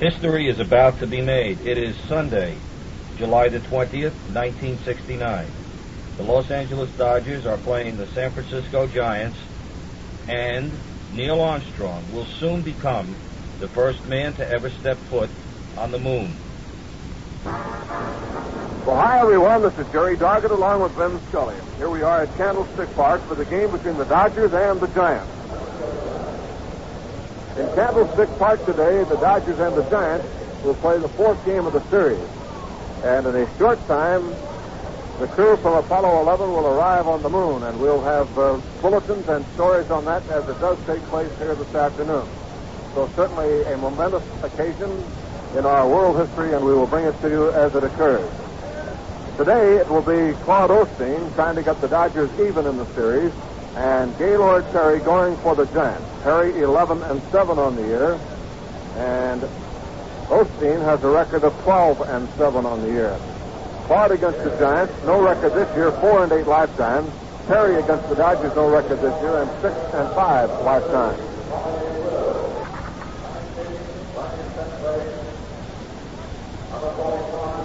History is about to be made. It is Sunday, July the 20th, 1969. The Los Angeles Dodgers are playing the San Francisco Giants, and Neil Armstrong will soon become the first man to ever step foot on the moon. Well, hi, everyone. This is Jerry Doggett along with Vin Scully. Here we are at Candlestick Park for the game between the Dodgers and the Giants. In Candlestick Park today, the Dodgers and the Giants will play the fourth game of the series. And in a short time, the crew from Apollo 11 will arrive on the moon, and we'll have uh, bulletins and stories on that as it does take place here this afternoon. So certainly a momentous occasion in our world history, and we will bring it to you as it occurs. Today, it will be Claude Osteen trying to get the Dodgers even in the series, and Gaylord Perry going for the Giants. Perry 11 and 7 on the year, and Osteen has a record of 12 and 7 on the year. Claude against the Giants, no record this year, 4 and 8 lifetime. Perry against the Dodgers, no record this year, and 6 and 5 lifetime.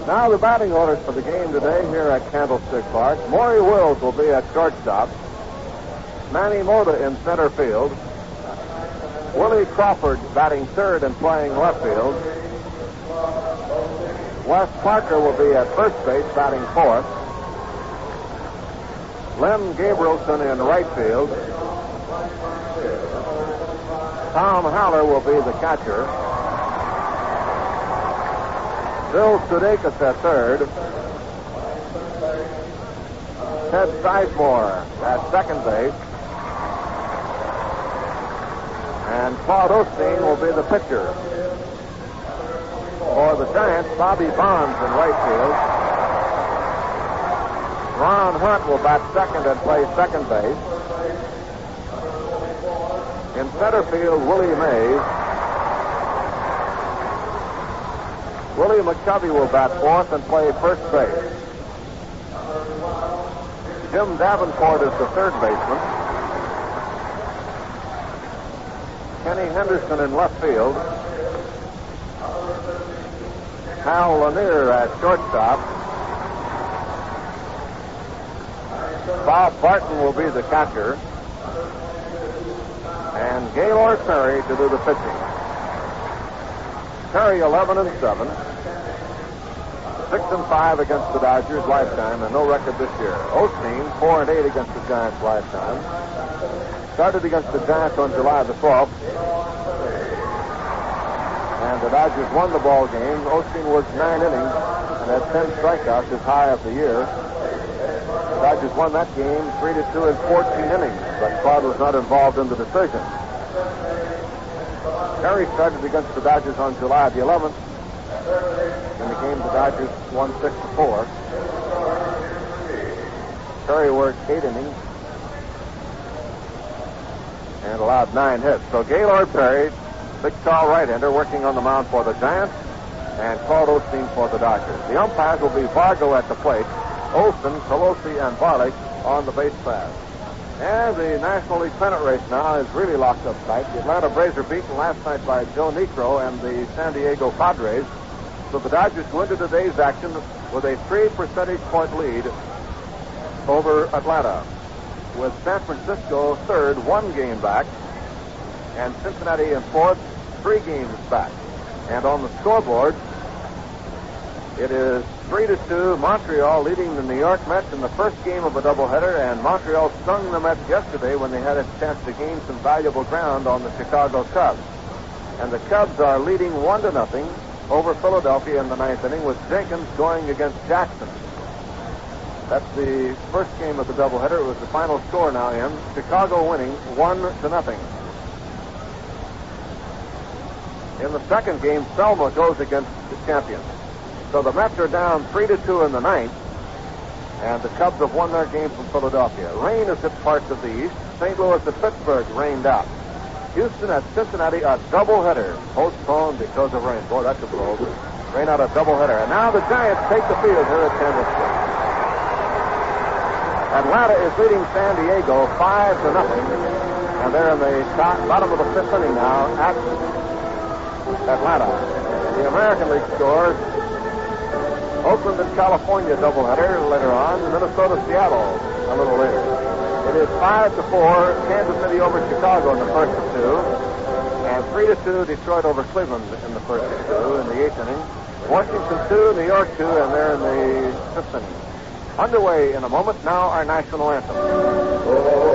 Now the batting orders for the game today here at Candlestick Park. Maury Wills will be at shortstop. Manny Mota in center field. Willie Crawford batting third and playing left field. Wes Parker will be at first base batting fourth. Len Gabrielson in right field. Tom Haller will be the catcher. Bill Sudakis at third. Ted Sizemore at second base. And Claude Osteen will be the pitcher. For the Giants, Bobby Bonds in right field. Ron Hunt will bat second and play second base. In center field, Willie Mays. Willie McCovey will bat fourth and play first base. Jim Davenport is the third baseman. Kenny Henderson in left field. Hal Lanier at shortstop. Bob Barton will be the catcher. And Gaylord Perry to do the pitching. Perry 11 and 7. 6 and 5 against the Dodgers lifetime and no record this year. Osteen 4 and 8 against the Giants lifetime. Started against the Giants on July the 12th. And the Dodgers won the ball game. Osteen worked nine innings and had 10 strikeouts, his high of the year. The Dodgers won that game 3 to 2 in 14 innings, but Claude was not involved in the decision. Perry started against the Dodgers on July the 11th. In the game, the Dodgers won 6 to 4. Perry worked eight innings and allowed nine hits. So Gaylord Perry, big tall right-hander, working on the mound for the Giants, and Claude Osteen for the Dodgers. The umpires will be Vargo at the plate, Olson, Colosi, and Barlick on the base paths. And the National League pennant race now is really locked up tight. The Atlanta Braves are beaten last night by Joe Niekro and the San Diego Padres. So the Dodgers go into today's action with a three percentage point lead over Atlanta. With San Francisco third, one game back, and Cincinnati in fourth, three games back. And on the scoreboard, it is three to two. Montreal leading the New York Mets in the first game of a doubleheader, and Montreal stung the Mets yesterday when they had a chance to gain some valuable ground on the Chicago Cubs. And the Cubs are leading one to nothing over Philadelphia in the ninth inning, with Jenkins going against Jackson. That's the first game of the doubleheader. It was the final score now in Chicago winning one to nothing. In the second game, Selma goes against the champions. So the Mets are down three to two in the ninth, and the Cubs have won their game from Philadelphia. Rain has hit parts of the East. St. Louis and Pittsburgh rained out. Houston at Cincinnati, a doubleheader postponed because of rain. Boy, that's a blow. Rain out a doubleheader. And now the Giants take the field here at Candlestick. Atlanta is leading San Diego five to nothing, and they're in the top, bottom of the fifth inning now at Atlanta. the American League scores. Oakland and California doubleheader later on. Minnesota, Seattle a little later. It is five to four. Kansas City over Chicago in the first of two, and three to two. Detroit over Cleveland in the first of two in the eighth inning. Washington two, New York two, and they're in the fifth inning. Underway in a moment. Now our national anthem.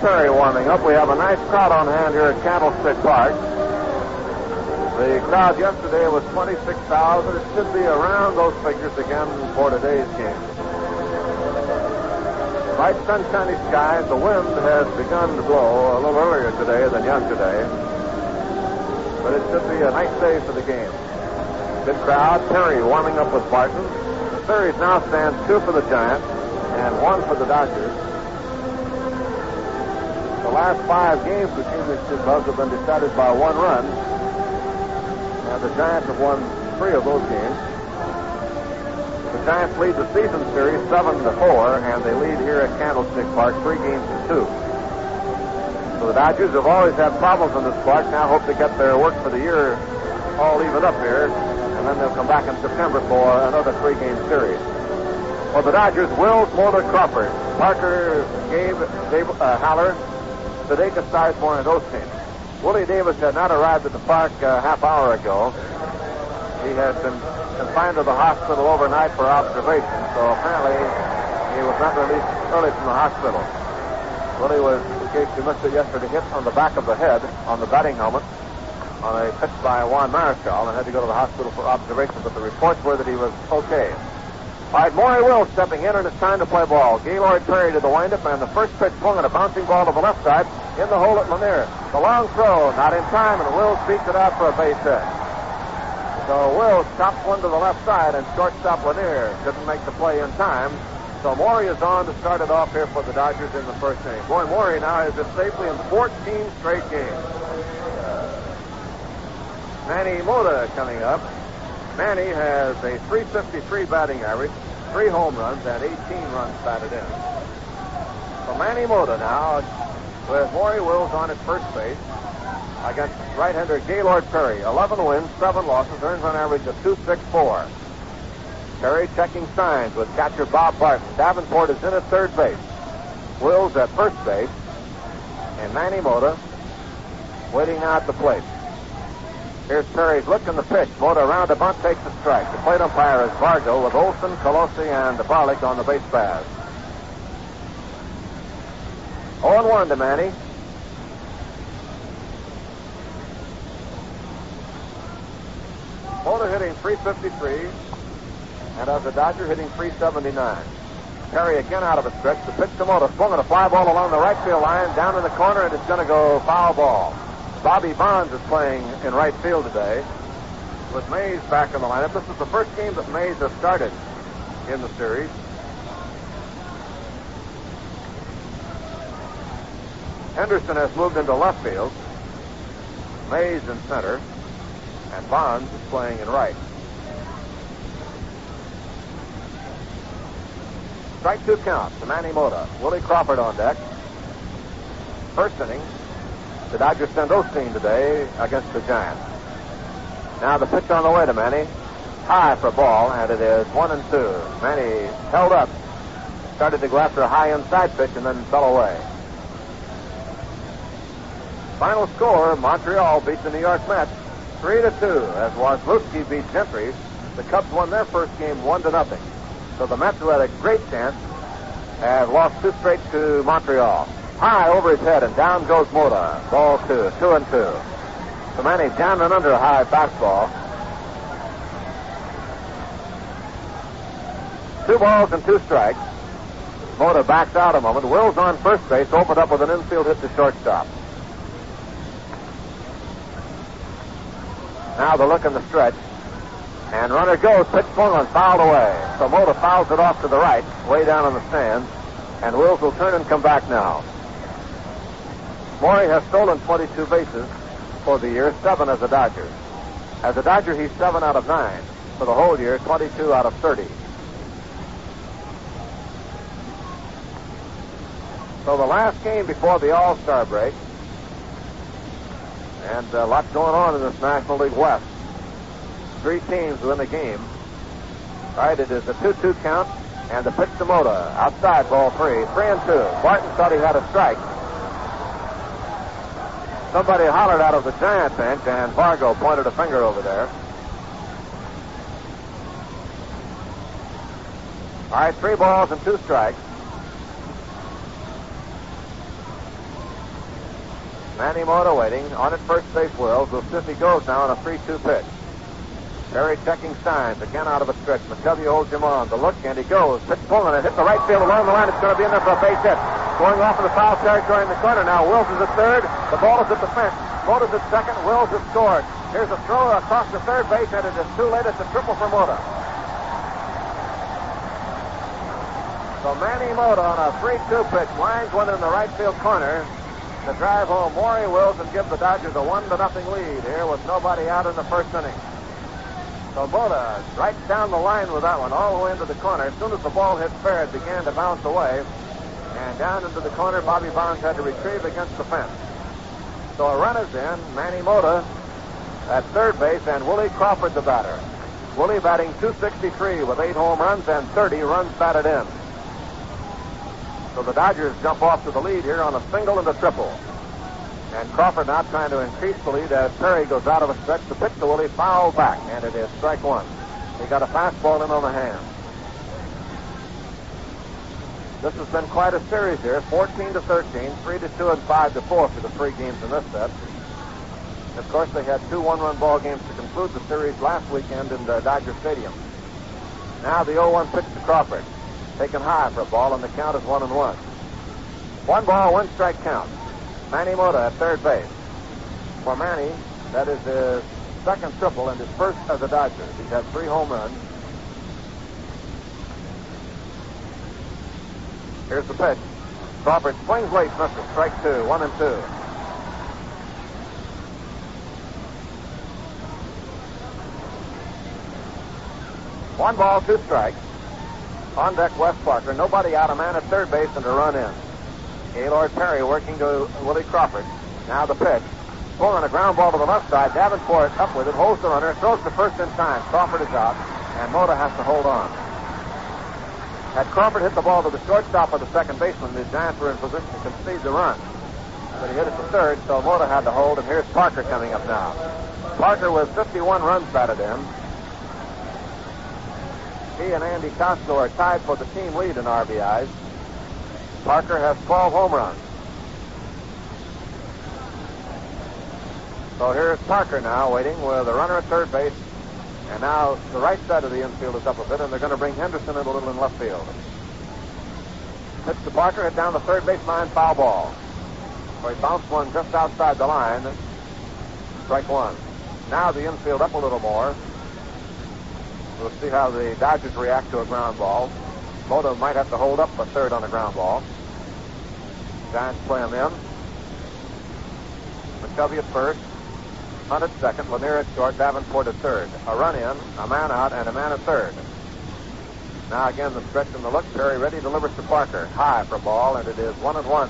Perry warming up. We have a nice crowd on hand here at Candlestick Park. The crowd yesterday was 26,000. It should be around those figures again for today's game. Bright sunshiny skies. The wind has begun to blow a little earlier today than yesterday. But it should be a nice day for the game. Good crowd. Perry warming up with Barton. The series now stands two for the Giants and one for the Dodgers. Last five games between these two clubs have been decided by one run. And the Giants have won three of those games. The Giants lead the season series seven to four, and they lead here at Candlestick Park three games to two. So the Dodgers have always had problems in this park. Now hope to get their work for the year all even up here, and then they'll come back in September for another three-game series. For the Dodgers, Wills, Mulder, Crawford, Parker, Gabe, Dave, uh, Haller, Sudakis, Sizemore, and Osteen. Willie Davis had not arrived at the park a half hour ago. He had been confined to the hospital overnight for observation, so apparently he was not released early from the hospital. Willie was, in case you missed it yesterday, hit on the back of the head on the batting helmet on a pitch by Juan Marichal and had to go to the hospital for observation, but the reports were that he was okay. All right, Maury Wills stepping in, and it's time to play ball. Gaylord Perry to the windup, and the first pitch swung on a bouncing ball to the left side in the hole at Lanier. The long throw, not in time, and Wills beats it out for a base hit. So Wills chops one to the left side, and shortstop Lanier couldn't make the play in time. So Maury is on to start it off here for the Dodgers in the first inning. Boy, Maury now is it safely in 14 straight games. Manny Mota coming up. Manny has a 353 batting average, three home runs, and 18 runs batted in. So Manny Mota now with Maury Wills on at first base against right-hander Gaylord Perry. 11 wins, 7 losses, earns on average of 264. Perry checking signs with catcher Bob Barton. Davenport is in at third base. Wills at first base. And Manny Mota waiting now at the plate. Here's Perry's look in the pitch. Mota around the bunt takes a strike. The plate umpire is Vargo with Olson, Colosi, and Barlick on the base paths. 0-1 to Manny. Mota hitting 353, and of the Dodger hitting 379. Perry again out of a stretch. The pitch to Mota swung on a fly ball along the right field line, down in the corner, and it's going to go foul ball. Bobby Bonds is playing in right field today with Mays back in the lineup. This is the first game that Mays has started in the series. Henderson has moved into left field. Mays in center. And Bonds is playing in right. strike two count to Manny Mota. Willie Crawford on deck. First inning, the Dodgers send Osteen today against the Giants. Now the pitch on the way to Manny. High for ball, and it is one and two. Manny held up, started to go after a high inside pitch, and then fell away. Final score, Montreal beats the New York Mets three to two as Waslewski beat Gentry. The Cubs won their first game one to nothing. So the Mets, who had a great chance, have lost two straight to Montreal. High over his head, and down goes Mota. Ball two, two and two. So Manny down and under a high fastball. Two balls and two strikes. Mota backs out a moment. Wills on first base, opened up with an infield hit to shortstop. Now the look in the stretch. And runner goes, pitch swung and fouled away. So Mota fouls it off to the right, way down in the stands. And Wills will turn and come back now. Maury has stolen 22 bases for the year, seven as a Dodger. As a Dodger, he's seven out of nine. For the whole year, 22 out of 30. So the last game before the All-Star break, and a lot going on in this National League West. Three teams win the game. All right, it is a 2-2 count, and the pitch to Mota. Outside, ball three. Three and two. Barton thought he had a strike. Somebody hollered out of the Giant bench, and Vargo pointed a finger over there. All right, three balls and two strikes. Manny Mota waiting. On at first base, Wills. Will Siffy goes now on a 3-2 pitch. Perry checking signs. Again out of a stretch. McCovey holds him on. The look, and he goes. Pitch pulling it. Hit the right field along the line. It's going to be in there for a base hit. Going off of the foul territory in the corner. Now Wills is at third. The ball is at the fence. Mota's at second. Wills has scored. Here's a throw across the third base, and it is too late. It's a triple for Mota. So Manny Mota on a 3-2 pitch lines one in the right field corner to drive home Maury Wills and give the Dodgers a one to nothing lead here with nobody out in the first inning. So Mota right down the line with that one, all the way into the corner. As soon as the ball hit fair, it began to bounce away. And down into the corner, Bobby Bonds had to retrieve against the fence. So a run is in. Manny Mota at third base, and Willie Crawford the batter. Willie batting 263 with eight home runs and 30 runs batted in. So the Dodgers jump off to the lead here on a single and a triple. And Crawford now trying to increase the lead as Perry goes out of a stretch. The pitch to Willie foul back, and it is strike one. He got a fastball in on the hand. This has been quite a series here, 14 to 13, 3 to 2, and 5 to 4 for the three games in this set. Of course, they had two one-run ball games to conclude the series last weekend in the Dodger Stadium. Now the 0-1 pitch to Crawford. Taken high for a ball, and the count is one and one. One ball, one strike count. Manny Mota at third base. For Manny, that is his second triple and his first as a Dodger. He's had three home runs. Here's the pitch. Crawford swings late, misses. Strike two, one and two. One ball, two strikes. On deck, Wes Parker. Nobody out. A man at third base and a run in. Gaylord Perry working to Willie Crawford. Now the pitch. Pulling a ground ball to the left side. Davenport up with it. Holds the runner. Throws to first in time. Crawford is out. And Mota has to hold on. Had Crawford hit the ball to the shortstop of the second baseman, the Giants were in position to concede the run. But he hit it to third, so Mota had to hold, and here's Parker coming up now. Parker with 51 runs batted in. He and Andy Kosco are tied for the team lead in RBIs. Parker has 12 home runs. So here's Parker now waiting with a runner at third base. And now the right side of the infield is up a bit, and they're going to bring Henderson in a little in left field. Pitch to Parker, hit down the third base line, foul ball. So he bounced one just outside the line. Strike one. Now the infield up a little more. We'll see how the Dodgers react to a ground ball. Mota might have to hold up a third on a ground ball. Giants play him in. McCovey at first. Hunt at second. Lanier at short. Davenport at third. A run in, a man out, and a man at third. Now again the stretch and the look. Perry ready delivers to Parker. High for ball, and it is one and one.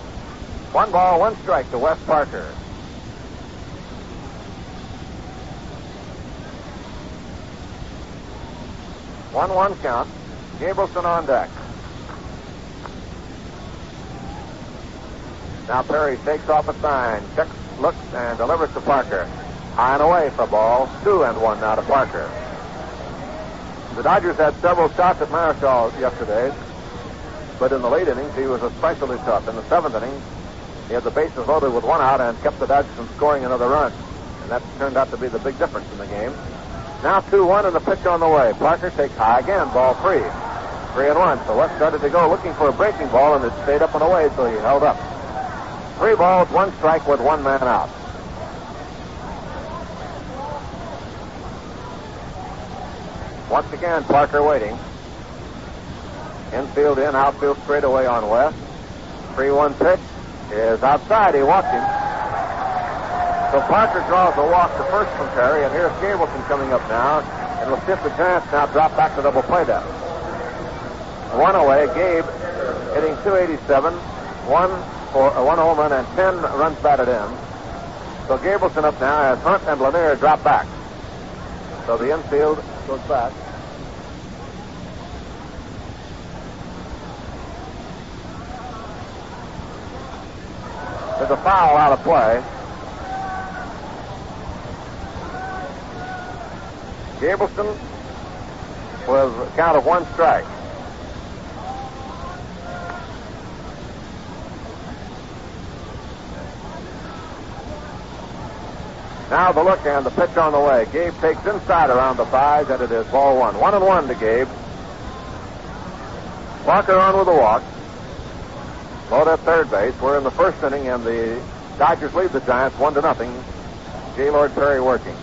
One ball, one strike to Wes Parker. One one count. Gabrielson on deck. Now Perry takes off a sign, checks, looks, and delivers to Parker. High and away for ball. Two and one now to Parker. The Dodgers had several shots at Marichal yesterday, but in the late innings he was especially tough. In the seventh inning, he had the bases loaded with one out and kept the Dodgers from scoring another run. And that turned out to be the big difference in the game. Now 2-1 and the pitch on the way. Parker takes high again, ball three. Three and one. So Wes started to go looking for a breaking ball and it stayed up and away, so he held up. Three balls, one strike with one man out. Once again, Parker waiting. Infield in, outfield straight away on Wes. 3-1 pitch is outside. He walked him. So Parker draws a walk to first from Perry, and here's Gabrielson coming up now. And we'll see if the Giants now drop back to double play that. One away, Gabe hitting 287, one for one home run and 10 runs batted in. So Gabrielson up now as Hunt and Lanier drop back. So the infield goes back. There's a foul out of play. Gabrielson with a count of one strike. Now the look and the pitch on the way. Gabe takes inside around the thighs, and it is ball one. One and one to Gabe. Walker on with a walk. Load at third base. We're in the first inning, and the Dodgers lead the Giants one to nothing. Gaylord Perry working.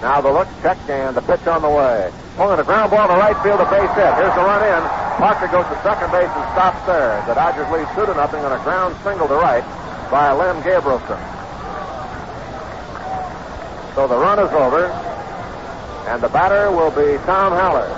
Now the look, check, and the pitch on the way. Pulling a ground ball to right field, a base hit. Here's the run in. Parker goes to second base and stops there. The Dodgers lead two to nothing on a ground single to right by Len Gabrielson. So the run is over, and the batter will be Tom Haller.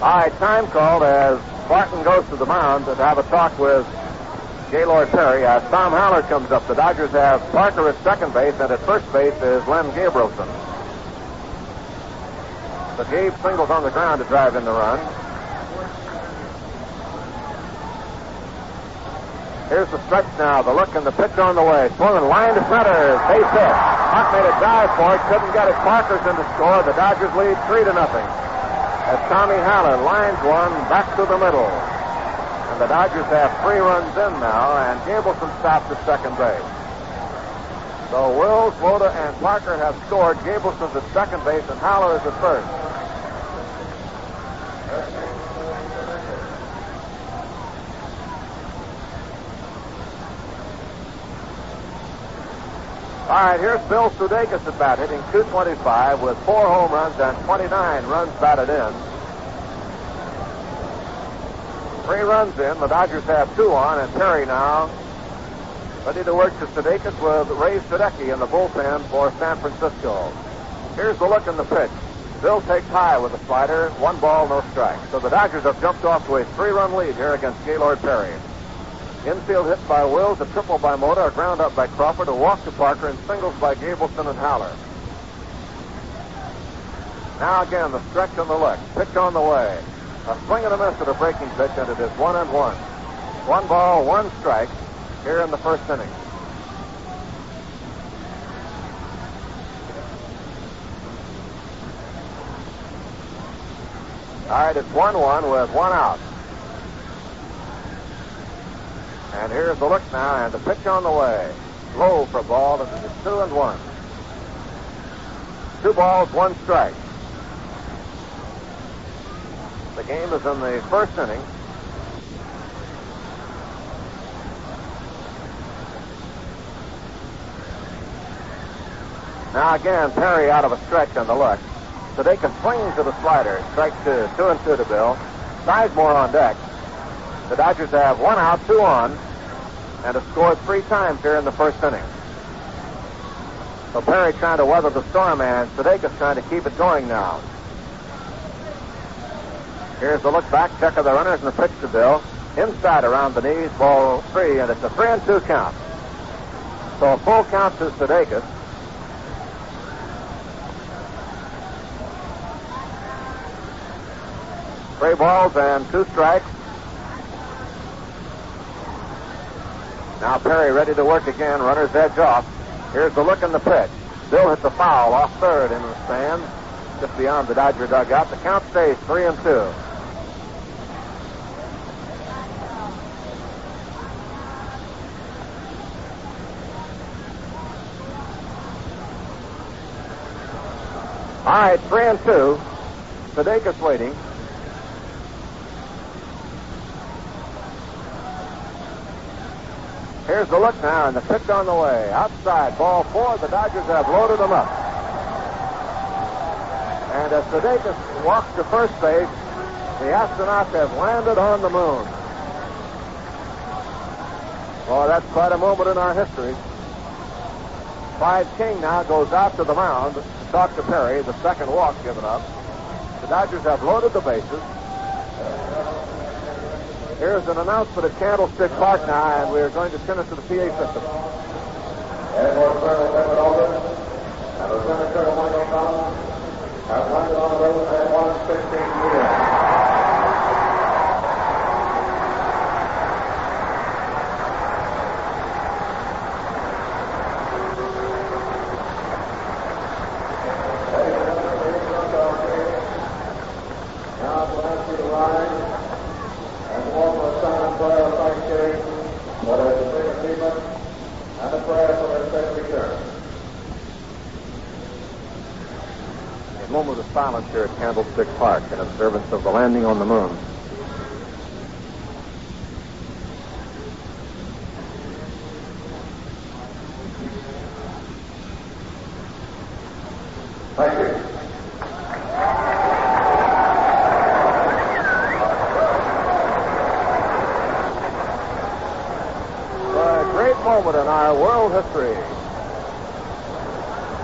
All right, time called as Barton goes to the mound to have a talk with Gaylord Perry. As Tom Haller comes up, the Dodgers have Parker at second base, and at first base is Len Gabrielson. The Gabe singles on the ground to drive in the run. Here's the stretch now. The look and the pitch on the way. Swung line to center. Base hit. Hunt made a dive for it. Couldn't get it. Parker's in the score. The Dodgers lead three to nothing. As Tommy Haller lines one back to the middle. And the Dodgers have three runs in now, and Gabrielson stops at second base. So Wills, Mota, and Parker have scored. Gabrielson's at second base, and Haller is at first. All right, here's Bill Sudakis at bat, hitting 225 with four home runs and 29 runs batted in. Three runs in. The Dodgers have two on, and Perry now ready to work to Sudakis with Ray Sadecki in the bullpen for San Francisco. Here's the look in the pitch. Bill takes high with a slider. One ball, no strike. So the Dodgers have jumped off to a three-run lead here against Gaylord Perry. Infield hit by Wills, a triple by Mota, a ground up by Crawford, a walk to Parker, and singles by Gabrielson and Haller. Now again, the stretch on the left, pitch on the way. A swing and a miss at a breaking pitch, and it is one and one. One ball, one strike here in the first inning. All right, it's 1 1 with one out. And here's the look now, and the pitch on the way. Low for ball, and it is 2 and 1. Two balls, one strike. The game is in the first inning. Now again, Perry out of a stretch on the look. So they can swing to the slider. Strike two. Two and two to Bill. Sizemore on deck. The Dodgers have one out, two on, and have scored three times here in the first inning. So Perry trying to weather the storm, and Sudakis trying to keep it going now. Here's the look back, check of the runners, and the pitch to Bill. Inside around the knees, ball three, and it's a three and two count. So a full count to Sudakis. Three balls and two strikes. Now Perry ready to work again. Runner's edge off. Here's the look in the pitch. Bill hits a foul off third into the stand, just beyond the Dodger dugout. The count stays three and two. All right, three and two. Sudakis waiting. Here's the look now, and the pitch on the way. Outside, ball four. The Dodgers have loaded them up. And as Sudakis walks to first base, the astronauts have landed on the moon. Oh, that's quite a moment in our history. Clyde King now goes out to the mound to talk to Perry, the second walk given up. The Dodgers have loaded the bases. Here's an announcement at Candlestick Park now, and we're going to send it to the PA system. Landed on the road at 116 p.m. Now to ask you to rise and offer a silent prayer of thanksgiving for their supreme achievement and a prayer for their safe return. A moment of silence here at Candlestick Park in observance of the landing on the moon. Thank you. A great moment in our world history.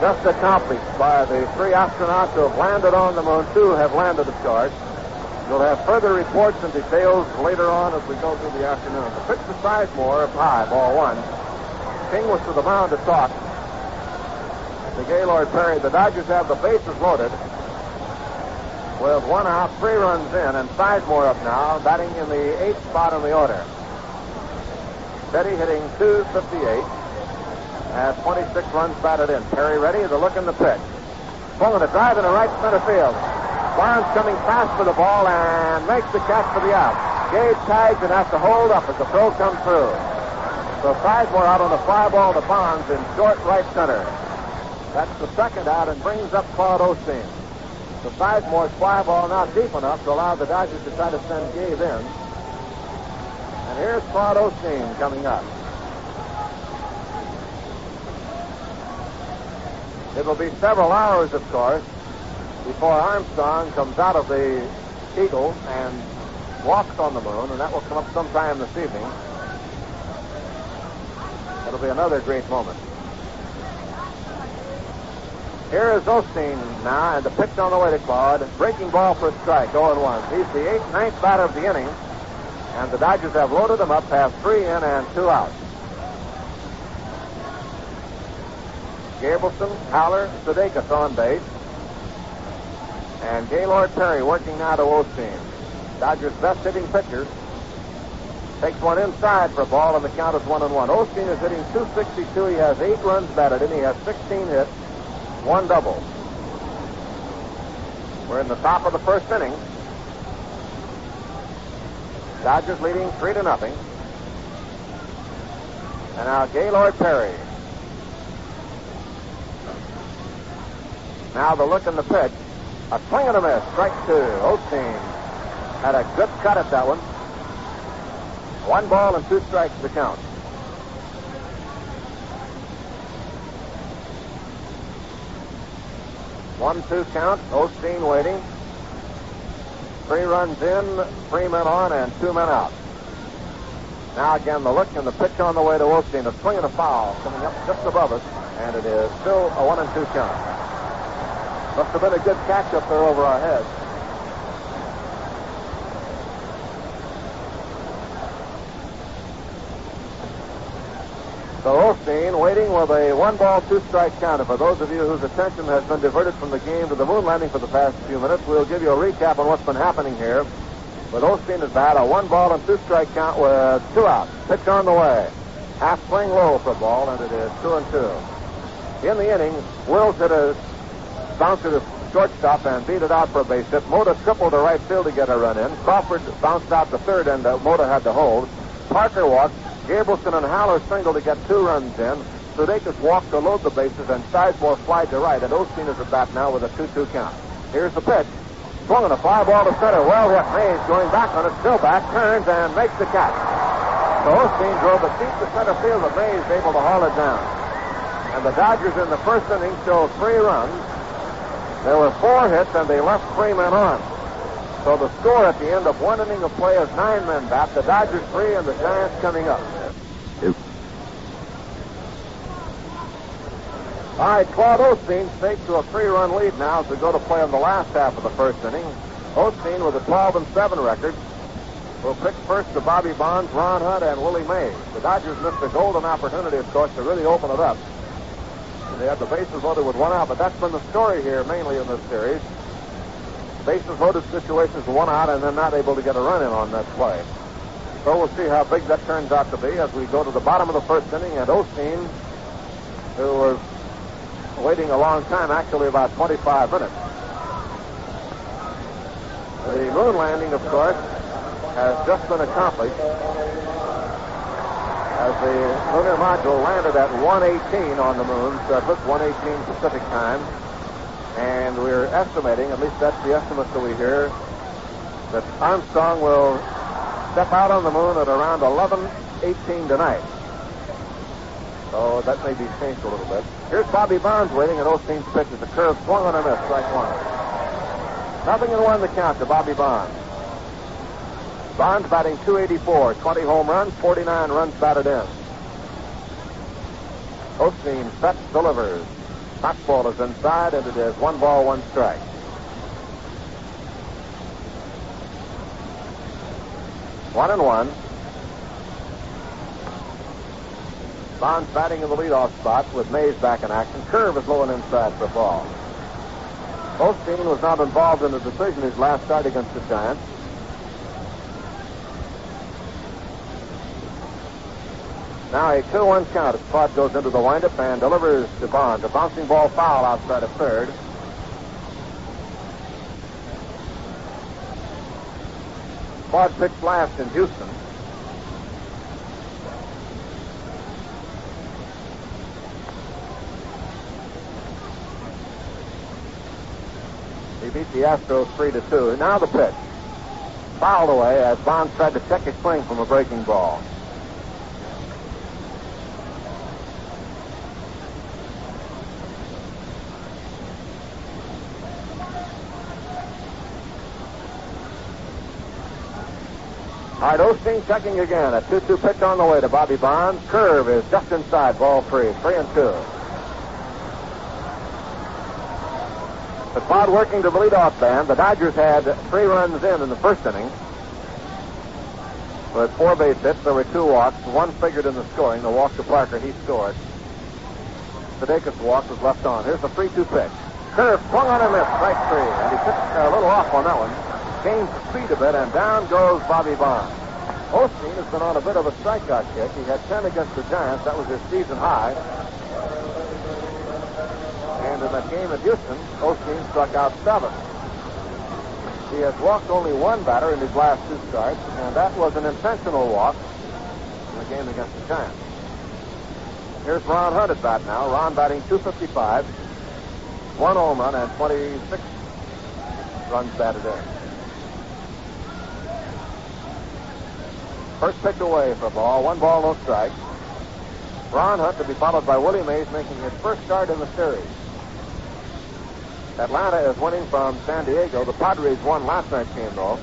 Just accomplished by the three astronauts who have landed on the moon. Two have landed, of course. We'll have further reports and details later on as we go through the afternoon. The pitch to Sizemore up high, ball one. King was to the mound to talk. The Gaylord Perry, the Dodgers have the bases loaded. With one out, three runs in, and Sizemore up now, batting in the eighth spot in the order. Betty hitting 258. Has 26 runs batted in. Perry ready, the look in the pitch. Pulling a drive in the right center field. Barnes coming fast for the ball and makes the catch for the out. Gabe tags and has to hold up as the throw comes through. So Sizemore out on a fly ball to Barnes in short right center. That's the second out and brings up Claude Osteen. So Sizemore's fly ball not deep enough to allow the Dodgers to try to send Gabe in. And here's Claude Osteen coming up. It'll be several hours, of course, before Armstrong comes out of the Eagle and walks on the moon, and that will come up sometime this evening. It'll be another great moment. Here is Osteen now, and the pitch on the way to Claude. Breaking ball for a strike, 0 1. He's the eighth, ninth batter of the inning, and the Dodgers have loaded him up, have three in and two out. Gabrielson, Haller, Sudakis on base. And Gaylord Perry working now to Osteen. Dodgers' best hitting pitcher. Takes one inside for a ball, and the count is one and one. Osteen is hitting 262. He has eight runs batted in. He has 16 hits, one double. We're in the top of the first inning. Dodgers leading three to nothing. And now Gaylord Perry. Now the look in the pitch. A swing and a miss. Strike two. Osteen had a good cut at that one. One ball and two strikes to count. One two count. Osteen waiting. Three runs in, three men on, and two men out. Now again, the look and the pitch on the way to Osteen. A swing and a foul coming up just above us, and it is still a one and two count. Must have been a good catch up there over our heads. So Osteen waiting with a one ball, two strike count. For those of you whose attention has been diverted from the game to the moon landing for the past few minutes, we'll give you a recap on what's been happening here. With Osteen at bat, a one ball and two strike count with two outs. Pitch on the way. Half swing low for ball, and it is two and two. In the inning, Wills hit a bouncer to shortstop and beat it out for a base hit. Mota tripled to right field to get a run in. Crawford bounced out to third, and uh, Mota had to hold. Parker walked. Gabrielson and Haller single to get two runs in. Sudakis walked to load the bases, and Sizemore flied to right, and Osteen is at bat now with a 2-2 count. Here's the pitch. Swung on a fly ball to center. Well hit. Mays going back on it, still back, turns and makes the catch. So Osteen drove it deep to center field, but Mays able to haul it down. And the Dodgers in the first inning showed three runs. There were four hits, and they left three men on. So the score at the end of one inning of play is nine men back. The Dodgers three and the Giants coming up. All right, Claude Osteen takes to a three-run lead now as we go to play in the last half of the first inning. Osteen with a 12 and 7 record will pick first to Bobby Bonds, Ron Hunt, and Willie Mays. The Dodgers missed a golden opportunity, of course, to really open it up. They had the bases loaded with one out, but that's been the story here mainly in this series. Bases loaded situations one out and then not able to get a run in on that play. So we'll see how big that turns out to be as we go to the bottom of the first inning, and Osteen, who was waiting a long time, actually about 25 minutes. The moon landing, of course, has just been accomplished as the lunar module landed at 118 on the moon, surface, 118 Pacific time. And we're estimating, at least that's the estimate that we hear, that Armstrong will step out on the moon at around 11:18 tonight. So that may be changed a little bit. Here's Bobby Bonds waiting, and Osteen's pitch is a curve swung on a miss, strike one. Nothing in one the count to Bobby Bonds. Bonds batting 284, 20 home runs, 49 runs batted in. Osteen sets, delivers. Fastball is inside, and it is one ball, one strike. One and one. Bonds batting in the leadoff spot with Mays back in action. Curve is low and inside for ball. Osteen was not involved in the decision his last start against the Giants. Now a 2-1 count as Claude goes into the windup and delivers to Bonds. A bouncing ball foul outside of third. Claude pitched last in Houston. He beat the Astros 3 to 2. Now the pitch. Fouled away as Bonds tried to check his swing from a breaking ball. Right, checking again. A 2 2 pitch on the way to Bobby Bonds. Curve is just inside, ball free. 3 and 2. The Claude working to the leadoff band. The Dodgers had three runs in in the first inning. With four base hits, there were two walks. One figured in the scoring. The walk to Parker, he scored. Sudakis' walk was left on. Here's the 3 2 pitch. Curve swung on a miss, strike three. And he pitched a little off on that one. Changed speed a bit, and down goes Bobby Bonds. Osteen has been on a bit of a strikeout kick. He had 10 against the Giants. That was his season high. And in that game at Houston, Osteen struck out seven. He has walked only one batter in his last two starts, and that was an intentional walk in the game against the Giants. Here's Ron Hunt at bat now. Ron batting 255, one home run, and 26 runs batted in. First pitch away for a ball. One ball, no strike. Ron Hunt to be followed by Willie Mays making his first start in the series. Atlanta is winning from San Diego. The Padres won last night's game, though.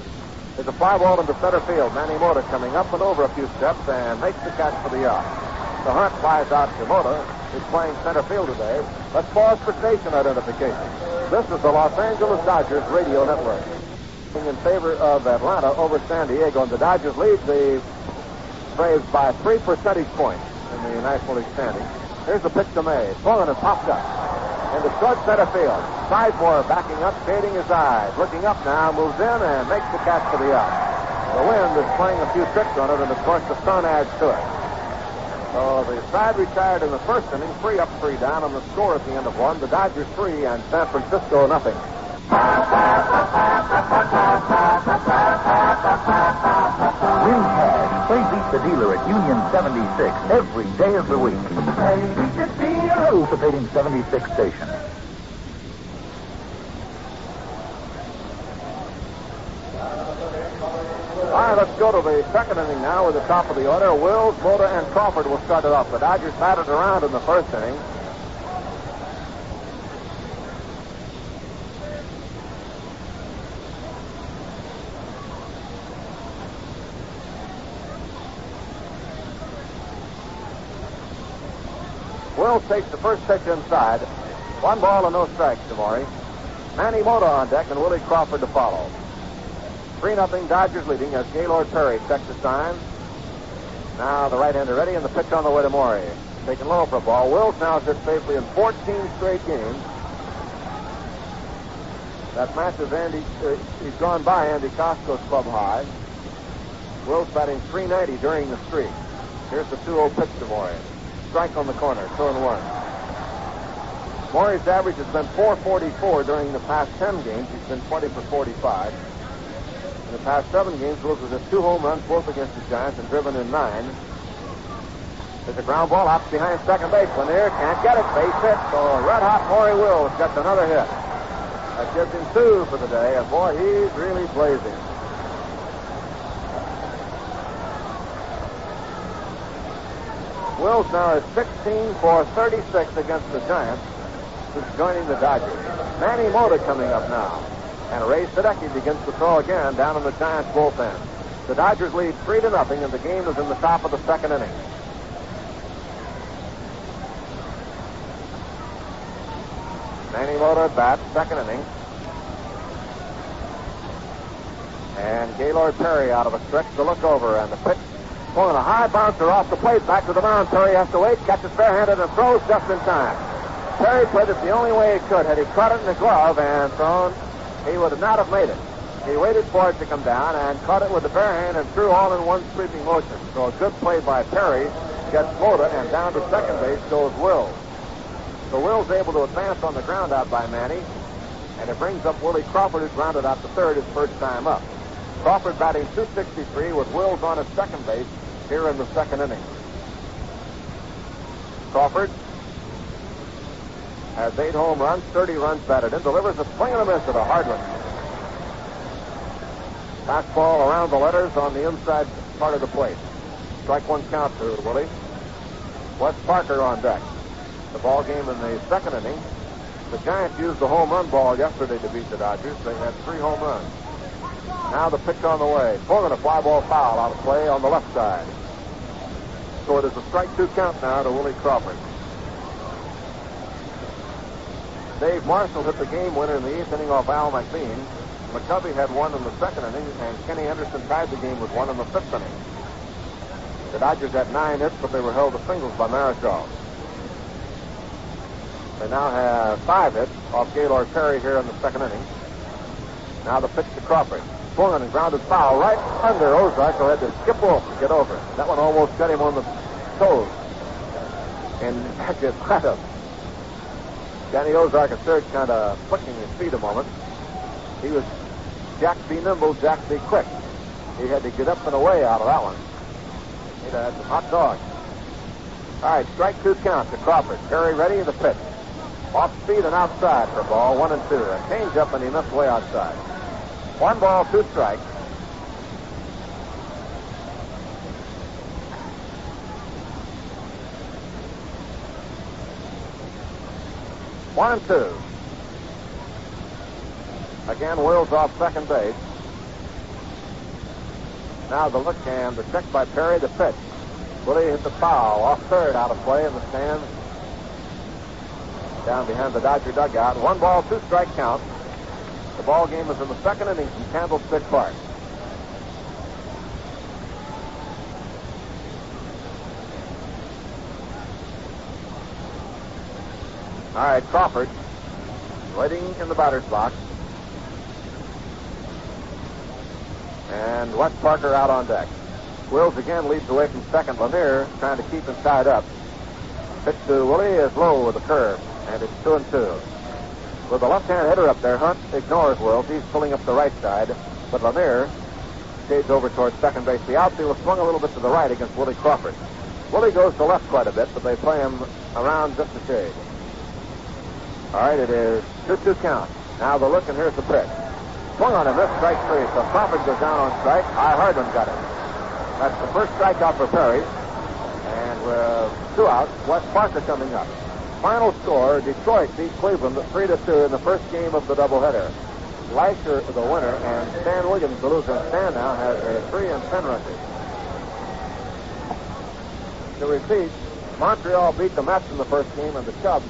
There's a fly ball into center field. Manny Mota coming up and over a few steps and makes the catch for the out. The hunt flies out to Mota, who's playing center field today. Let's pause for station identification. This is the Los Angeles Dodgers radio network. In favor of Atlanta over San Diego, and the Dodgers lead the Braves by three percentage points in the National League standings. Here's the pitch to May. Swung and popped up. Into short center field. Sizemore backing up, shading his eyes. Looking up now, moves in and makes the catch for the out. The wind is playing a few tricks on it, and of course the sun adds to it. So the side retired in the first inning, three up, three down, on the score at the end of one. The Dodgers three and San Francisco nothing. Win cash. Play Beat the Dealer at Union 76 every day of the week. Play Beat the Dealer. Participating 76 station. All right, let's go to the second inning now with the top of the order. Wills, Mota, and Crawford will start it off. The Dodgers batted around in the first inning. Wills takes the first pitch inside. One ball and no strikes to. Manny Mota on deck and Willie Crawford to follow. 3 nothing Dodgers leading as Gaylord Perry checks the sign. Now the right-hander ready and the pitch on the way to Maury. Taking low for a ball. Wills now sits safely in 14 straight games. That matches Andy. Uh, he's gone by Andy Kosco's club high. Wills batting 390 during the streak. Here's the 2-0 pitch to Maury. Strike on the corner, 2 and 1. Maury's average has been 444 during the past 10 games. He's been 20 for 45. In the past seven games, Wills has two home runs, both against the Giants, and driven in nine. There's a ground ball hops behind second base. Lanier can't get it. Base hit. So red hot Maury Wills gets another hit. That gives him two for the day, and boy, he's really blazing. Wills now is 16 for 36 against the Giants, who's joining the Dodgers. Manny Mota coming up now. And Ray Sadecki begins to throw again down in the Giants bullpen. The Dodgers lead three to nothing, and the game is in the top of the second inning. Manny Mota bats second inning. And Gaylord Perry out of a stretch to look over, and the pitch pulling a high bouncer off the plate back to the mound. Perry has to wait, catches barehanded, and throws just in time. Perry played it the only way he could. Had he caught it in the glove and thrown he would not have made it. He waited for it to come down and caught it with the bare hand and threw all in one sweeping motion. So a good play by Perry gets Mota, and down to second base goes Will. So Wills able to advance on the ground out by Manny, and it brings up Willie Crawford, who grounded out to third his first time up. Crawford batting 263 with Wills on at second base here in the second inning. Crawford has eight home runs, 30 runs batted in, delivers a swing and a miss at a hard one. Fastball around the letters on the inside part of the plate. Strike one count to Willie. Wes Parker on deck. The ball game in the second inning. The Giants used the home run ball yesterday to beat the Dodgers. They had three home runs. Now the pitch on the way. Swung a fly ball foul out of play on the left side. So it is a strike two count now to Willie Crawford. Dave Marshall hit the game winner in the eighth inning off Al McBean. McCovey had one in the second inning, and Kenny Henderson tied the game with one in the fifth inning. The Dodgers had nine hits, but they were held to singles by Marichal. They now have five hits off Gaylord Perry here in the second inning. Now the pitch to Crawford. Swung and grounded foul right under Ozark, who had to skip off to get over it. That one almost got him on the toes. And that just caught him. Danny Ozark at third kind of flicking his feet a moment. He was Jack be Nimble, Jack be Quick. He had to get up and away out of that one. He'd have had some hot dogs. All right, strike two count to Crawford. Perry ready, in the pitch. Off speed and outside for ball one and two. A change up and he missed way outside. One ball, two strikes. One and two. Again, Wills off second base. Now the look and the check by Perry, the pitch. Willie hit the foul off third out of play in the stands. Down behind the Dodger dugout. One ball, two strike count. The ball game is in the second inning from Candlestick Park. All right, Crawford waiting in the batter's box. And Wes Parker out on deck. Wills again leads away from second. Lanier trying to keep him tied up. Pitch to Willie is low with a curve, and it's two and two. With the left-hand hitter up there, Hunt ignores Wills. He's pulling up the right side, but Lanier shades over towards second base. The outfield swung a little bit to the right against Willie Crawford. Willie goes to left quite a bit, but they play him around just a shade. All right, it is 2-2 count. Now the look, and here's the pitch. Swung on him, this strike three. So Crawford goes down on strike. I Hardman got it. That's the first strikeout for Perry. And with two outs, Wes Parker coming up. Final score, Detroit beat Cleveland 3 to 2 in the first game of the doubleheader. Leisure the winner, and Stan Williams the loser. Stan now has a 3 and 10 record. To repeat, Montreal beat the Mets in the first game, and the Cubs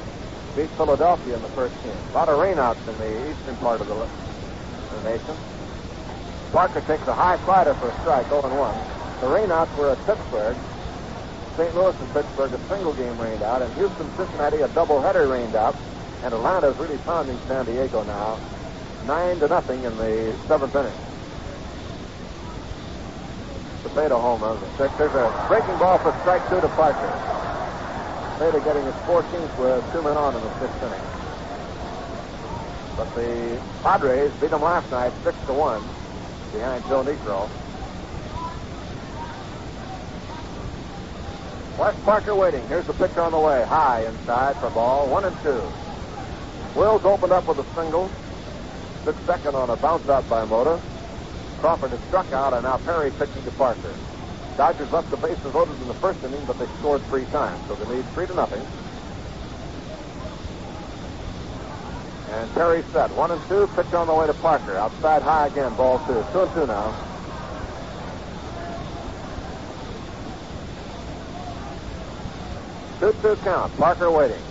beat Philadelphia in the first game. A lot of rainouts in the eastern part of the, the nation. Parker takes a high slider for a strike, 0 1. The rainouts were at Pittsburgh. St. Louis and Pittsburgh, a single game rained out, and Houston, Cincinnati, a doubleheader rained out. And Atlanta's really pounding San Diego now, nine to nothing in the seventh inning. The Beta home run, the sixth. There's a breaking ball for strike two to Parker. Bailey getting his 14th with two men on in the sixth inning. But the Padres beat them last night 6 to 1 behind Joe Niekro. Wes Parker waiting. Here's the pitcher on the way. High inside for ball. One and two. Wills opened up with a single. Took second on a bounce out by Mota. Crawford has struck out, and now Perry pitching to Parker. Dodgers left the bases loaded in the first inning, but they scored three times, so they lead three to nothing. And Perry set one and two, pitch on the way to Parker. Outside high again, ball two. Two and two now. Two two count. Parker waiting.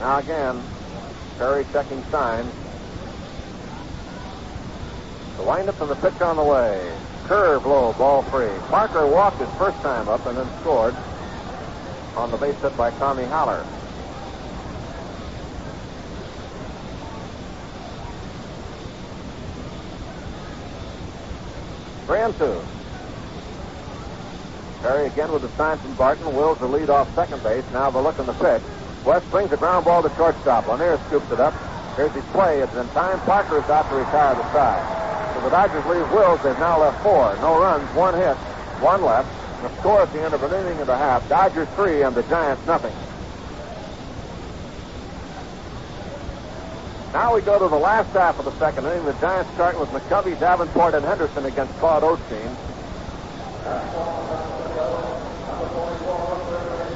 Now again, Perry checking signs. The windup and the pitch on the way. Curve low, ball free. Parker walked his first time up and then scored on the base hit by Tommy Haller. Three and two. Perry again with the sign from Barton. Wills the lead off second base. Now the look in the pitch. Wes brings a ground ball to shortstop. Lanier scoops it up. Here's his play. It's in time. Parker is out to retire the side. So the Dodgers leave Wills. They've now left four. No runs, one hit, one left. The score at the end of an inning and a half. Dodgers three and the Giants nothing. Now we go to the last half of the second inning. The Giants start with McCovey, Davenport, and Henderson against Claude Osteen.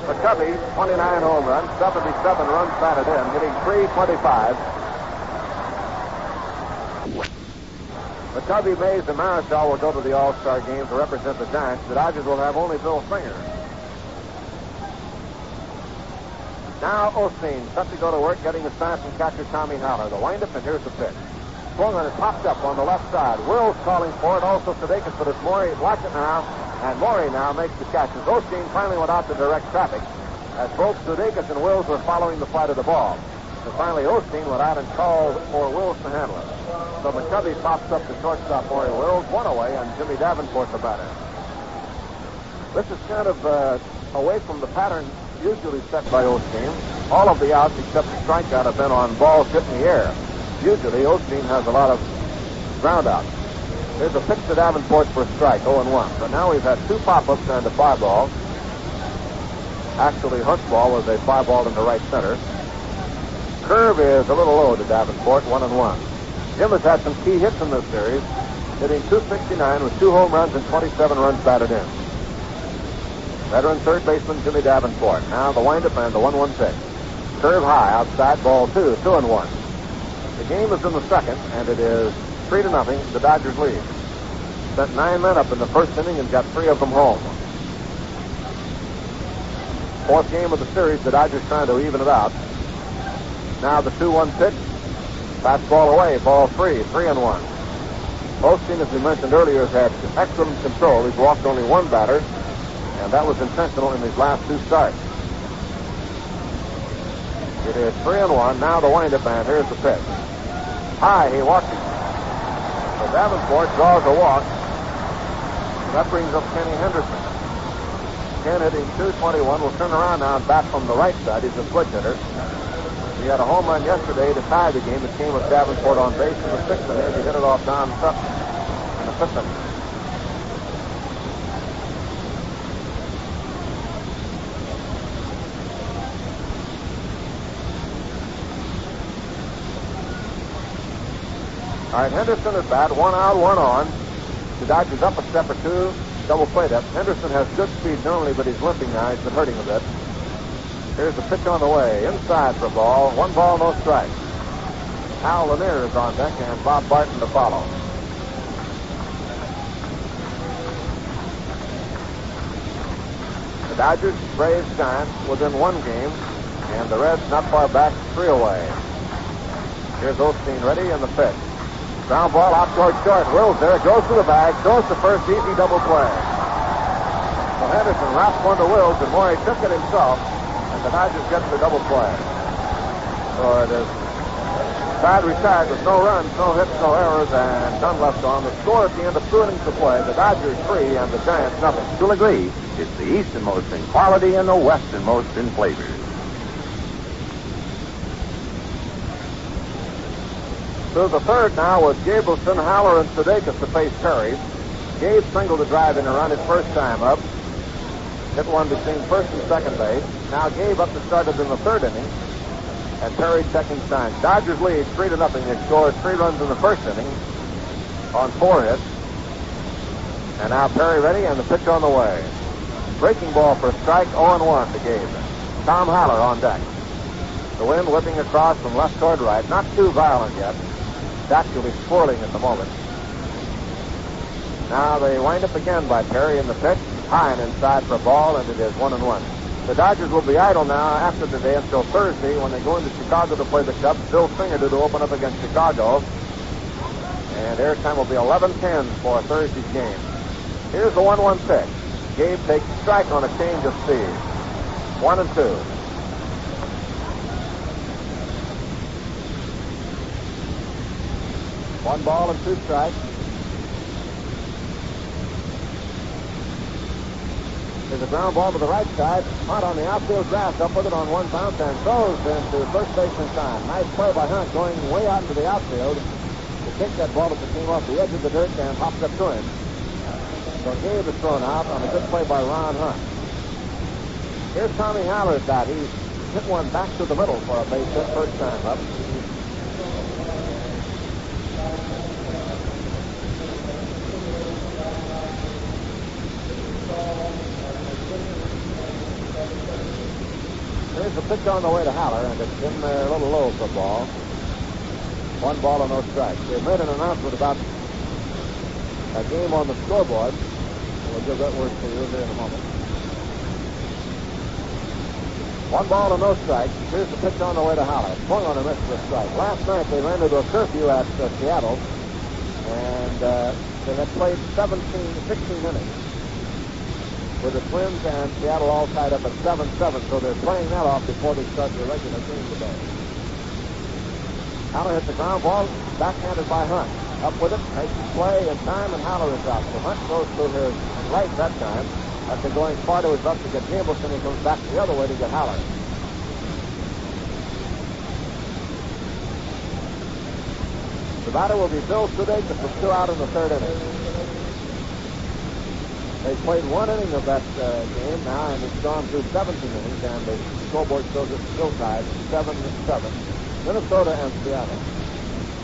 McCovey, 29 home runs, 77 runs batted in, hitting 325. McCovey, Mays, and Marichal will go to the All-Star game to represent the Giants. The Dodgers will have only Bill Singer. Now Osteen set to go to work, getting a sign from catcher Tommy Haller. The windup, and here's the pitch. Swung on it, popped up on the left side. Wills calling for it, also Sudakis, but it's Maury. Watch it now. And Maury now makes the catch. As Osteen finally went out to direct traffic, as both Sudakis and Wills were following the flight of the ball. And finally, Osteen went out and called for Wills to handle it. So McCovey pops up to shortstop Maury Wills, one away, and Jimmy Davenport the batter. This is kind of uh, away from the pattern usually set by Osteen. All of the outs except the strikeout have been on balls hit in the air. Usually, Osteen has a lot of ground outs. There's a pitch to Davenport for a strike, 0 1. But now we've had two pop-ups and a fly ball. Actually, Hunt's ball was a fly ball into right center. Curve is a little low to Davenport, 1 and 1. Jim has had some key hits in this series, hitting 269 with two home runs and 27 runs batted in. Veteran third baseman Jimmy Davenport. Now the windup and the 1-1 pitch. Curve high outside ball two, two and one. The game is in the second, and it is three to nothing. The Dodgers lead. Sent nine men up in the first inning and got three of them home. Fourth game of the series, the Dodgers trying to even it out. Now the 2-1 pitch. Fastball away, ball three, three and one. Osteen, as we mentioned earlier, has had excellent control. He's walked only one batter, and that was intentional in his last two starts. It is three and one. Now the windup, and here's the pitch. High, he walks it. So Davenport draws a walk. That brings up Kenny Henderson. Ken hitting 221 will turn around now and bat from the right side. He's a switch hitter. He had a home run yesterday to tie the game. It came with Davenport on base in the sixth inning. He hit it off Don Sutton in the fifth inning. All right, Henderson is bat. One out, one on. The Dodgers up a step or two. Double play that. Henderson has good speed normally, but he's limping now. He's been hurting a bit. Here's the pitch on the way. Inside for a ball. One ball, no strike. Hal Lanier is on deck and Bob Barton to follow. The Dodgers, Braves, Giants within one game, and the Reds not far back, three away. Here's Osteen ready and the pitch. Ground ball out toward short. Wills there, goes to the bag, throws to first, easy double play. So Henderson wraps one to Wills, and Maury took it himself, and the Dodgers get the double play. So it is side retired with no runs, no hits, no errors, and none left on. The score at the end of two innings to play, the Dodgers three and the Giants nothing. You'll agree, it's the easternmost in quality and the westernmost in flavors. To the third now with Gabrielson, Haller, and Sudakis to face Perry. Gabe singled a drive in a run his first time up. Hit one between first and second base. Now Gabe up to start it in the third inning. And Perry checking signs. Dodgers lead three to nothing. They scored three runs in the first inning on four hits. And now Perry ready and the pitch on the way. Breaking ball for a strike, 0-1 to Gabe. Tom Haller on deck. The wind whipping across from left toward right. Not too violent yet. Actually swirling at the moment. Now they wind up again by Perry in the pitch. High and inside for a ball, and it is one and one. The Dodgers will be idle now after today until Thursday when they go into Chicago to play the Cubs. Bill Singer to open up against Chicago. And airtime will be 11-10 for Thursday's game. Here's the 1-1 pitch. Gabe takes strike on a change of speed. One and two. One ball and two strikes. There's a ground ball to the right side. Hunt on the outfield grass, up with it on one bounce and throws into first baseman time. Nice play by Hunt going way out into the outfield to take that ball it came off the edge of the dirt and popped up to him. So Gabe is thrown out on a good play by Ron Hunt. Here's Tommy Haller's bat. He's hit one back to the middle for a base hit first time up. There's a pitch on the way to Haller, and it's in there a little low for ball. One ball and no strikes. They've made an announcement about a game on the scoreboard. We'll give that word to you here in a moment. One ball and no strikes. Here's the pitch on the way to Haller. Swung on a miss for a strike. Last night they ran into a curfew at uh, Seattle, and uh, they had played 17, 16 innings with the Twins and Seattle all tied up at 7-7, so they're playing that off before they start their regular game today. Haller hits the ground ball, backhanded by Hunt. Up with it, makes the play in time, and Haller is out. So Hunt goes to his right that time. After going far to his left to get Gabrielson, he comes back the other way to get Haller. The batter will be Bill Sudakis with two out in the third inning. They played one inning of that uh, game now, and it's gone through 17 innings, and the scoreboard shows it still tied, 7 to 7. Minnesota and Seattle.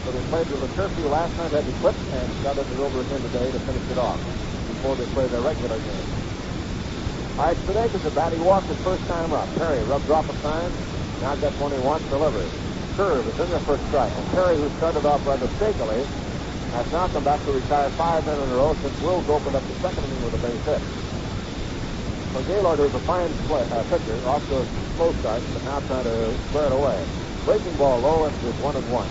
So they played with a curfew last night, had to quit, and started it over again today to finish it off before they play their regular game. All right, Sudakis at bat. He walked his first time up. Perry rubs off a sign. Now gets one he wants, delivers. Curve is in the first strike. And Perry, who started off rather shakily, has now come back to retire five men in a row since Wills opened up the second inning with a base hit. So Gaylord, who's a fine play, uh, pitcher, off to a slow start, but now trying to square it away. Breaking ball low and it's one and one.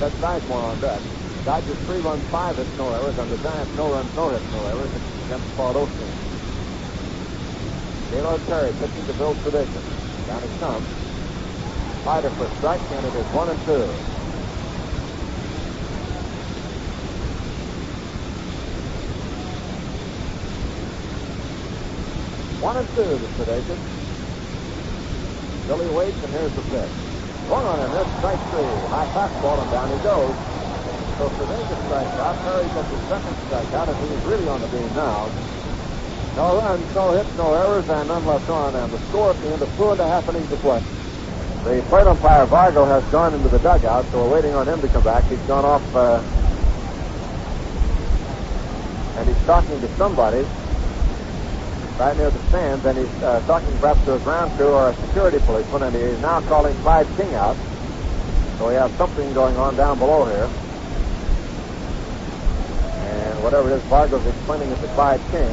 Ted Sizemore on deck. Dodgers three runs, five hits, no errors, and the Giants no runs, no hits, no errors against Claude Osteen. Gaylord Perry pitching to Bill Tradition. Down he comes. Fighter for strike, and it is one and two. One and two to Sudakis. Billy waits, and here's the pitch. One on and this strike three. High fastball, and down he goes. So Sudakis strikes out. Perry gets his second strikeout, and he's really on the beam now. No runs, no hits, no errors, and none left on. And the score at the end of two and a half innings of play. The plate umpire Vargo has gone into the dugout, so we're waiting on him to come back. He's gone off, uh, and he's talking to somebody right near the stands, and he's uh, talking perhaps to a ground crew or a security policeman, and he's now calling Clyde King out. So we have something going on down below here. And whatever it is, Vargo's explaining it to Clyde King.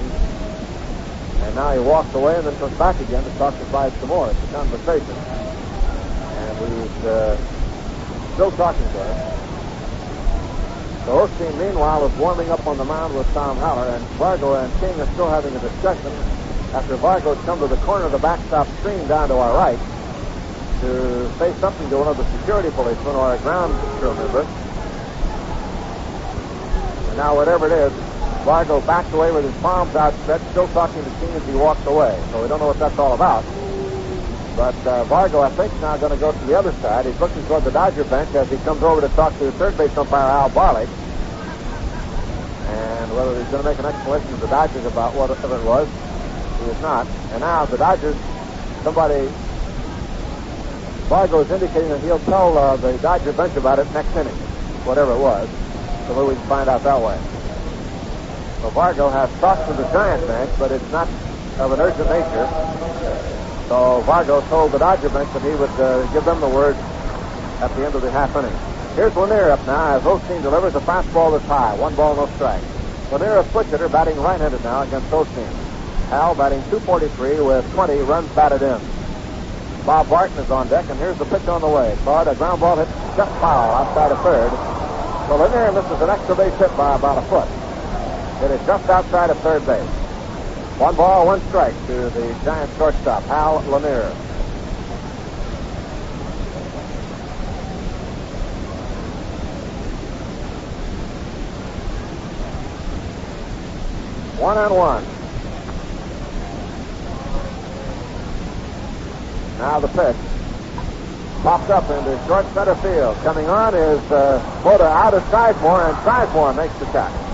And now he walks away and then comes back again to talk to Clyde some more. It's a conversation. And he's uh, still talking to him. So Osteen, meanwhile, is warming up on the mound with Tom Haller, and Vargo and King are still having a discussion after Vargo's come to the corner of the backstop screen down to our right to say something to one of the security policemen or a ground crew member. And now, whatever it is, Vargo backed away with his palms outstretched, still talking to King as he walks away. So we don't know what that's all about. But uh, Vargo, I think, is now going to go to the other side. He's looking toward the Dodger bench as he comes over to talk to third base umpire Al Barlick. And whether he's going to make an explanation to the Dodgers about whatever it was, he is not. And now the Dodgers, somebody, Vargo is indicating that he'll tell uh, the Dodger bench about it next inning, whatever it was. So we can find out that way. So Vargo has talked to the Giant bench, but it's not of an urgent nature. So Vargo told the Dodger bench that he would uh, give them the word at the end of the half inning. Here's Lanier up now as Osteen delivers a fastball that's high. One ball, no strike. Lanier, a switch hitter, batting right-handed now against Osteen. Hal batting 243 with 20 runs batted in. Bob Barton is on deck, and here's the pitch on the way. Caught a ground ball hit just foul outside of third. So Lanier misses an extra base hit by about a foot. It is just outside of third base. One ball, one strike to the Giant shortstop, Hal Lanier. One and one. Now the pitch. Popped up into short center field. Coming on is uh, Mota out of Sizemore, and Sizemore makes the catch.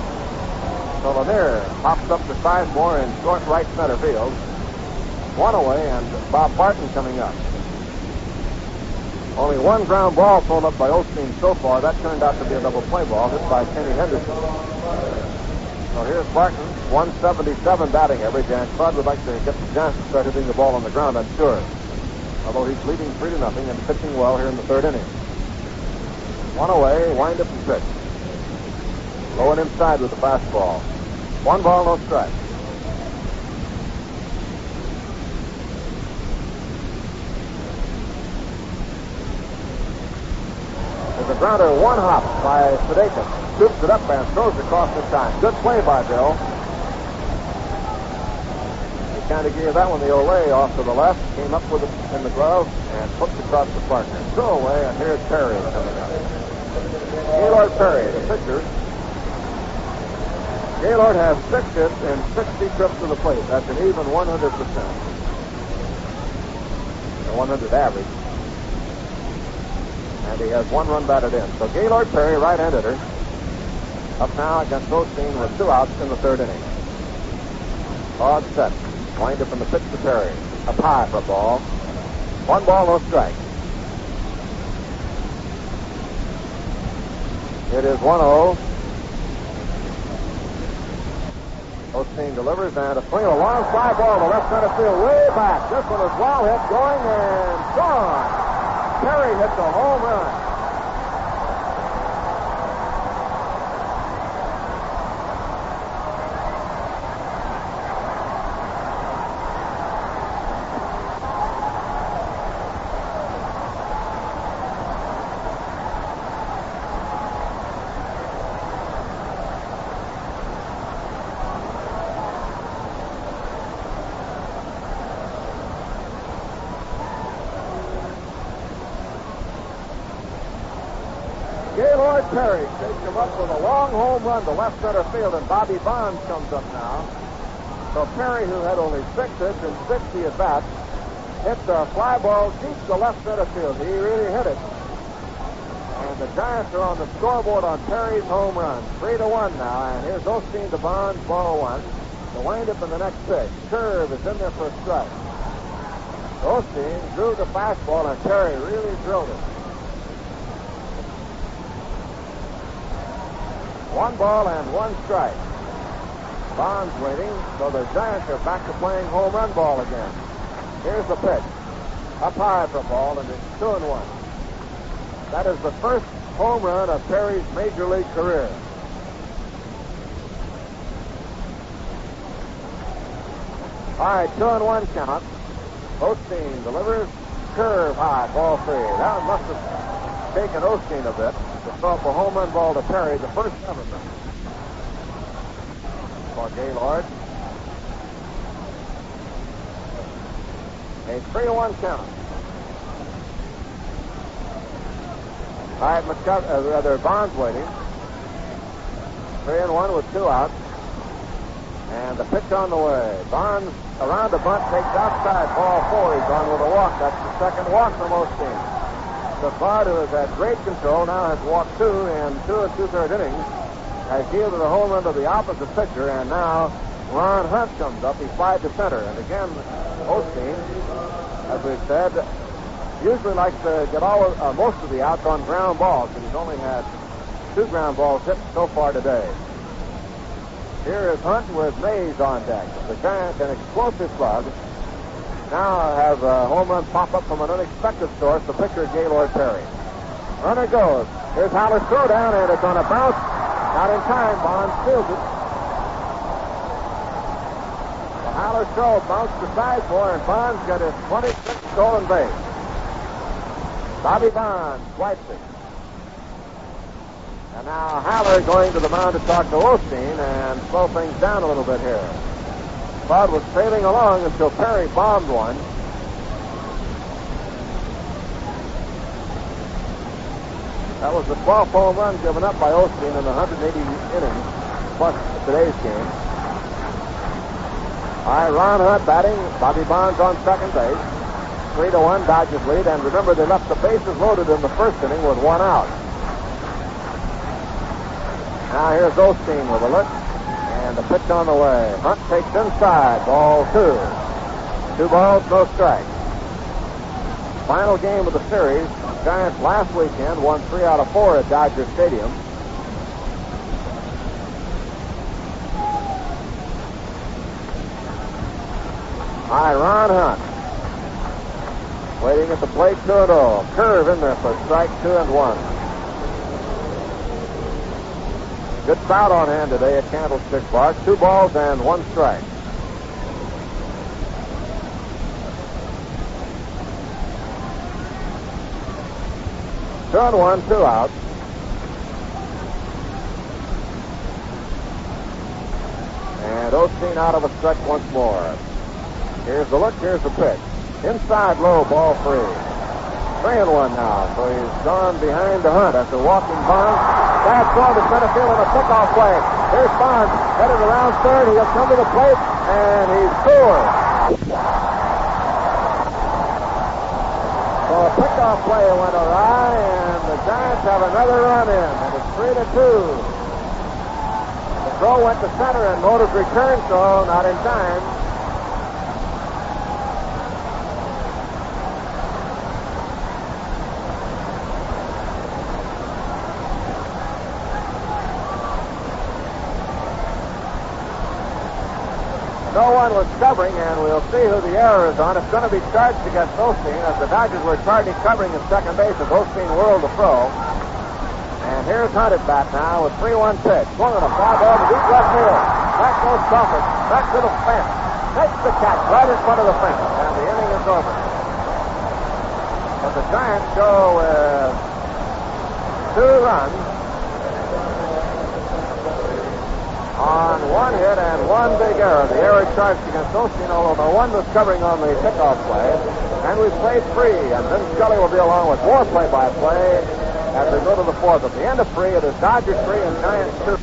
So Lanier pops up to Sizemore in short right center field. One away, and Bob Barton coming up. Only one ground ball thrown up by Osteen so far. That turned out to be a double play ball hit by Kenny Henderson. So here's Barton, 177 batting average, and Bud would like to get the Giants to start hitting the ball on the ground, I'm sure. Although he's leading 3 to nothing and pitching well here in the third inning. One away, wind up and pitch. Low and inside with the fastball. One ball, no strike. There's a grounder, one hop by Sudakis. Scoops it up and throws it across the time. Good play by Bill. He kind of gave that one the Olay off to the left, came up with it in the glove, and flipped across the partner. Throw away, and here's Perry coming up. Gaylord Perry, the pitcher, Gaylord has six hits and 60 trips to the plate. That's an even 100%. A 100 average. And he has one run batted in. So Gaylord Perry, right-handed hitter, up now against Osteen with two outs in the third inning. Odd set. Wind up in the pitch to Perry. Up high for a ball. One ball, no strike. It is 1 0. Osteen delivers and a swing a long fly ball to left center field, way back. This one is well hit, going and gone. Perry hits a home run. Gaylord Perry takes him up with a long home run to left center field, and Bobby Bonds comes up now. So Perry, who had only six hits and 60 at bats, hits a fly ball deep to left center field. He really hit it. And the Giants are on the scoreboard on Perry's home run. Three to one now, and here's Osteen to Bonds, ball one. The windup in the next pitch. Curve is in there for a strike. Osteen drew the fastball, and Perry really drilled it. One ball and one strike. Bonds waiting, so the Giants are back to playing home run ball again. Here's the pitch. Up high for ball, and it's two and one. That is the first home run of Perry's major league career. All right, two and one count. Osteen delivers. Curve high, ball three. That must have taken Osteen a bit to throw a home run ball to Perry, the first ever for Gaylord. A 3 to 1 count. All right, McCut- uh, rather, Bonds waiting. 3 and 1 with two outs. And the pitch on the way. Bonds around the bunt, takes outside, ball four. He's on with a walk. That's the second walk for most teams. Safard, who has had great control, now has walked two in two and two-third innings, has yielded a home run to the opposite pitcher, and now Ron Hunt comes up. He flies to center. And again, Osteen, as we've said, usually likes to get all uh, most of the outs on ground balls, and he's only had two ground balls hit so far today. Here is Hunt with Mays on deck. The Giants, an explosive slug, now have a home run pop up from an unexpected source, the pitcher Gaylord Perry. Runner goes. Here's Haller's throw down, and it's on a bounce. Not in time. Bonds steals it. The Haller's throw bounced the sideboard, and Bonds got his 26th stolen base. Bobby Bonds swipes it. And now Haller going to the mound to talk to Osteen and slow things down a little bit here. Bud was sailing along until Perry bombed one. That was the 12th home run given up by Osteen in 180 innings, plus today's game. All right, Ron Hunt batting. Bobby Bonds on second base. Three to one, Dodgers lead. And remember, they left the bases loaded in the first inning with one out. Now here's Osteen with a look. And the pitch on the way. Hunt takes inside. Ball two. Two balls, no strikes. Final game of the series. Giants last weekend won three out of four at Dodger Stadium. Hi, Ron Hunt. Waiting at the plate, 2 and 0. Curve in there for strike 2 and 1. Good crowd on hand today at Candlestick Park. Two balls and one strike. Two one, two out. And Osteen out of a stretch once more. Here's the look, here's the pitch. Inside low, ball free. Three and one now, so he's gone behind the hunt after walking Bonds. Bad throw to center field on a pickoff play. Here's Bonds headed around third. He'll come to the plate, and he scores. So a pickoff play went awry, and the Giants have another run in, and it's three to two. The throw went to center, and Motors returned, so not in time. no one was covering, and we'll see who the error is on. It's going to be charged against Osteen, as the Dodgers were charging covering at second base as Osteen whirled the throw. And here's Hunt at bat now with 3-1 pitch. Swung on a fly ball to deep left field. Back goes Crawford. Back to the fence. Takes the catch right in front of the fence. And the inning is over. But the Giants go with two runs on one hit and one big error. The error charged against Osteen, although no one was covering on the pickoff play. And we've played three, and Vin Scully will be along with more play-by-play as we go to the fourth. At the end of three, it is Dodgers three and Giants two.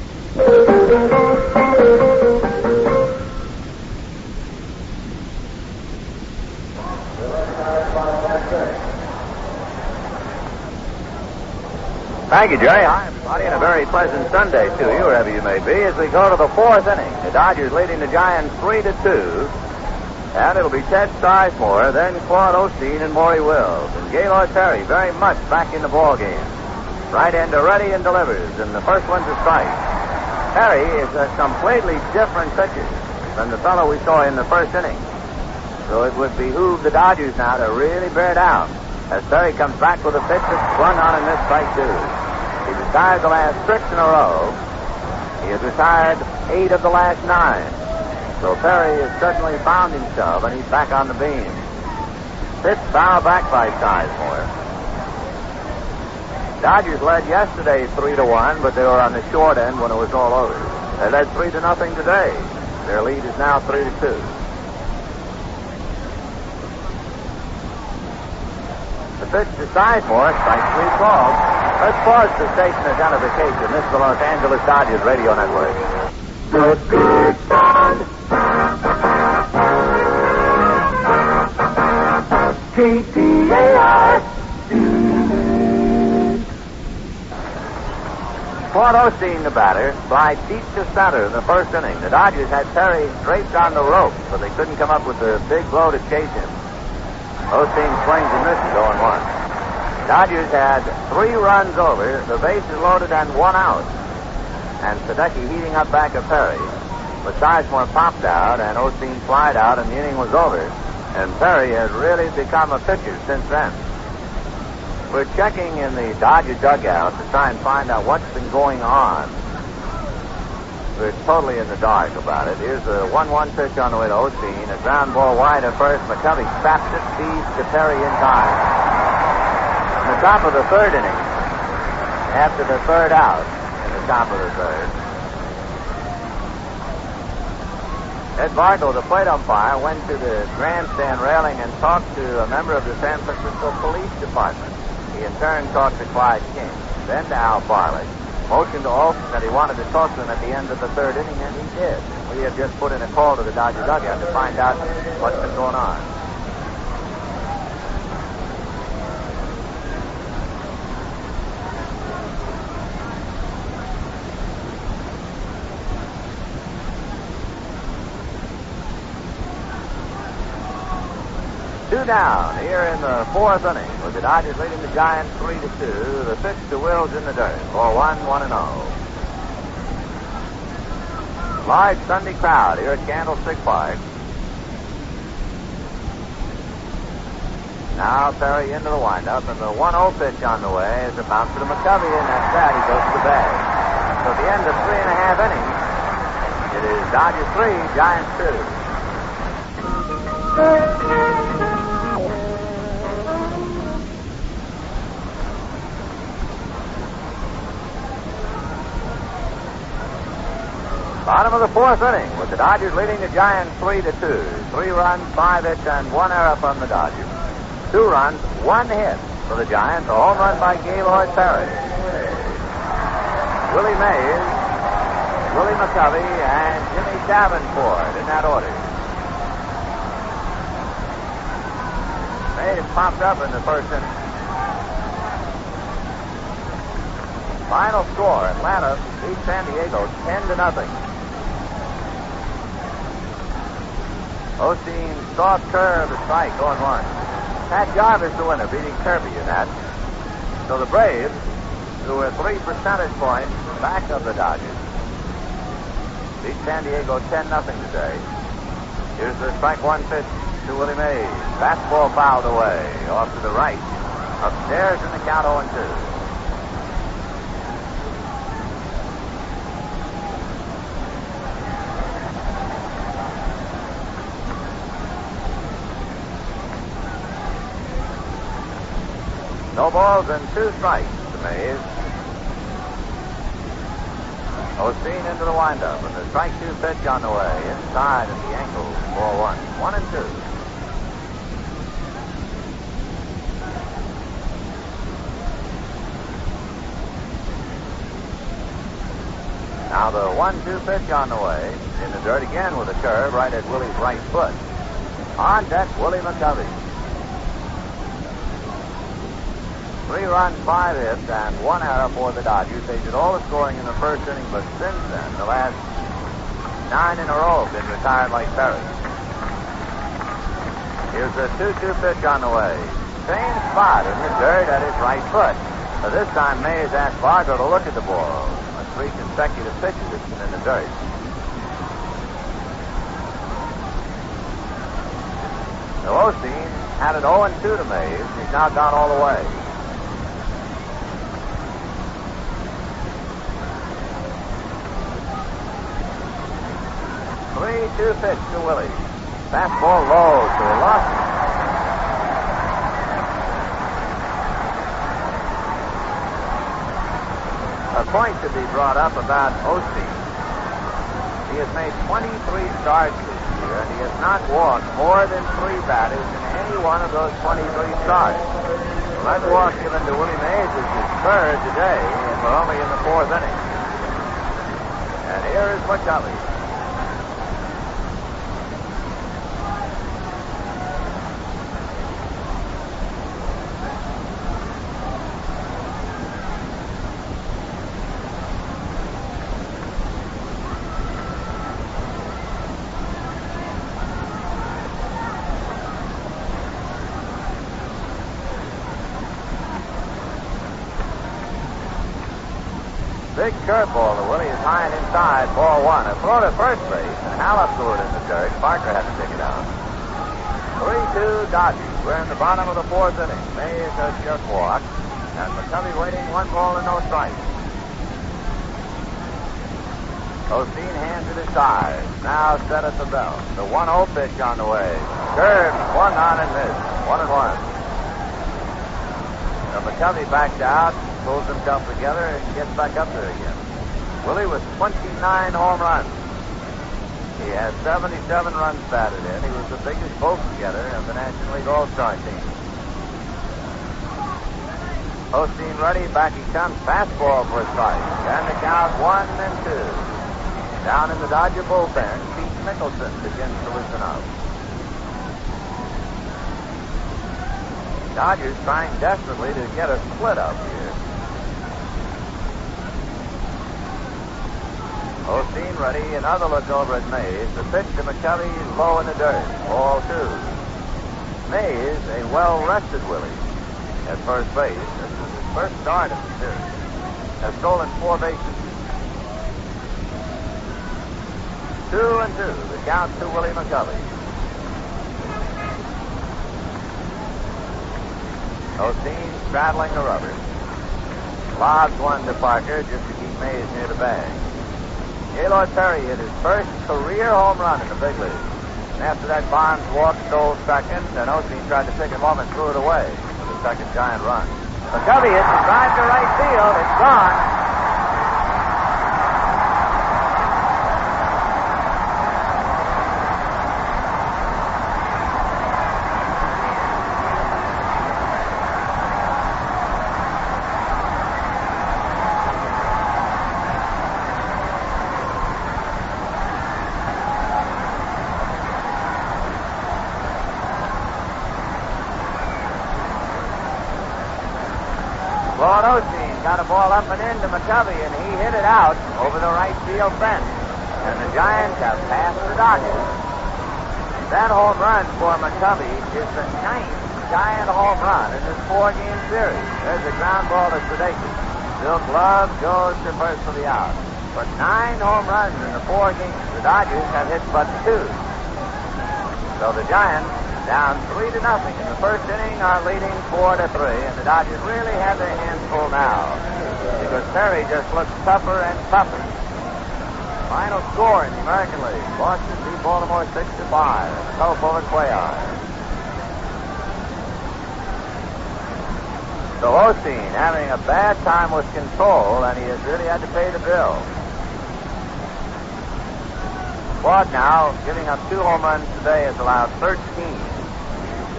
Thank you, Jerry. Everybody, and a very pleasant Sunday to you, wherever you may be, as we go to the fourth inning. The Dodgers leading the Giants three to two. And it'll be Ted Sizemore, then Claude Osteen and Maury Wills. And Gaylord Perry very much back in the ball game. Right ender ready and delivers, and the first one's a strike. Perry is a completely different pitcher than the fellow we saw in the first inning. So it would behoove the Dodgers now to really bear down as Perry comes back with a pitch that's swung on in this strike too. Retired the last six in a row. He has retired eight of the last nine. So Perry has certainly found himself, and he's back on the beam. Pitch foul back by Sizemore. Dodgers led yesterday three to one, but they were on the short end when it was all over. They led three to nothing today. Their lead is now three to two. The pitch to Sizemore, strike three called. Let's pause for station identification. This is the Los Angeles Dodgers radio network. The big KTAR. Claude Osteen, the batter, flies deep to in the first inning. The Dodgers had Perry draped on the rope, but they couldn't come up with a big blow to chase him. Osteen swings and misses 0 1. Dodgers had three runs over, the bases loaded, and one out. And Sadecki heating up back of Perry. But Sizemore popped out, and Osteen flied out, and the inning was over. And Perry has really become a pitcher since then. We're checking in the Dodger dugout to try and find out what's been going on. We're totally in the dark about it. Here's a 1-1 pitch on the way to Osteen. A ground ball wide at first. McCovey traps it, feeds to Perry in time. Top of the third inning, after the third out, in the top of the third, Ed Vargo, the plate umpire, went to the grandstand railing and talked to a member of the San Francisco Police Department. He in turn talked to Clyde King, then to Al Barlick. Motioned to Alston that he wanted to talk to him at the end of the third inning, and he did. We have just put in a call to the Dodger dugout to find out what's been going on. Two down here in the fourth inning with the Dodgers leading the Giants 3 to 2. The pitch to Wills in the dirt for 1 1 and 0. Large Sunday crowd here at Candlestick Park. Now Perry into the windup, and the 1 0 pitch on the way is a bounce to McCovey, and that's that. He goes to the bag. So at the end of three and a half innings, it is Dodgers 3, Giants 2. Bottom of the fourth inning with the Dodgers leading the Giants three to two. Three runs, five hits, and one error from the Dodgers. Two runs, one hit for the Giants. A home run by Gaylord Perry. Willie Mays, Willie McCovey, and Jimmy Davenport in that order. Mays popped up in the first inning. Final score, Atlanta beat San Diego 10 to nothing. Osteen soft curve, strike, going one. Pat Jarvis the winner, beating Kirby in that. So the Braves, who were three percentage points back of the Dodgers, beat San Diego 10 nothing today. Here's the strike one pitch to Willie Mays. Fastball fouled away. Off to the right. Upstairs in the count 0 2. No balls and two strikes to Mays. Osteen into the windup, and the strike two pitch on the way. Inside at the ankle, ball one. One and two. Now the one-two pitch on the way. In the dirt again with a curve right at Willie's right foot. On deck, Willie McCovey. Three runs, five hits, and one error for the Dodgers. They did all the scoring in the first inning, but since then, the last nine in a row have been retired like Perry. Here's a 2-2 pitch on the way. Same spot in the dirt at his right foot. But this time, Mays asked Vargo to look at the ball. Three consecutive pitches, it's been in the dirt. So Osteen had it 0-2 to Mays. He's now gone all the way. Three-two pitch to Willie. Fastball low to Lawson. A point to be brought up about Osteen. He has made 23 starts this year, and he has not walked more than three batters in any one of those 23 starts. The last walk given to Willie Mays is his third today, and we're only in the fourth inning. And here is McCovey. Big curveball to Willie is high and inside, ball one. A throw to first base, and Haller threw it in the dirt. Parker had to take it out. 3-2 Dodgers. We're in the bottom of the fourth inning. Mays has just walked, and McCovey waiting one ball and no strikes. Osteen hands at his side. Now set at the belt. The 1-0 pitch on the way. Curve, one on and miss. One and one. So McCovey backed out, pulls himself together, and gets back up there again. Willie with 29 home runs. He has 77 runs batted in. He was the biggest together of the National League All-Star team. Osteen ready, back he comes, fastball for a strike. And the count one and two. Down in the Dodger bullpen, Pete Mikkelsen begins to loosen up. Dodgers trying desperately to get a split up here. Osteen ready, another look over at Mays. The pitch to McCovey low in the dirt. Ball two. Mays, a well-rested Willie at first base. This is his first start of the series. Has stolen four bases. Two and two. The count to Willie McCovey. Osteen straddling the rubber. Lobs one to Parker just to keep Mays near the bag. Gaylord Perry hit his first career home run in the big league. And after that, Bonds walked, stole second, and Osteen tried to pick him up and threw it away for the second giant run. McCovey hits a drive to right field. It's gone. Lord Osteen got a ball up and into McCovey, and he hit it out over the right field fence. And the Giants have passed the Dodgers. That home run for McCovey is the ninth Giant home run in this four-game series. There's a ground ball to Sudakis. Bill Glove goes to first for the out. But nine home runs in the four games. The Dodgers have hit but two. So the Giants, down three to nothing in the first inning, are leading four to three, and the Dodgers really have their hands full now because Perry just looks tougher and tougher. Final score in the American League: Boston beat Baltimore six to five. Telephone Cuellar. So Osteen having a bad time with control, and he has really had to pay the bill. Claude now, giving up two home runs today, has allowed 13.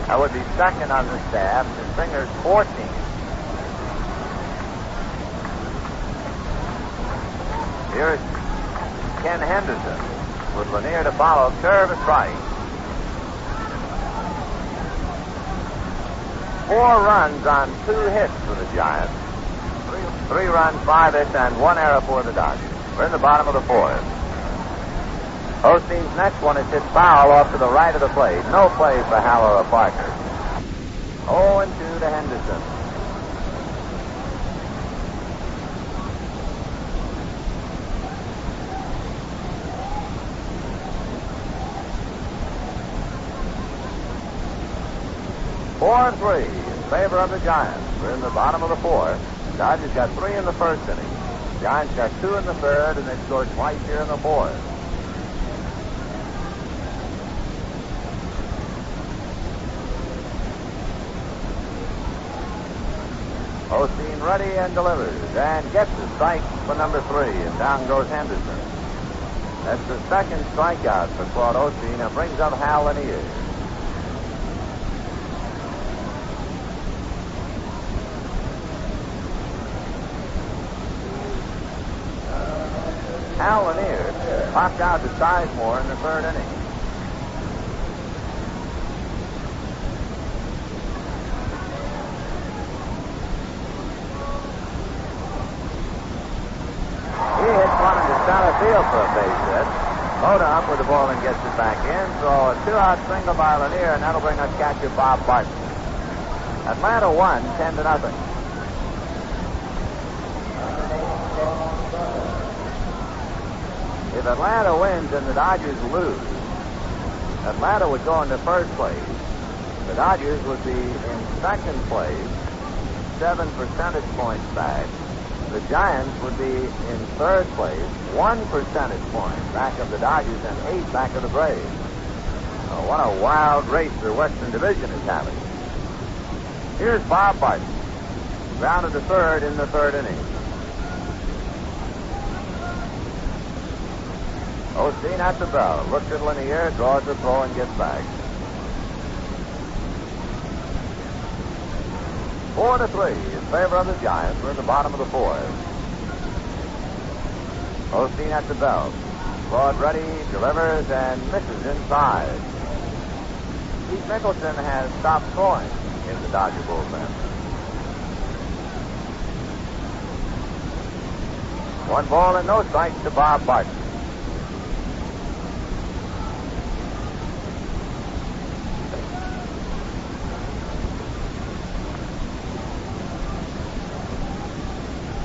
That would be second on the staff. And Singer's 14. Here's Ken Henderson with Lanier to follow. Curve is right. Four runs on two hits for the Giants. Three, runs, five hits, and one error for the Dodgers. We're in the bottom of the fourth. Osteen's next one is hit foul off to the right of the plate. No play for Haller or Parker. 0 and 2 to Henderson. Four and three in favor of the Giants. We're in the bottom of the fourth. Dodgers got three in the first inning. Giants got two in the third, and they scored twice here in the fourth. Osteen ready and delivers and gets the strike for number three, and down goes Henderson. That's the second strikeout for Claude Osteen and brings up Hal Lanier. Lanier popped out to Sizemore in the third inning. He hits one into center field for a base hit. Mota up with the ball and gets it back in. So a two-out single by Lanier, and that'll bring us catcher Bob Barton. Atlanta won 10 to nothing. If Atlanta wins and the Dodgers lose, Atlanta would go into first place. The Dodgers would be in second place, seven percentage points back. The Giants would be in third place, one percentage point back of the Dodgers and eight back of the Braves. Oh, what a wild race the Western Division is having. Here's Bob Barton, grounded to third in the third inning. Oh, Osteen at the bell, looks at Lanier, draws the throw, and gets back. Four to three in favor of the Giants. We're in the bottom of the fourth. Oh, Osteen at the belt. Claude ready, delivers, and misses inside. Pete Mikkelsen has stopped throwing in the Dodger bullpen. One ball and no strikes to Bob Barton.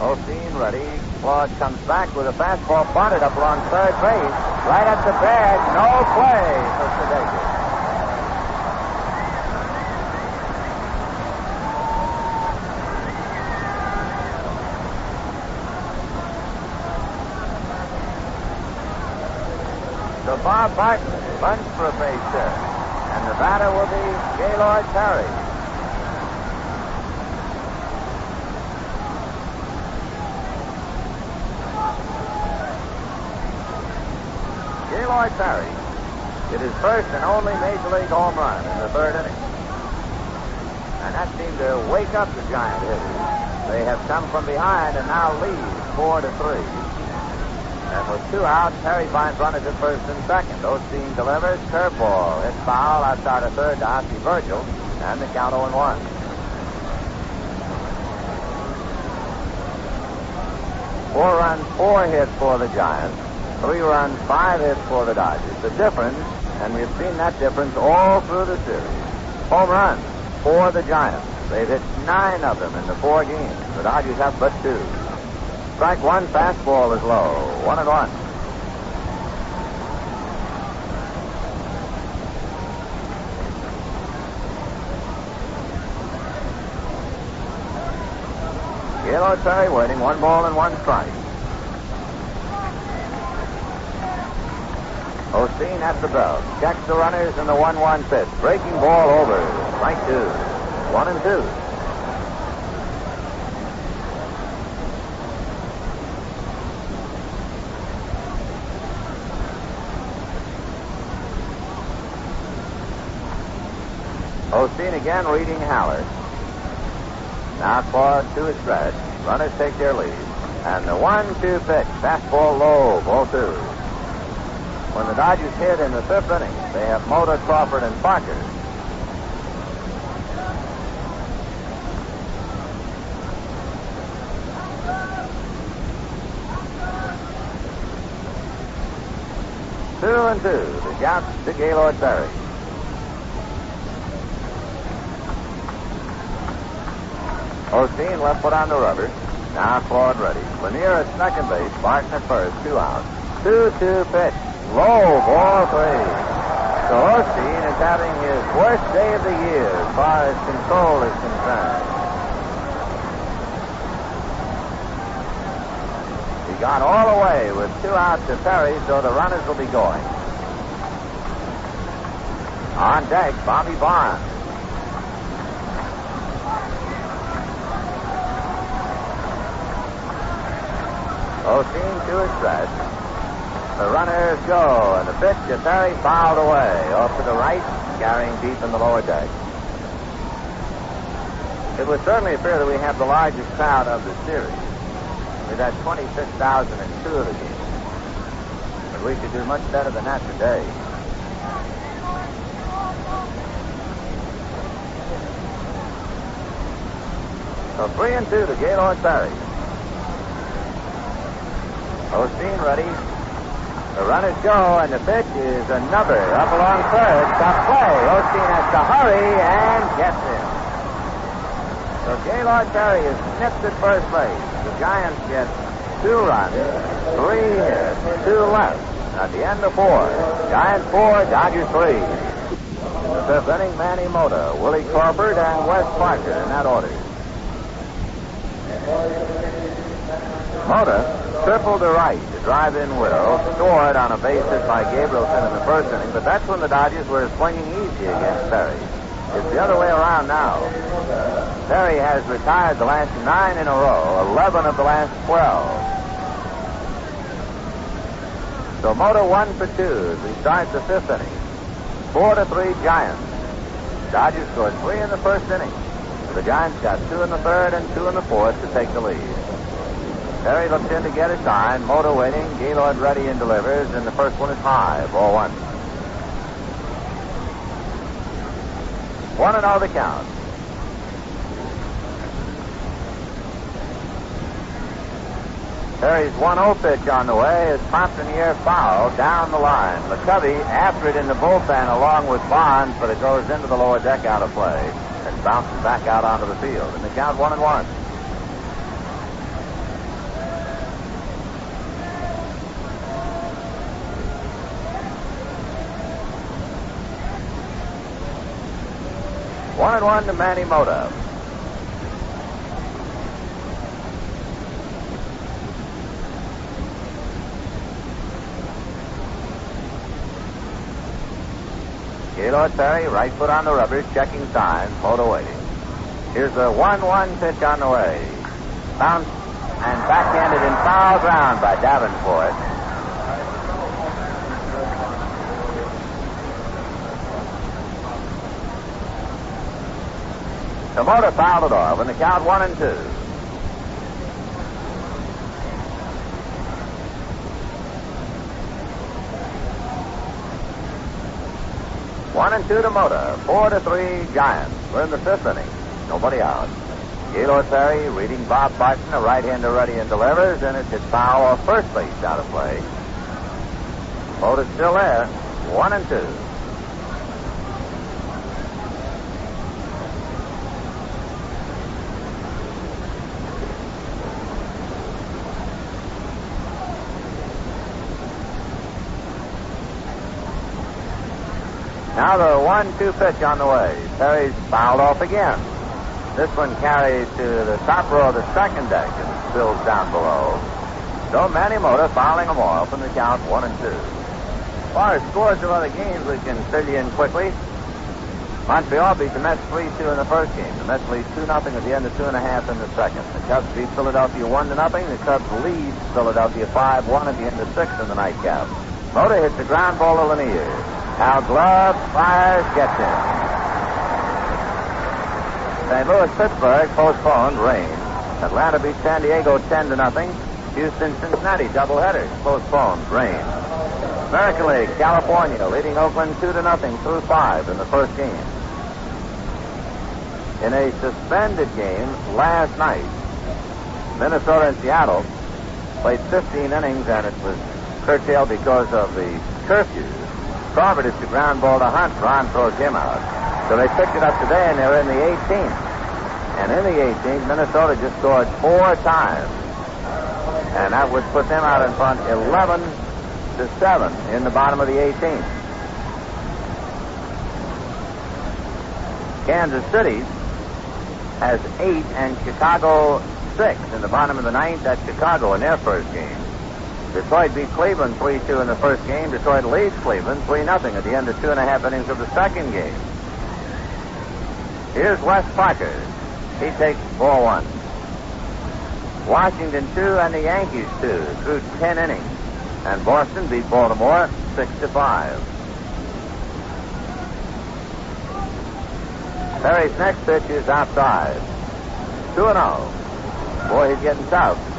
Osteen ready. Claude comes back with a fastball bunted up along third base. Right at the bag. No play for Sudakis. So Bob Barton bunts for a base hit. And the batter will be Gaylord Perry. Gaylord Perry hit his first and only major league home run in the third inning. And that seemed to wake up the Giant hitters. They have come from behind and now lead four to three. And with two outs, Perry finds runners at first and second. Osteen delivers, curveball, hits foul outside of third to Ozzie Virgil, and the count 0 1. Four runs, four hits for the Giants. Three runs, five hits for the Dodgers. The difference, and we've seen that difference all through the series. Home runs for the Giants. They've hit nine of them in the four games. The Dodgers have but two. Strike one, fastball is low. One and one. Yellow waiting. One ball and one strike. Osteen at the belt. Checks the runners in the 1-1 pitch. Breaking ball over. Strike two. One and two. Osteen again reading Haller. Now claws to stretch. Runners take their lead. And the one-two pitch. Fastball low. Ball two. When the Dodgers hit in the fifth inning, they have Mota, Crawford, and Parker. Two and two. The Jets to Gaylord Perry. Osteen left foot on the rubber. Now Claude ready. Lanier at second base. Barton at first. Two out. Two-two pitch. Low ball three. So Osteen is having his worst day of the year as far as control is concerned. He got all the way with two outs to Perry, so the runners will be going. On deck, Bobby Bonds. Osteen to his stretch. The runners go, and the pitch to Perry fouled away off to the right, carrying deep in the lower deck. It would certainly appear that we have the largest crowd of the series. We've had 26,000 in two of the games. But we could do much better than that today. So three and two to Gaylord Perry. Osteen ready. The runners go, and the pitch is another up along third. Tough play. Osteen has to hurry and gets him. So Gaylord Perry is snipped at first base. The Giants get two runs, three hits, two left. At the end of four, Giants four, Dodgers three. In the fifth inning, Manny Mota, Willie Crawford, and Wes Parker in that order. Mota tripled to right to drive in Will, scored on a base hit by Gabrielson in the first inning, but that's when the Dodgers were swinging easy against Perry. It's the other way around now. Perry has retired the last nine in a row, 11 of the last 12. So Mota one for two as we start the fifth inning. Four to three Giants. Dodgers scored three in the first inning. The Giants got two in the third and two in the fourth to take the lead. Perry looks in to get a sign. Mota waiting. Gaylord ready and delivers. And the first one is high. Ball one. One and all the count. Perry's 1-0 pitch on the way is popped in the air foul down the line. McCovey after it in the bullpen along with Bonds, but it goes into the lower deck out of play and bounces back out onto the field. And the count one and one. One and one to Manny Mota. Gaylord Perry, right foot on the rubber, checking signs, Mota waiting. Here's the 1-1 pitch on the way. Bounce and backhanded in foul ground by Davenport. The Mota fouled it off, and the count one and two. One and two to Mota. Four to three Giants. We're in the fifth inning. Nobody out. Gaylord Perry reading Bob Barton, a right-hander ready and delivers, and it's his foul off first base out of play. Mota's still there. One and two. Now the one-two pitch on the way. Perry's fouled off again. This one carries to the top row of the second deck and spills down below. So Manny Mota fouling them off in the count one and two. As far as scores of other games, we can fill you in quickly. Montreal beat the Mets 3-2 in the first game. The Mets lead 2 nothing at the end of two and a half in the second. The Cubs beat Philadelphia 1 to nothing. The Cubs lead Philadelphia 5-1 at the end of six in the nightcap. Mota hits a ground ball to Lanier. Now Glove fires, gets in. St. Louis, Pittsburgh postponed rain. Atlanta beat San Diego 10 to nothing. Houston, Cincinnati doubleheader postponed rain. American League, California leading Oakland 2 to nothing through 5 in the first game. In a suspended game last night, Minnesota and Seattle played 15 innings and it was curtailed because of the curfew. Crawford is the ground ball to Hunt. Ron throws him out. So they picked it up today and they're in the 18th. And in the 18th, Minnesota just scored four times. And that would put them out in front 11 to 7 in the bottom of the 18th. Kansas City has 8 and Chicago 6 in the bottom of the ninth. That's Chicago in their first game. Detroit beat Cleveland 3-2 in the first game. Detroit leads Cleveland 3-0 at the end of two and a half innings of the second game. Here's Wes Parker. He takes ball one. Washington 2 and the Yankees 2 through 10 innings. And Boston beat Baltimore 6 to 5. Perry's next pitch is outside. 2 and 0. Boy, he's getting tough.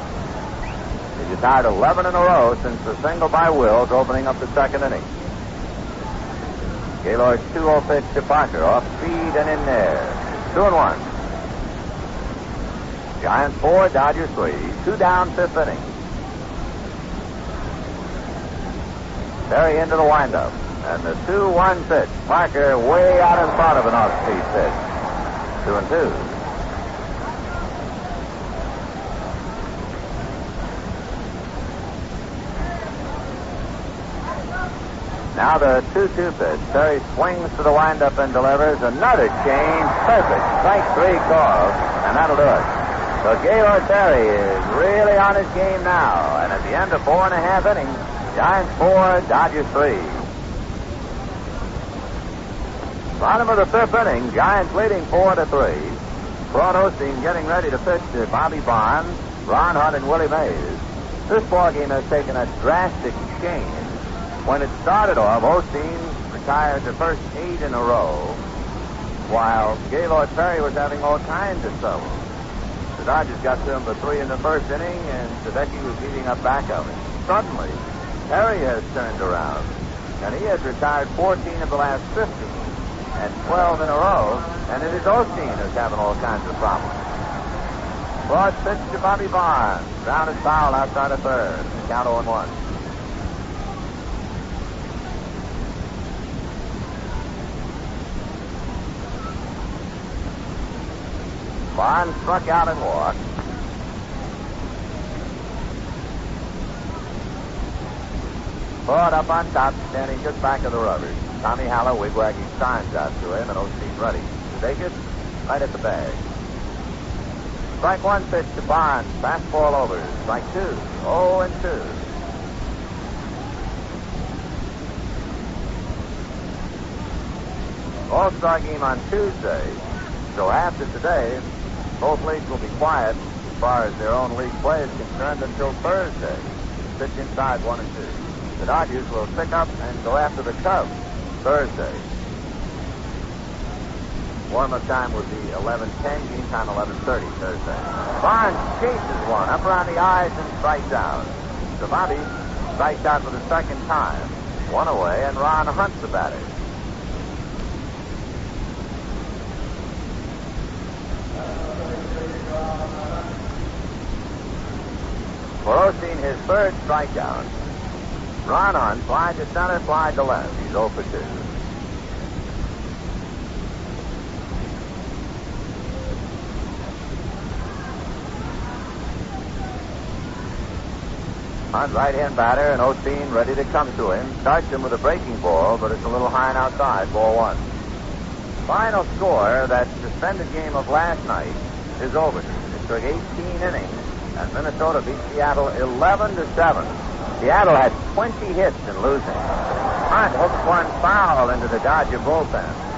He's retired 11 in a row since the single by Wills opening up the second inning. Gaylord's 2 0 pitch to Parker. Off speed and in there. 2 and 1. Giants 4, Dodgers 3. Two down, fifth inning. Perry into the windup. And the 2 1 pitch. Parker way out in front of an off speed pitch. 2 and 2. Now the 2 2 pitch. Perry swings to the windup and delivers another change. Perfect. Strike three call. And that'll do it. So Gaylord Perry is really on his game now. And at the end of four and a half innings, Giants four, Dodgers three. Bottom of the fifth inning, Giants leading four to three. Claude Osteen getting ready to pitch to Bobby Bonds, Ron Hunt, and Willie Mays. This ball game has taken a drastic change. When it started off, Osteen retired the first eight in a row, while Gaylord Perry was having all kinds of trouble. The Dodgers got to him for three in the first inning, and Sadecki was beating up back of him. Suddenly, Perry has turned around, and he has retired 14 of the last 15 and 12 in a row, and it is Osteen who's having all kinds of problems. Broad pitch to Bobby Bonds. Grounded foul outside of third. Count 0 1. Bonds struck out and walked. Ford up on top, standing just back of the rubber. Tommy Haller wigwagging signs out to him, and Osteen ready take it right at the bag. Strike one pitch to Bonds. Fastball over. Strike two. Oh and two. All-Star game on Tuesday. So after today, both leagues will be quiet as far as their own league play is concerned until Thursday. Pitch inside one and two. The Dodgers will pick up and go after the Cubs Thursday. Warm-up time would be 11:10. Game time 11:30 Thursday. Bonds chases one up around the eyes and strikes out. Bobby strikes out for the second time. One away, and Ron hunts the batter. For Osteen, his third strikeout. Ron on, fly to center, fly to left. He's 0 for 2. On right-hand batter, and Osteen ready to come to him. Starts him with a breaking ball, but it's a little high and outside. Ball one. final score, that suspended game of last night, is over. It took 18 innings, and Minnesota beat Seattle 11 to 7. Seattle had 20 hits in losing. Hunt hooked one foul into the Dodger bullpen.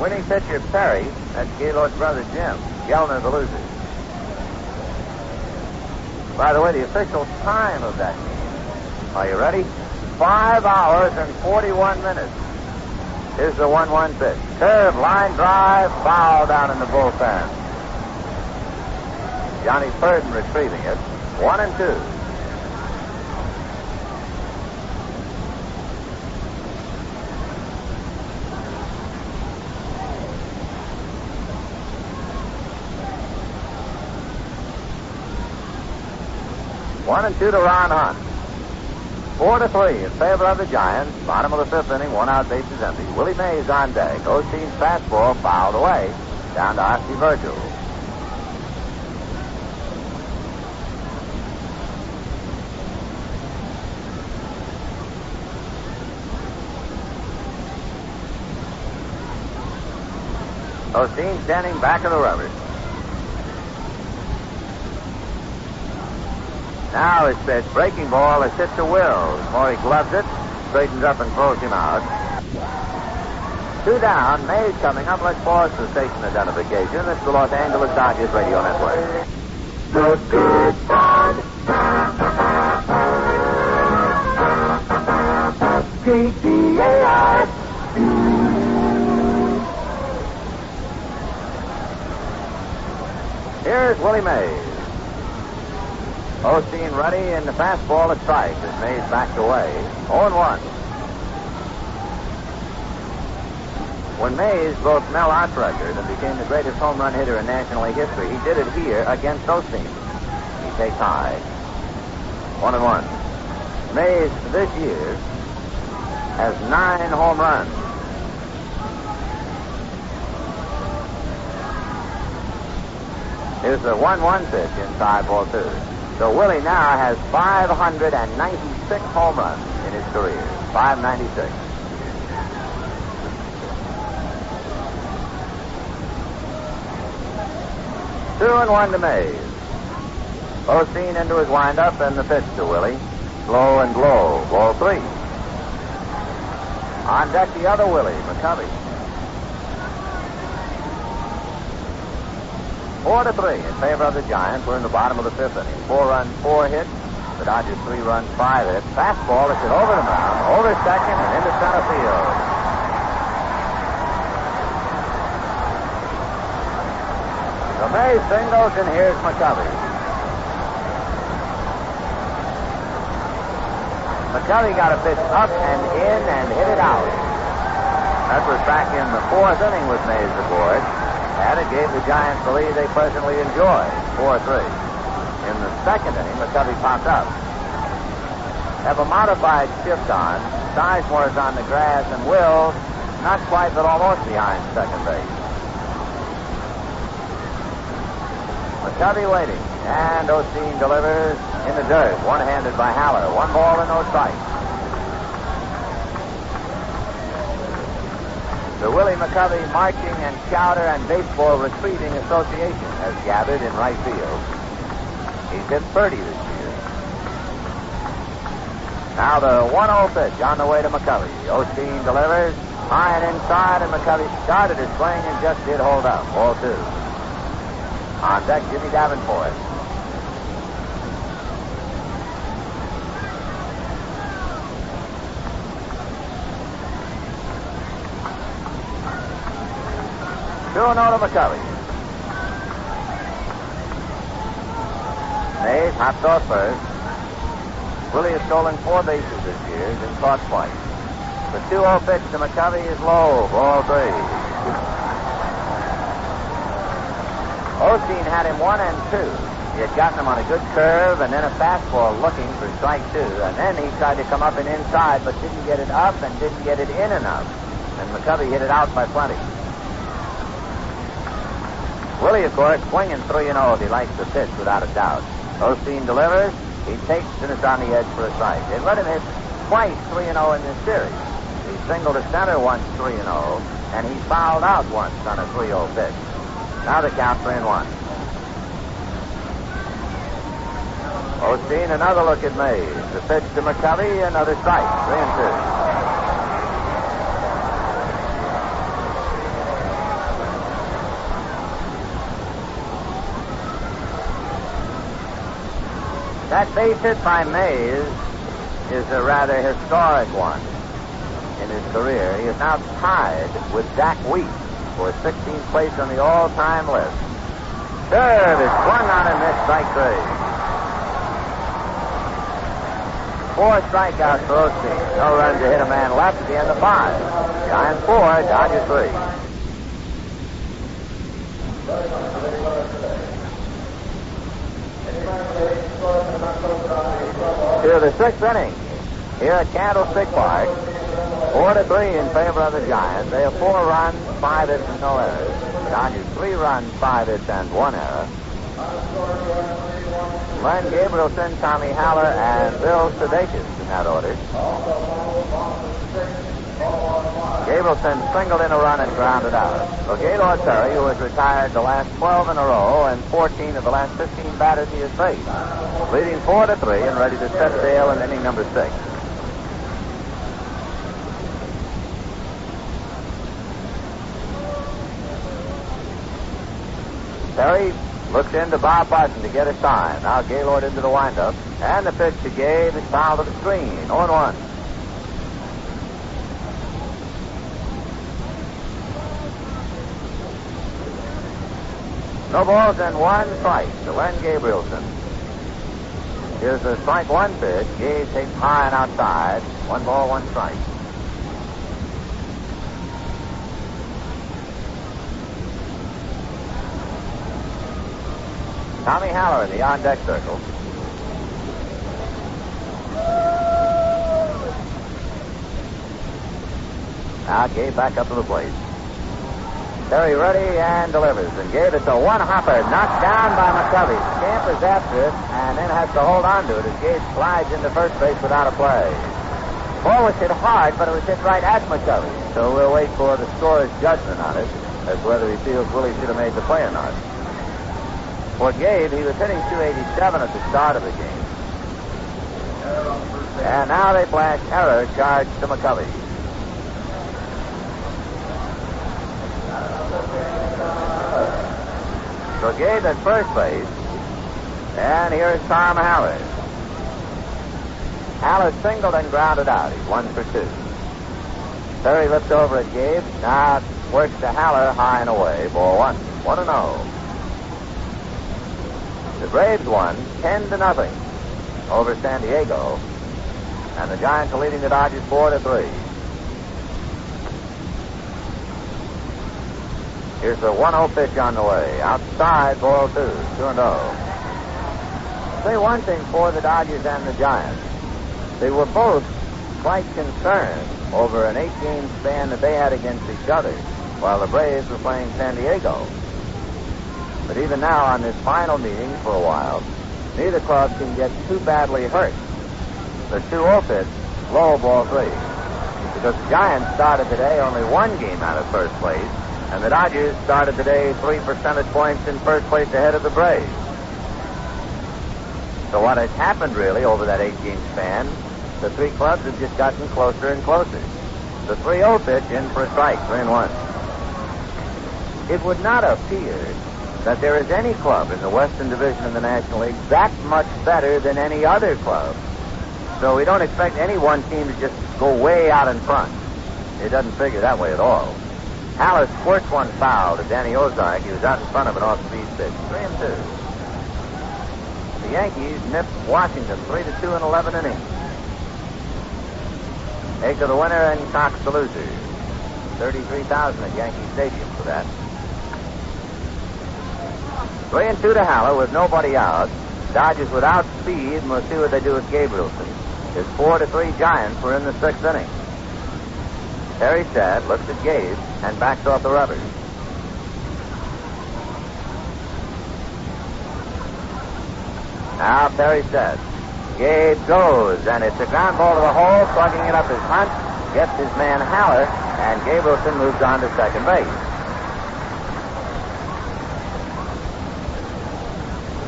Winning pitcher Perry, that's Gaylord's brother Jim. Gellner the loser. By the way, the official time of that game. Are you ready? Five hours and 41 minutes. Here's the 1 1 pitch. Curve, line drive, foul down in the bullpen. Johnny Purdon retrieving it. One and two. One and two to Ron Hunt. Four to three in favor of the Giants. Bottom of the fifth inning, one out, bases empty. Willie Mays on deck. Osteen's fastball fouled away. Down to Ozzie Virgil. Osteen standing back of the rubber. Now his pitch, breaking ball, is hit to Wills. Maury gloves it, straightens up and throws him out. Two down, Mays coming up. Let's pause for station identification. This is the Los Angeles Dodgers Radio Network. The good. KTAR. Here's Willie Mays. Osteen ready and the fastball at strike as Mays backed away. 0 1. When Mays broke Mel Ott's record and became the greatest home run hitter in National League history, he did it here against Osteen. He takes high. 1 and 1. Mays this year has nine home runs. Here's the 1 1 pitch inside ball two. So Willie now has 596 home runs in his career. 596. Two and one to Mays. Osteen into his windup and the pitch to Willie. Slow and low. Ball three. On deck the other Willie, McCovey. Four to three in favor of the Giants. We're in the bottom of the fifth inning. Four runs, four hits. The Dodgers three runs, five hits. Fastball is hit over the mound, over second, and into center field. The Mays singles, and here's McCovey. McCovey got a pitch up and in and hit it out. That was back in the fourth inning with Mays aboard. And it gave the Giants the lead they presently enjoy, 4-3. In the second inning, McCovey popped up. Have a modified shift on. Sizemore is on the grass, and Will not quite, but almost behind second base. McCovey waiting, and Osteen delivers in the dirt, one-handed by Haller. One ball and no strikes. The Willie McCovey Marching and Chowder and Baseball Retreating Association has gathered in right field. He's hit 30 this year. Now the 1-0 pitch on the way to McCovey. Osteen delivers high and inside, and McCovey started his swing and just did hold up. Ball two. On deck, Jimmy Davenport. Two and oh to McCovey. Mays hops off first. Willie has stolen four bases this year, been caught twice. The 2-0 pitch to McCovey is low, ball three. Osteen had him one and two. He had gotten him on a good curve and then a fastball looking for strike two. And then he tried to come up and inside, but didn't get it up and didn't get it in enough. And McCovey hit it out by plenty. Willie, of course, swinging 3 and 0 if he likes the pitch without a doubt. Osteen delivers. He takes and it's on the edge for a strike. They let him hit twice 3 0 in this series. He singled to center once 3 0, and he fouled out once on a 3 0 pitch. Now the count 3 and 1. Osteen, another look at Mays. The pitch to McCovey, another strike. 3 and 2. That base hit by Mays is a rather historic one in his career. He is now tied with Zack Wheat for 16th place on the all-time list. Serve is one on and missed strike three. Four strikeouts for Osteen. No runs to hit a man left at the end of five. Giants four, Dodgers three. To the sixth inning here at Candlestick Park. Four to three in favor of the Giants. They have four runs, five hits, and no errors. Dodgers three runs, five hits, and one error. Len Gabrielson, Tommy Haller, and Bill Sudakis in that order. Gabrielson singled in a run and grounded out. So Gaylord Perry, who has retired the last 12 in a row and 14 of the last 15 batters he has faced, leading 4 to 3 and ready to set sail in inning number 6. Perry looks into Bob Barton to get a sign. Now Gaylord into the windup. And the pitch to Gabe is fouled to the screen. 0 1. No balls and one strike to Len Gabrielson. Here's the strike one pitch. Gabe takes high and outside. One ball, one strike. Tommy Haller in the on deck circle. Now Gabe back up to the plate. Perry ready and delivers. And gave it to one hopper, knocked down by McCovey. Scampers after it and then has to hold on to it as Gabe slides into first base without a play. Ball was hit hard, but it was hit right at McCovey. So we'll wait for the scorer's judgment on it as to whether he feels Willie should have made the play or not. For Gabe, he was hitting 287 at the start of the game. And now they flash error charged to McCovey. Gabe at first base. And here's Tom Haller. Haller singled and grounded out. He's one for two. Perry lifts over at Gabe. Now works to Haller high and away. Ball one. One and oh. The Braves won ten to nothing over San Diego. And the Giants are leading the Dodgers four to three. Here's the 1-0 pitch on the way. Outside, ball two. 2 and 0. Say one thing for the Dodgers and the Giants. They were both quite concerned over an eight-game span that they had against each other while the Braves were playing San Diego. But even now, on this final meeting for a while, neither club can get too badly hurt. The 2-0 pitch, low ball three. Because the Giants started today only one game out of first place, and the Dodgers started today three percentage points in first place ahead of the Braves. So what has happened really over that eight-game span, the three clubs have just gotten closer and closer. The 3-0 pitch in for a strike, 3 and 1. It would not appear that there is any club in the Western Division of the National League that much better than any other club. So we don't expect any one team to just go way out in front. It doesn't figure that way at all. Haller squirts one foul to Danny Ozark. He was out in front of an off-speed pitch. Three and two. The Yankees nipped Washington three to two in eleven innings. Egg to the winner and Cox the loser. Thirty-three thousand at Yankee Stadium for that. Three and two to Haller with nobody out. Dodgers without speed, and we'll see what they do with Gabrielson. It's four to three Giants. We're in the sixth inning. Perry Sad looks at Gabe and backs off the rubbers. Now Perry says, Gabe goes, and it's a ground ball to the hole, plugging it up his Hunt, gets his man Haller, and Gabrielson moves on to second base.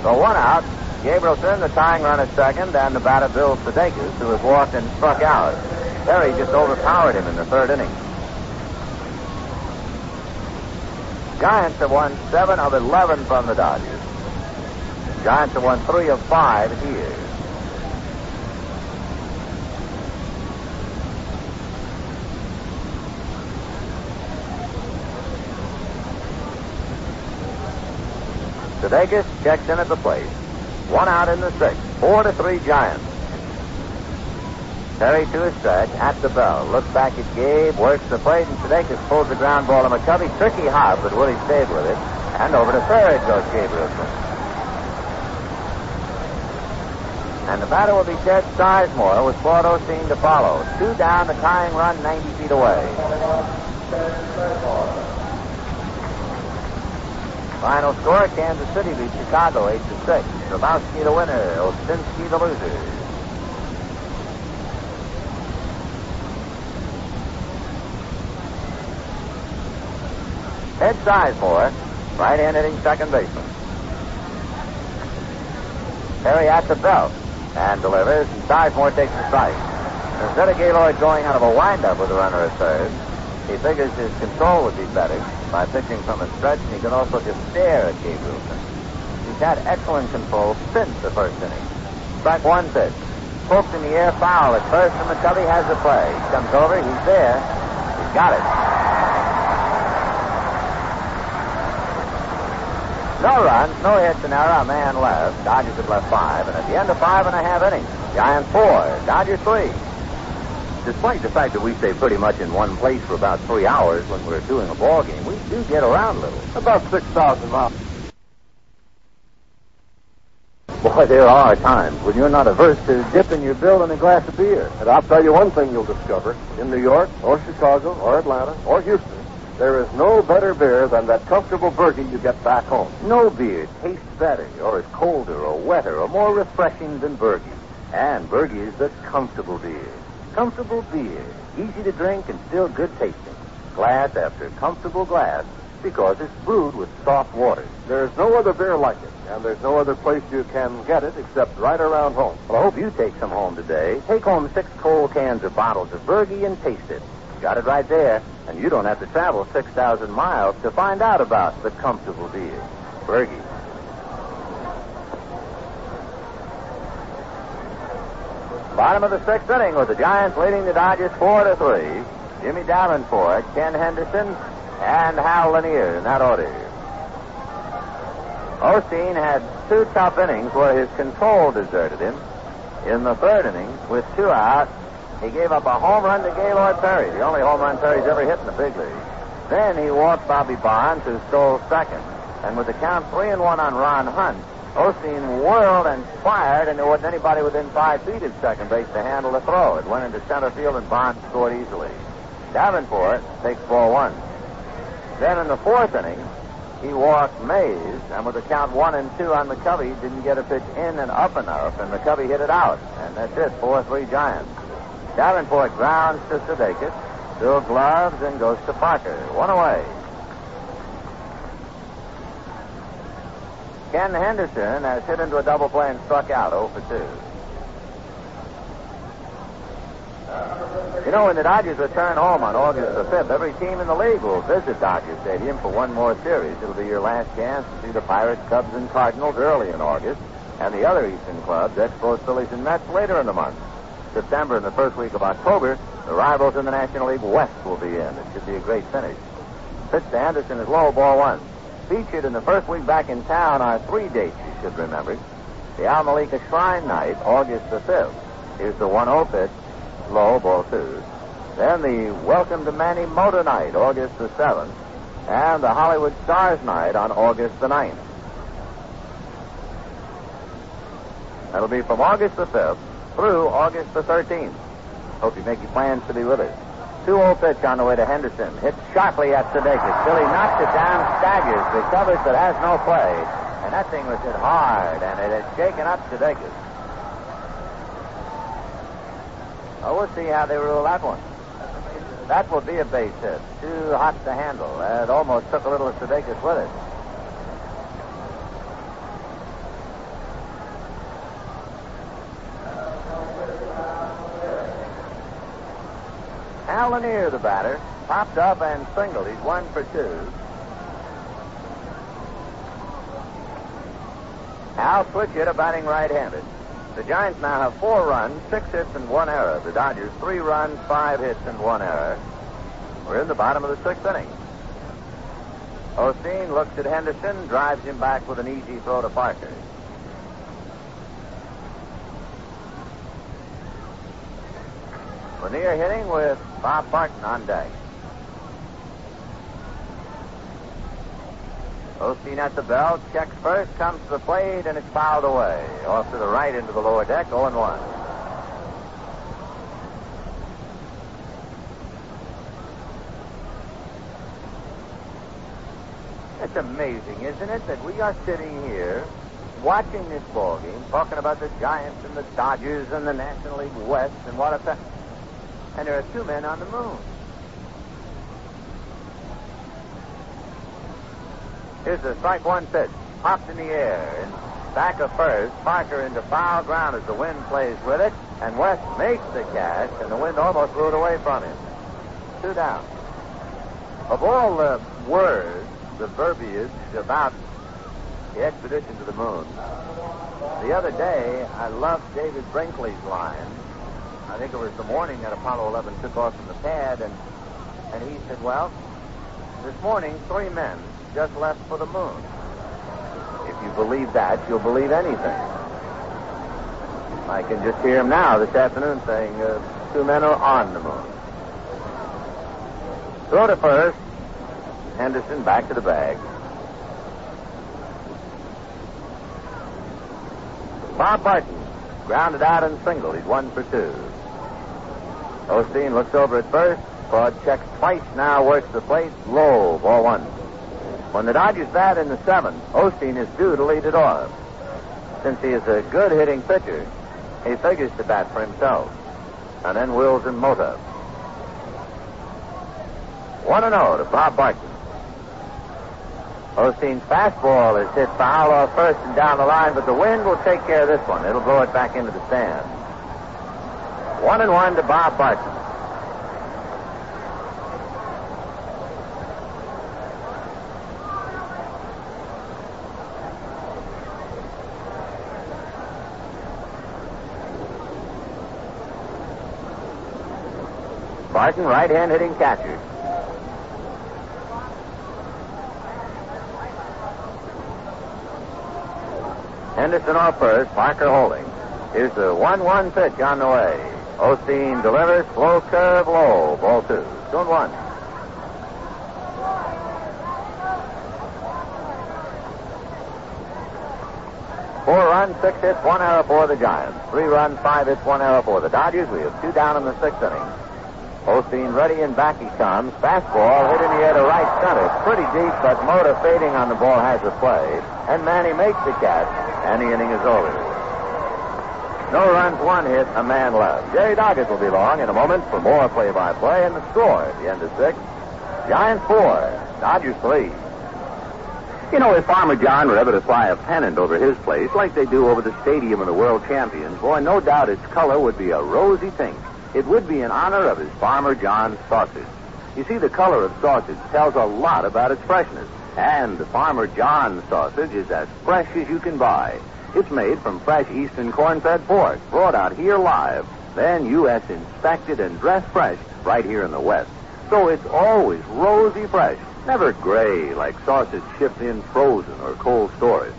So one out. Gabrielson, the tying run at second, and the batter Bill Sudakis, who has walked and struck out. Perry just overpowered him in the third inning. Giants have won seven of eleven from the Dodgers. Giants have won three of five here. Sudakis checks in at the plate. One out in the sixth. Four to three Giants. Perry to his stretch at the bell. Looks back at Gabe, works the plate, and Sudakis pulls the ground ball to McCovey. Tricky hop, but Willie stayed with it. And over to third goes Gabrielson. And the batter will be Ted Sizemore with Claude Osteen to follow. Two down, the tying run 90 feet away. Final score, Kansas City beats Chicago 8 to 6. Drabowsky the winner, Osinski the loser. Ted Sizemore, right-hand hitting second baseman. Perry at the belt and delivers, and Sizemore takes the strike. Instead of Gaylord going out of a windup with a runner at third, he figures his control would be better by pitching from a stretch, and he can also just stare at Gabrielson. He's had excellent control since the first inning. Strike one pitch. Poked in the air, foul at first, and McCovey has the play. He comes over, he's there. He's got it. No runs, no hits, an error, a man left. Dodgers have left five, and at the end of five and a half innings, Giants four, Dodgers three. Despite the fact that we stay pretty much in one place for about three hours when we're doing a ball game, we do get around a little. About 6,000 miles. Boy, there are times when you're not averse to dipping your bill in a glass of beer. And I'll tell you one thing you'll discover. In New York, or Chicago, or Atlanta, or Houston, there is no better beer than that comfortable Burgie you get back home. No beer tastes better, or is colder, or wetter, or more refreshing than Burgie. And Burgie is the comfortable beer. Comfortable beer, easy to drink and still good tasting. Glass after comfortable glass, because it's brewed with soft water. There's no other beer like it, and there's no other place you can get it except right around home. Well, I hope you take some home today. Take home six cold cans or bottles of Burgie and taste it. Got it right there, and you don't have to travel 6,000 miles to find out about the comfortable beer. Burgie. Bottom of the sixth inning with the Giants leading the Dodgers four to three. Jimmy Davenport, Ken Henderson, and Hal Lanier in that order. Osteen had two tough innings where his control deserted him. In the third inning, with two out, he gave up a home run to Gaylord Perry, the only home run Perry's ever hit in the big league. Then he walked Bobby Bonds, who stole second. And with the count three and one on Ron Hunt, Osteen whirled and fired, and there wasn't anybody within five feet of second base to handle the throw. It went into center field, and Bonds scored easily. Davenport takes ball one. Then in the fourth inning, he walked Mays, and with the count one and two on McCovey, didn't get a pitch in and up enough, and McCovey hit it out. And that's it, 4-3 Giants. Davenport grounds to Sudakis, Bill gloves, and goes to Parker. One away. Ken Henderson has hit into a double play and struck out 0 for 2. You know, when the Dodgers return home on August the 5th, every team in the league will visit Dodger Stadium for one more series. It'll be your last chance to see the Pirates, Cubs, and Cardinals early in August, and the other Eastern clubs, Expos, Phillies, and Mets later in the month. September and the first week of October, the rivals in the National League West will be in. It should be a great finish. Pitch to Henderson is low, ball one. Featured in the first week back in town are three dates you should remember. The Al Malaikah Shrine Night, August the 5th. Here's the 1-0 pitch, low, ball two. Then the Welcome to Manny Mota Night, August the 7th. And the Hollywood Stars Night on August the 9th. That'll be from August the 5th through August the 13th. Hope you make your plans to be with us. 2-0 pitch on the way to Henderson. Hits sharply at Sudakis. Billy knocks it down, staggers, recovers, but has no play. And that thing was hit hard, and it had shaken up Sudakis. Oh, we'll see how they rule that one. That will be a base hit. Too hot to handle. It almost took a little of Sudakis with it. Hal Lanier, the batter, popped up and singled. He's one for two. Al Switch hit a batting right-handed. The Giants now have four runs, six hits, and one error. The Dodgers three runs, five hits, and one error. We're in the bottom of the sixth inning. Osteen looks at Henderson, drives him back with an easy throw to Parker. Lanier hitting with Bob Barton on deck. Osteen at the bell, checks first, comes to the plate, and it's fouled away. Off to the right into the lower deck, 0 1. It's amazing, isn't it, that we are sitting here watching this ball game, talking about the Giants and the Dodgers and the National League West and what a and there are two men on the moon. Here's the strike one pitch. Popped in the air. Back of first. Parker into foul ground as the wind plays with it. And Wes makes the catch, and the wind almost blew it away from him. Two down. Of all the words, the verbiage about the expedition to the moon, the other day I loved David Brinkley's line I think it was the morning that Apollo 11 took off from the pad, and and he said, "Well, this morning three men just left for the moon. If you believe that, you'll believe anything." I can just hear him now this afternoon saying uh, two men are on the moon. Throw to first. Henderson back to the bag. Bob Barton grounded out and single. He's one for two. Osteen looks over at first. Claude checks twice now, works the plate. Low, ball one. When the Dodgers bat in the seventh, Osteen is due to lead it off. Since he is a good hitting pitcher, he figures to bat for himself. And then Wills and Mota. 1 0 to Bob Barton. Osteen's fastball is hit foul off first and down the line, but the wind will take care of this one. It'll blow it back into the stand. One and one to Bob Barton. Barton, right hand hitting catcher. Henderson off first, Parker holding. Here's the 1 1 pitch on the way. Osteen delivers, slow curve, low. Ball two. Two and one. Four runs, six hits, one error for the Giants. Three runs, five hits, one error for the Dodgers. We have two down in the sixth inning. Osteen ready and back he comes. Fastball hit in the air to right center. Pretty deep, but Mota fading on the ball has a play. And Manny makes the catch, and the inning is over. No runs, one hit, a man left. Jerry Doggett will be along in a moment for more play-by-play and the score at the end of six. Giants four, Dodgers three. You know, if Farmer John were ever to fly a pennant over his place, like they do over the stadium of the world champions, boy, no doubt its color would be a rosy pink. It would be in honor of his Farmer John sausage. You see, the color of sausage tells a lot about its freshness. And the Farmer John sausage is as fresh as you can buy. It's made from fresh eastern corn-fed pork, brought out here live, then U.S. inspected and dressed fresh right here in the West. So it's always rosy fresh, never gray like sausage shipped in frozen or cold storage.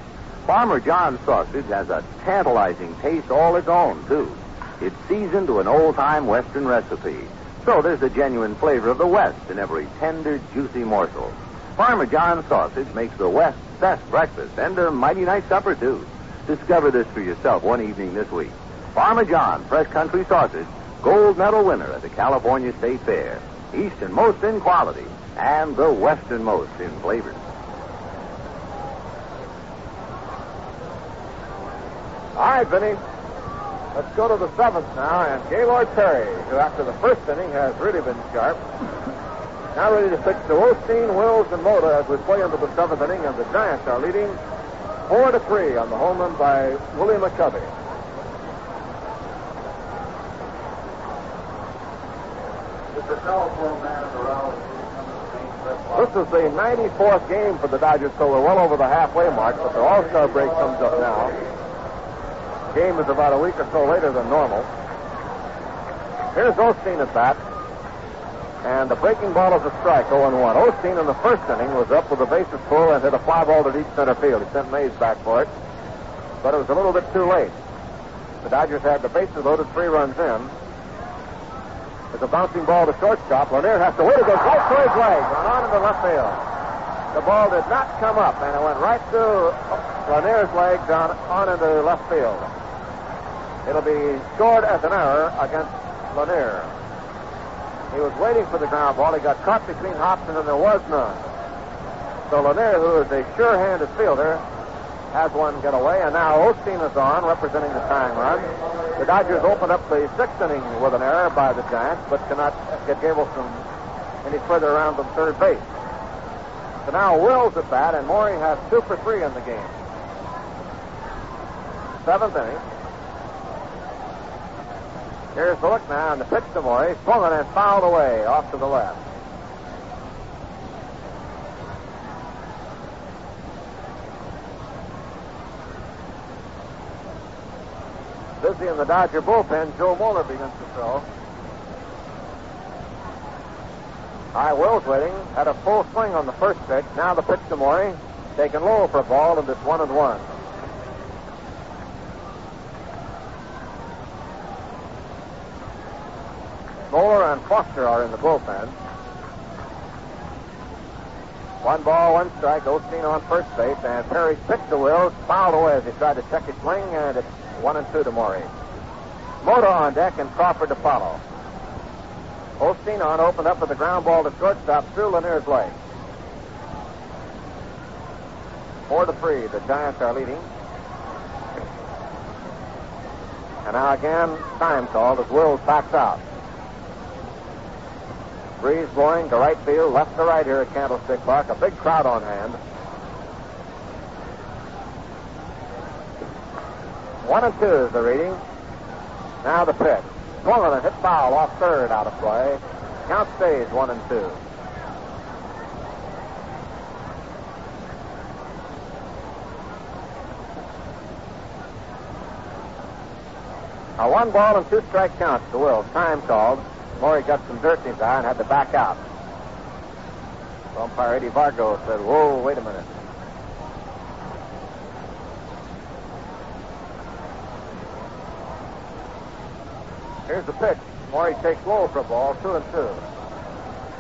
Farmer John's sausage has a tantalizing taste all its own, too. It's seasoned to an old-time Western recipe. So there's the genuine flavor of the West in every tender, juicy morsel. Farmer John's sausage makes the West's best breakfast and a mighty nice supper, too. Discover this for yourself one evening this week. Farmer John Fresh Country Sausage, gold medal winner at the California State Fair. Easternmost in quality and the westernmost in flavor. All right, Vinny. Let's go to the seventh now, and Gaylord Perry, who after the first inning has really been sharp, now ready to pitch to Osteen, Wills, and Mota as we play into the seventh inning, and the Giants are leading four to three on the home run by Willie McCovey. It's a telephone man in the rally. This is the 94th game for the Dodgers, so we're well over the halfway mark, but the All-Star break comes up now. Game is about a week or so later than normal. Here's Osteen at bat. And the breaking ball is a strike, 0-1. Osteen in the first inning was up with the bases full and hit a fly ball to deep center field. He sent Mays back for it, but it was a little bit too late. The Dodgers had the bases loaded, three runs in. It's a bouncing ball to shortstop. Lanier has to wait. It goes right to his leg and on into left field. The ball did not come up, and it went right through Lanier's legs on, on into left field. It'll be scored as an error against Lanier. He was waiting for the ground ball. He got caught between Hobson, and there was none. So Lanier, who is a sure-handed fielder, has one get away, and now Osteen is on, representing the tying run. The Dodgers open up the sixth inning with an error by the Giants, but cannot get Gabrielson any further around than third base. So now Wills at bat, and Maury has two for three in the game. Seventh inning. Here's the look now, and the pitch to Maury, swung and fouled away off to the left. Busy in the Dodger bullpen, Joe Moeller begins to throw. High Will's waiting, had a full swing on the first pitch. Now the pitch to Maury, taken low for a ball, and it's one and one. Moeller and Foster are in the bullpen. One ball, one strike. Osteen on first base, and Perry pitched to Wills, fouled away as he tried to check his swing, and it's one and two to Maury. Mota on deck and Crawford to follow. Osteen on opened up with the ground ball to shortstop through Lanier's leg. Four to three, the Giants are leading. And now again, time called as Wills backs out. Breeze blowing to right field, left to right here at Candlestick Park. A big crowd on hand. One and two is the reading. Now the pitch. Swung on a hit foul off third out of play. Count stays one and two. A one ball and two strike count to Will. Time called. Maury got some dirt in his eye and had to back out. Umpire Eddie Vargo said, Whoa, wait a minute. Here's the pitch. Maury takes low for a ball, two and two.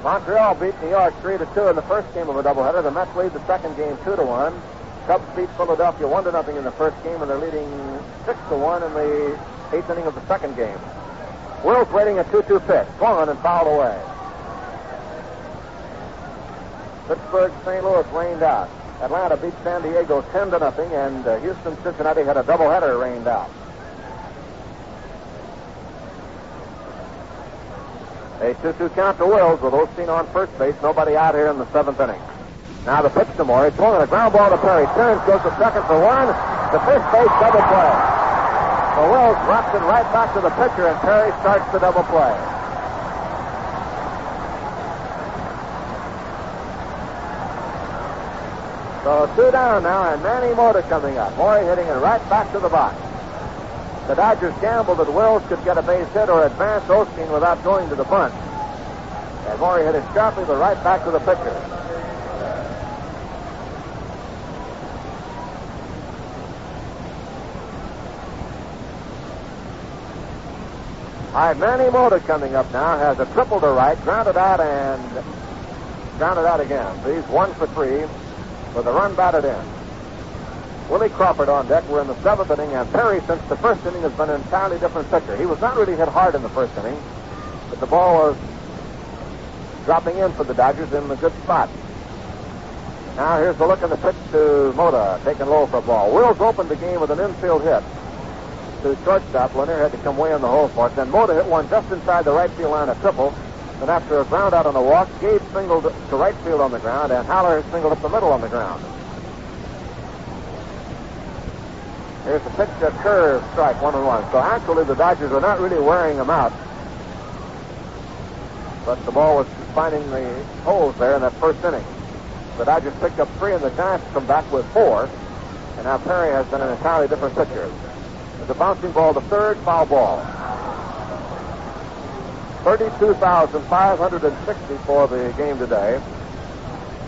Montreal beat New York three to two in the first game of a doubleheader. The Mets lead the second game two to one. Cubs beat Philadelphia one to nothing in the first game, and they're leading six to one in the eighth inning of the second game. Wills waiting a 2-2 pitch. Swung on and fouled away. Pittsburgh, St. Louis rained out. Atlanta beat San Diego 10 to nothing, and uh, Houston, Cincinnati had a doubleheader rained out. A 2-2 count to Wills with Osteen on first base. Nobody out here in the seventh inning. Now the pitch to Maury. Swung on a ground ball to Perry. Turns, goes to second for one. The first base double play. So Wills drops it right back to the pitcher, and Perry starts the double play. So two down now, and Manny Mota coming up. Maury hitting it right back to the box. The Dodgers gambled that Wills could get a base hit or advance Osteen without going to the bunt. And Maury hit it sharply, but right back to the pitcher. All right, Manny Mota coming up now has a triple to right, grounded out and grounded out again. He's one for three with a run batted in. Willie Crawford on deck. We're in the seventh inning, and Perry, since the first inning, has been an entirely different pitcher. He was not really hit hard in the first inning, but the ball was dropping in for the Dodgers in a good spot. Now here's the look in the pitch to Mota, taken low for a ball. Wills opened the game with an infield hit. To shortstop. Lanier had to come way in the hole for it. Then Mota hit one just inside the right field line, a triple. And after a ground out on the walk, Gabe singled to right field on the ground, and Haller singled up the middle on the ground. Here's the pitch, a curve strike, one and one. So actually, the Dodgers were not really wearing him out. But the ball was finding the holes there in that first inning. The Dodgers picked up three, and the Giants come back with four. And now Perry has been an entirely different pitcher. It's a bouncing ball, the third foul ball. 32,560 for the game today.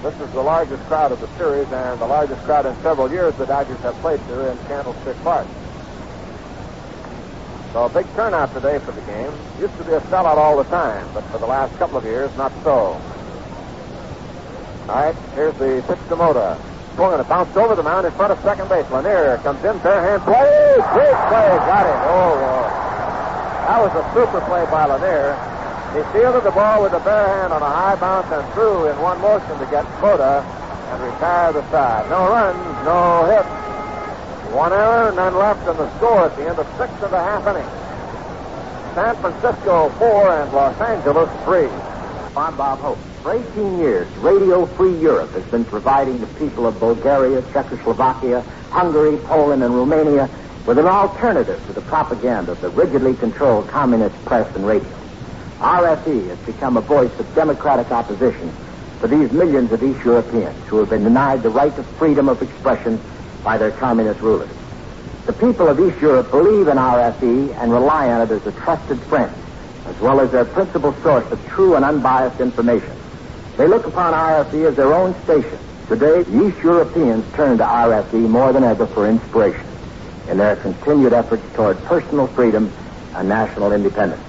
This is the largest crowd of the series and the largest crowd in several years the Dodgers have played to in Candlestick Park. So a big turnout today for the game. Used to be a sellout all the time, but for the last couple of years, not so. All right, here's the pitch to Mota. And it bounced over the mound in front of second base. Lanier comes in, bare hand play. Great play, got it. Oh, oh. That was a super play by Lanier. He fielded the ball with a bare hand on a high bounce and threw in one motion to get Mota and retire the side. No runs, no hits. One error, none left in the score at the end of six and a half innings. San Francisco four and Los Angeles three. I'm Bob Hope. For 18 years, Radio Free Europe has been providing the people of Bulgaria, Czechoslovakia, Hungary, Poland, and Romania with an alternative to the propaganda of the rigidly controlled communist press and radio. RFE has become a voice of democratic opposition for these millions of East Europeans who have been denied the right to freedom of expression by their communist rulers. The people of East Europe believe in RFE and rely on it as a trusted friend, as well as their principal source of true and unbiased information. They look upon RFE as their own station. Today, East Europeans turn to RFE more than ever for inspiration in their continued efforts toward personal freedom and national independence.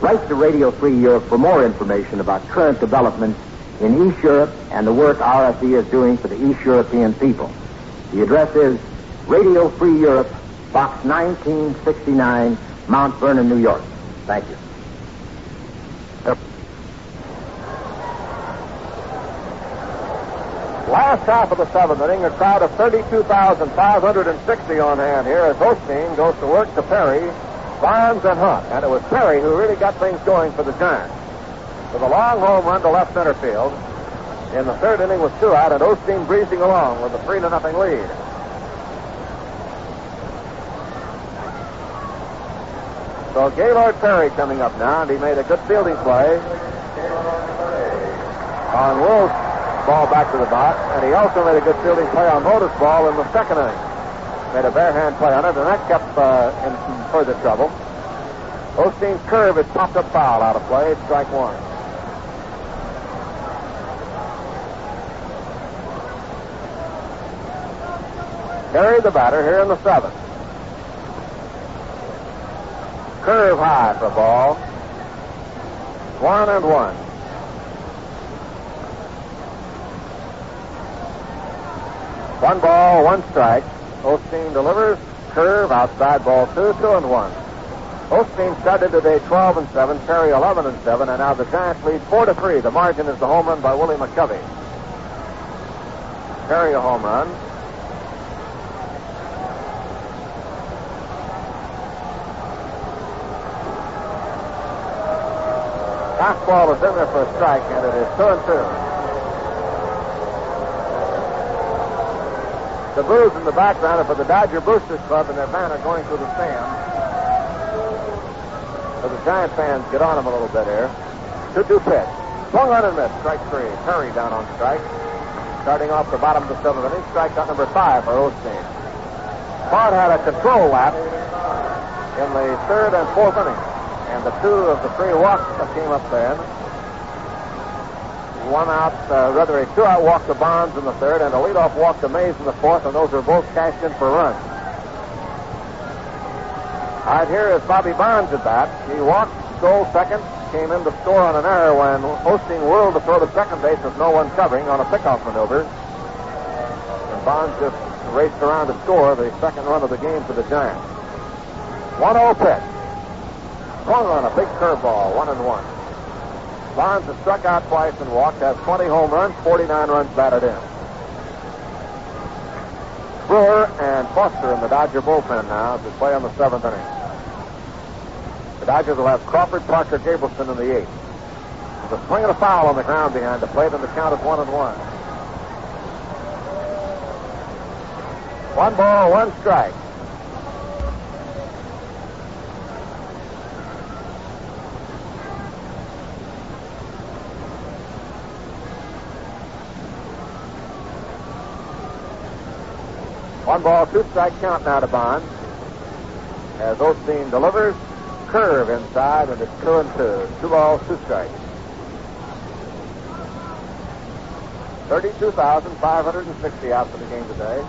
Write to Radio Free Europe for more information about current developments in East Europe and the work RFE is doing for the East European people. The address is Radio Free Europe, Box 1969, Mount Vernon, New York. Thank you. Last half of the seventh inning, a crowd of 32,560 on hand here as Osteen goes to work to Perry, Barnes, and Hunt. And it was Perry who really got things going for the Giants. With a long home run to left center field. In the third inning with two out, and Osteen breezing along with a three to nothing lead. So Gaylord Perry coming up now, and he made a good fielding play on Wolf's ball back to the box, and he also made a good fielding play on Mota's ball in the second inning. Made a bare hand play on it, and that kept uh, in some further trouble. Osteen's curve is popped up foul out of play. It's strike one. Perry the batter here in the seventh. Curve high for ball. One and one. One ball, one strike. Osteen delivers. Curve outside ball two, two and one. Osteen started today 12 and 7, Perry 11 and 7, and now the Giants lead 4 to 3. The margin is the home run by Willie McCovey. Perry a home run. Fastball is in there for a strike, and it is 2 and 2. The boos in the background are for the Dodger Boosters Club, and their band are going through the stands. So the Giant fans get on them a little bit here. 2 2 pitch. Swung on and missed. Strike three. Perry down on strike. Starting off the bottom of the seventh inning. Strikeout number five for Osteen. Bart had a control lap in the third and fourth inning. And the two of the three walks that came up then. One out, uh, rather a two-out walk to Bonds in the third, and a leadoff walk to Mays in the fourth, and those were both cashed in for runs. All right, here is Bobby Bonds at bat. He walked, stole second, came in to score on an error when Osteen whirled to throw to second base with no one covering on a pickoff maneuver. And Bonds just raced around to score the second run of the game for the Giants. 1-0 pitch. Swung on a big curveball, one and one. Bonds has struck out twice and walked, has 20 home runs, 49 runs batted in. Brewer and Foster in the Dodger bullpen now to play on the seventh inning. The Dodgers will have Crawford, Parker, Gabrielson in the eighth. The swing and a foul on the ground behind the plate, and the count is one and one. One ball, one strike. One ball, two strike count now to Bond. As Osteen delivers, curve inside, and it's two and two. Two balls, two strikes. 32,560 out for the game today.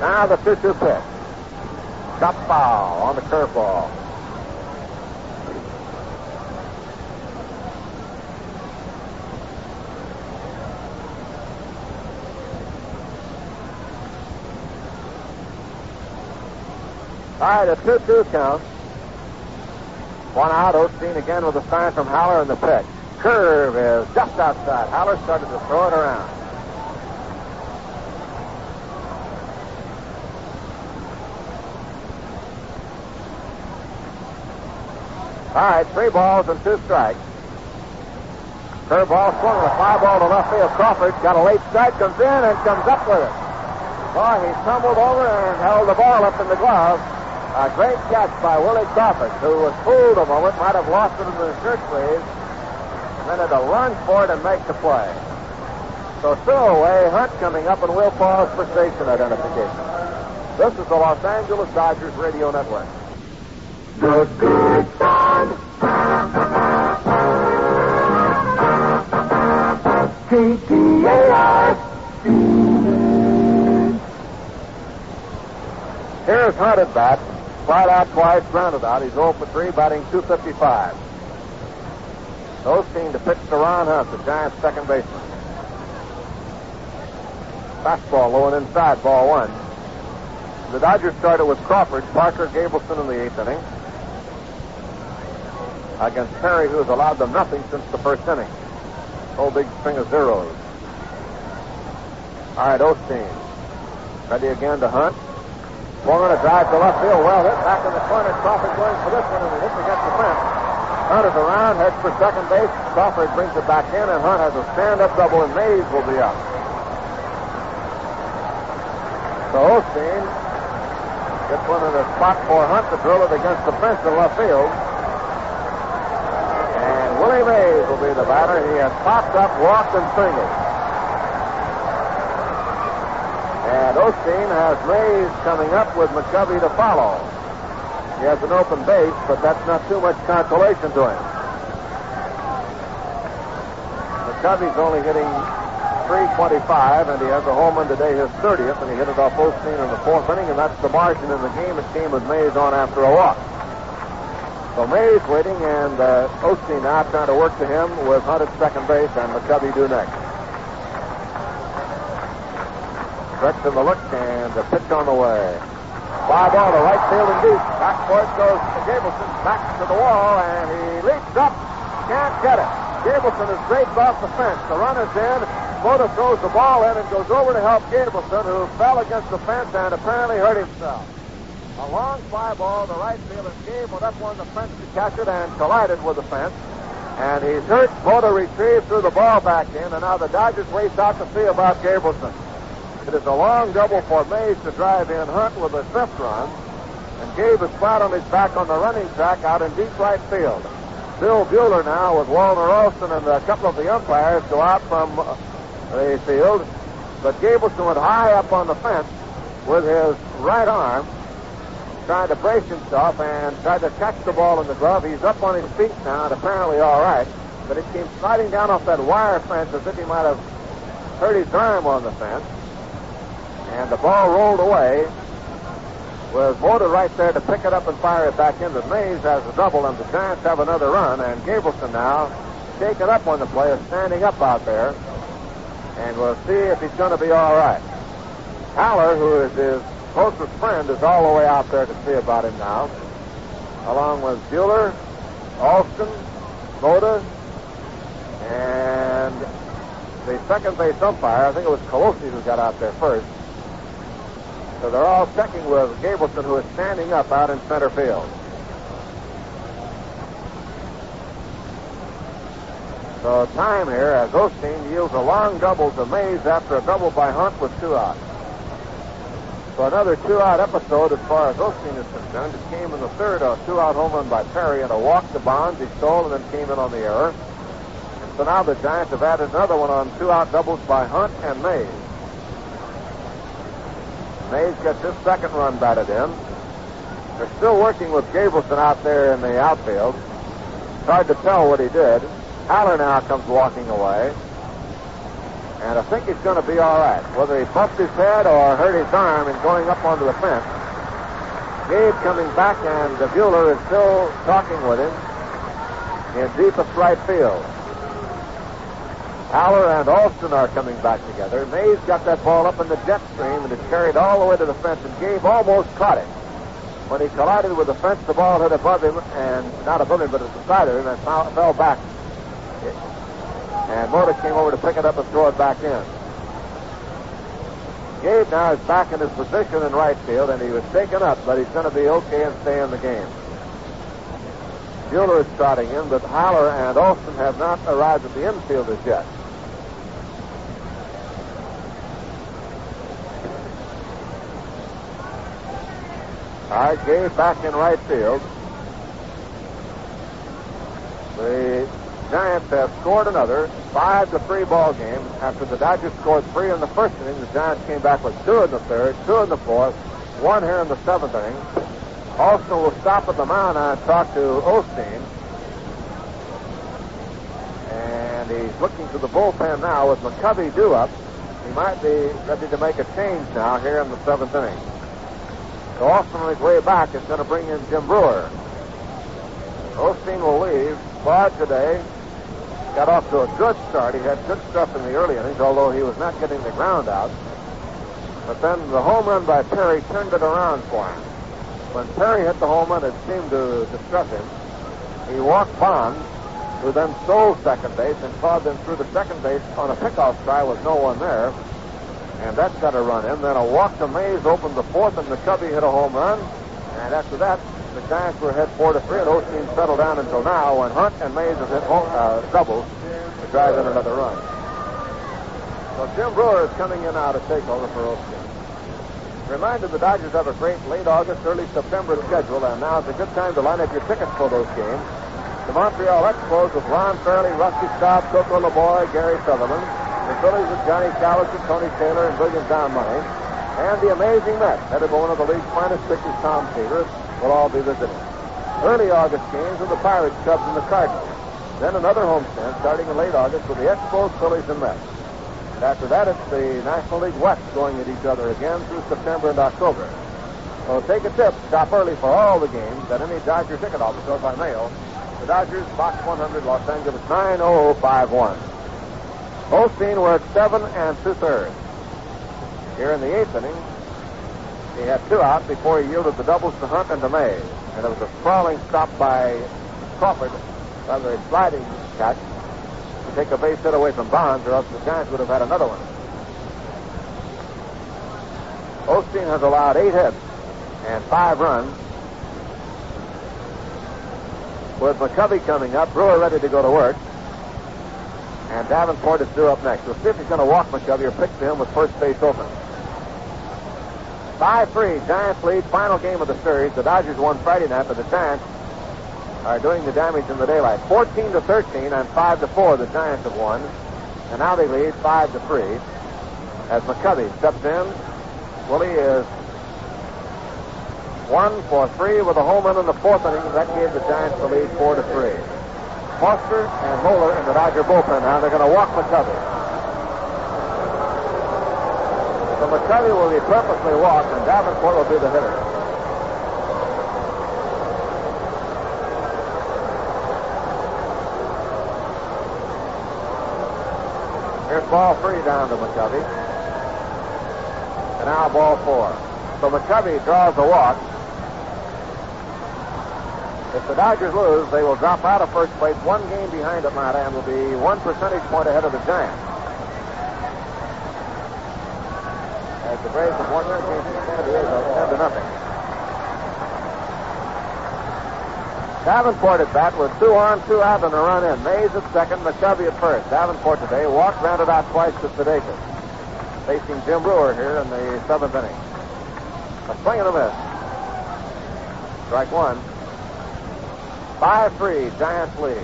Now the 2 2 pitch. Chop foul on the curveball. All right, a 2 2 count. One out, Osteen again with a sign from Haller in the pitch. Curve is just outside. Haller started to throw it around. All right, three balls and two strikes. Curveball swung with a fly ball to left field. Crawford got a late strike, comes in and comes up with it. Boy, he tumbled over and held the ball up in the glove. A great catch by Willie Crawford, who was fooled a moment, might have lost it in the shirt sleeves, and then had to run for it and make the play. So throw away, Hunt coming up, and we'll pause for station identification. This is the Los Angeles Dodgers Radio Network. The good son. Here's Hunt at bat. Flied out twice, grounded out. He's 0 for 3, batting 255. Osteen to pitch to Ron Hunt, the Giants' second baseman. Fastball low and inside, ball one. The Dodgers started with Crawford, Parker, Gabrielson in the eighth inning. Against Perry, who has allowed them nothing since the first inning. Whole big string of zeros. All right, Osteen. Ready again to Hunt. Swung on a drive to left field. Well hit back in the corner. Crawford going for this one, and he hits against the fence. Hunt is around, heads for second base. Crawford brings it back in, and Hunt has a stand-up double, and Mays will be up. So Osteen gets one in a spot for Hunt to drill it against the fence in left field. And Willie Mays will be the batter. He has popped up, walked, and singled. And Osteen has Mays coming up with McCovey to follow. He has an open base, but that's not too much consolation to him. McCovey's only hitting 325, and he has a home run today, his 30th, and he hit it off Osteen in the fourth inning, and that's the margin in the game. It came with Mays on after a walk. So Mays waiting, and uh, Osteen now trying to work to him with Hunt at second base and McCovey due next. Stretch in the look, and the pitch on the way. Fly ball to right field and deep. Back for it goes to Gabrielson. Back to the wall, and he leaps up. Can't get it. Gabrielson is draped off the fence. The runner's in. Mota throws the ball in and goes over to help Gabrielson, who fell against the fence and apparently hurt himself. A long fly ball to right field, and Gabe went up on the fence to catch it and collided with the fence. And he's hurt. Mota retrieved, through the ball back in, and now the Dodgers race out to see about Gabrielson. It is a long double for Mays to drive in Hunt with a fifth run, and Gabe is flat on his back on the running track out in deep right field. Bill Buhler now with Walter Alston and a couple of the umpires go out from uh, the field, but Gabrielson went high up on the fence with his right arm, trying to brace himself and tried to catch the ball in the glove. He's up on his feet now and apparently all right, but it came sliding down off that wire fence as if he might have hurt his arm on the fence. And the ball rolled away with Mota right there to pick it up and fire it back in. But Mays has a double, and the Giants have another run. And Gabrielson now taking up on the play, is standing up out there. And we'll see if he's going to be all right. Haller, who is his closest friend, is all the way out there to see about him now, along with Buhler, Alston, Mota, and the second base umpire, I think it was Colosi who got out there first. So they're all checking with Gabrielson, who is standing up out in center field. So time here as Osteen yields a long double to Mays after a double by Hunt with two outs. So another two-out episode as far as Osteen is concerned. It came in the third, a two-out home run by Perry and a walk to Bonds. He stole and then came in on the error. And so now the Giants have added another one on two-out doubles by Hunt and Mays. Mays gets his second run batted in. They're still working with Gabrielson out there in the outfield. It's hard to tell what he did. Haller now comes walking away. And I think he's going to be all right. Whether he bumped his head or hurt his arm in going up onto the fence. Gabe coming back, and the Buhler is still talking with him in deepest right field. Haller and Alston are coming back together. Mays got that ball up in the jet stream, and it carried all the way to the fence, and Gabe almost caught it. When he collided with the fence, the ball hit above him, and not above him, but at the side of him, and fell back and Mota came over to pick it up and throw it back in. Gabe now is back in his position in right field, and he was taken up, but he's going to be okay and stay in the game. Buhler is trotting in, but Haller and Alston have not arrived at the infield as yet. Right, Gabe back in right field. The Giants have scored another five to three ball game. After the Dodgers scored three in the first inning, the Giants came back with two in the third, two in the fourth, one here in the seventh inning. Alston will stop at the mound and talk to Osteen. And he's looking to the bullpen now with McCovey due up. He might be ready to make a change now here in the seventh inning. So Alston on his way back is going to bring in Jim Brewer. Osteen will leave. Bard today got off to a good start. He had good stuff in the early innings, although he was not getting the ground out. But then the home run by Perry turned it around for him. When Perry hit the home run, it seemed to distress him. He walked Bonds, who then stole second base and clawed them through the second base on a pickoff try with no one there. And that got a run in. Then a walk to Mays opened the fourth, and McCovey hit a home run. And after that, the Giants were ahead four to three, and Osteen settled down until now when Hunt and Mays have hit uh, doubles to drive in another run. So Jim Brewer is coming in now to take over for Osteen. Reminder the Dodgers have a great late August, early September schedule, and now is a good time to line up your tickets for those games. The Montreal Expos with Ron Fairly, Rusty Staub, Coco Laboy, Gary Sutherland. The Phillies with Johnny Callison, Tony Taylor, and William Down Money. And the amazing Mets, headed by one of the league's finest pitchers, Tom Seaver, will all be visiting. Early August games with the Pirates, Cubs, and the Cardinals. Then another homestand starting in late August with the Expos, Phillies, and Mets. And after that, it's the National League West going at each other again through September and October. So take a tip. Stop early for all the games at any Dodger ticket office or by mail. The Dodgers, Box 100, Los Angeles 90051. Osteen worked seven and two thirds. Here in the eighth inning, he had two out before he yielded the doubles to Hunt and to May. And it was a sprawling stop by Crawford, rather a sliding catch to take a base hit away from Bonds, or else the Giants would have had another one. Osteen has allowed eight hits and five runs. With McCovey coming up, Brewer ready to go to work. And Davenport is due up next. We'll see if he's going to walk McCovey or pitch to him with first base open. 5-3, Giants lead, final game of the series. The Dodgers won Friday night, but the Giants are doing the damage in the daylight. 14 to 13 and 5 to 4, the Giants have won. And now they lead 5 to 3. As McCovey steps in, Willie is one for three with a home run in the fourth inning. That gave the Giants the lead 4 to 3. Foster and Moeller in the Dodger bullpen now. They're going to walk McCovey. So McCovey will be purposely walked, and Davenport will be the hitter. Here's ball three down to McCovey. And now ball four. So McCovey draws the walk. If the Dodgers lose, they will drop out of first place one game behind Atlanta and will be one percentage point ahead of the Giants. as the Braves have won their game in San Diego 10 to nothing. Davenport at bat with two on, two out, and a run in. Mays at second, McCovey at first. Davenport today walked, rounded out twice to Sudakis. Facing Jim Brewer here in the seventh inning. A swing and a miss. Strike one. 5-3, Giants lead.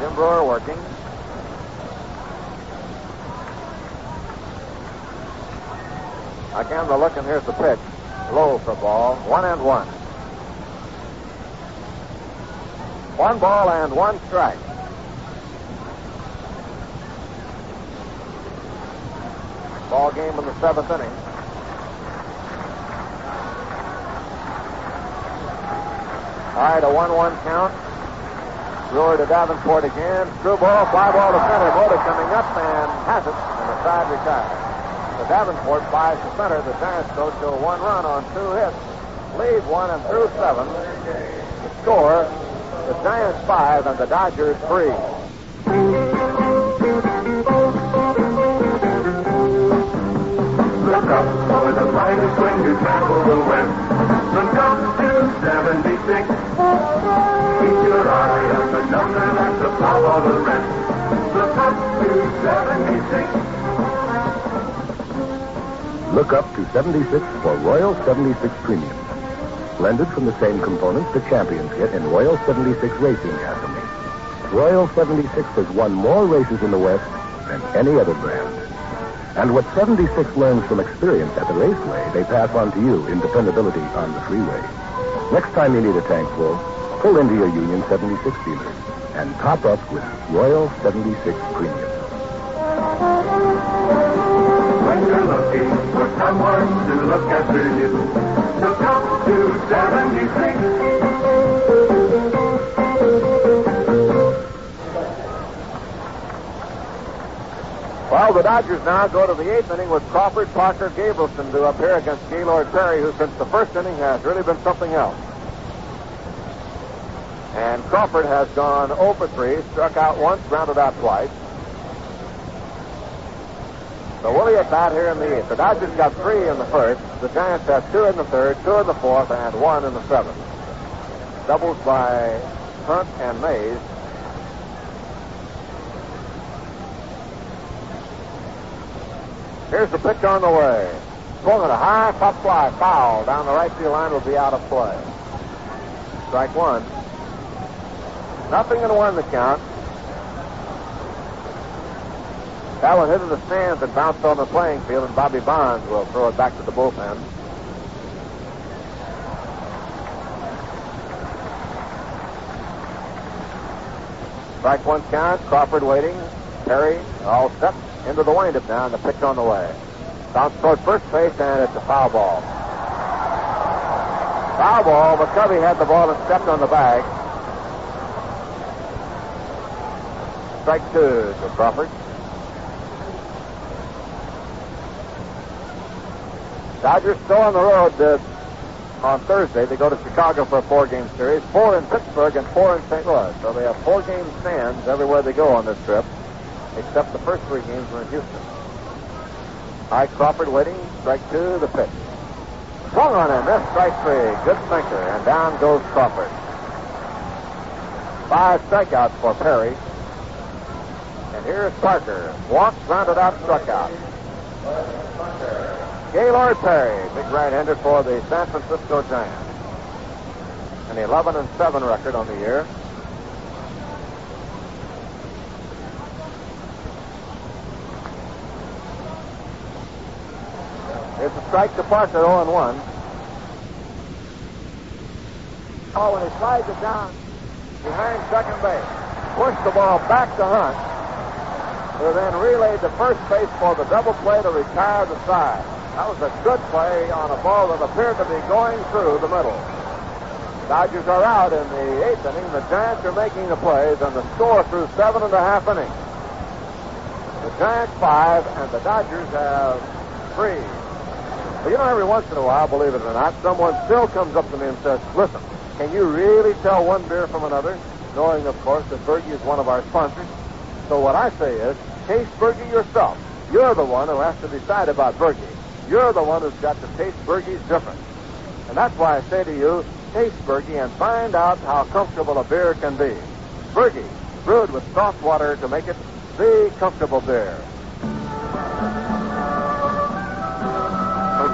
Jim Brewer working. Again, the look, and here's the pitch. Low for ball. One and one. One ball and one strike. Ball game in the seventh inning. All right, a 1 1 count. Brewer to Davenport again. Screwball, fly ball to center. Mota coming up and has it, and the side retires. The Davenport flies to center. The Giants go to a one run on two hits. Lead one and through seven. The score the Giants five and the Dodgers three. Look up for the brightest when you travel the west. Look up to 76. Keep your eye on the number that's above all the rest. Look up to 76. Look up to 76 for Royal 76 Premium. Blended from the same components the champions get in Royal 76 Racing Gasoline. Royal 76 has won more races in the West than any other brand. And what 76 learns from experience at the raceway, they pass on to you in dependability on the freeway. Next time you need a tank full, pull into your Union 76 dealer and top up with Royal 76 Premium. When you're looking for someone to look after you, look up to 76. Well, the Dodgers now go to the eighth inning with Crawford, Parker, Gabrielson to appear against Gaylord Perry, who since the first inning has really been something else. And Crawford has gone 0 for 3, struck out once, grounded out twice. So Willie at bat here in the eighth. The Dodgers got three in the first. The Giants have two in the third, two in the fourth, and one in the seventh. Doubles by Hunt and Mays. Here's the pitch on the way. Swung at a high pop fly, foul down the right field line will be out of play. Strike one. Nothing in one the count. That one hit in the stands and bounced on the playing field, and Bobby Bonds will throw it back to the bullpen. Strike one count. Crawford waiting. Perry all set into the windup now, and the pitch on the way. Bounce toward first base, and it's a foul ball. Foul ball. McCovey had the ball and stepped on the bag. Strike two to Crawford. Dodgers still on the road uh, on Thursday. They go to Chicago for a four-game series, four in Pittsburgh and four in St. Louis. So they have four-game stands everywhere they go on this trip, except the first three games were in Houston. High Crawford waiting. Strike two, the pitch. Swung on him. That's strike three. Good thinker. And down goes Crawford. Five strikeouts for Perry. And here's Parker. Walked, rounded out, struck out. Gaylord Perry, big right-hander for the San Francisco Giants. An 11 and 7 record on the year. It's a strike to Parker, 0 and 1. Oh, when he slides it down behind second base, pushed the ball back to Hunt, who then relayed to first base for the double play to retire the side. That was a good play on a ball that appeared to be going through the middle. Dodgers are out in the eighth inning. The Giants are making the plays, and the score through seven and a half innings. The Giants five, and the Dodgers have three. But you know, every once in a while, believe it or not, someone still comes up to me and says, listen, can you really tell one beer from another? Knowing, of course, that Burgie is one of our sponsors. So what I say is, taste Burgie yourself. You're the one who has to decide about Burgie. You're the one who's got to taste Burgie's difference. And that's why I say to you, taste Burgie and find out how comfortable a beer can be. Burgie, brewed with soft water to make it the comfortable beer.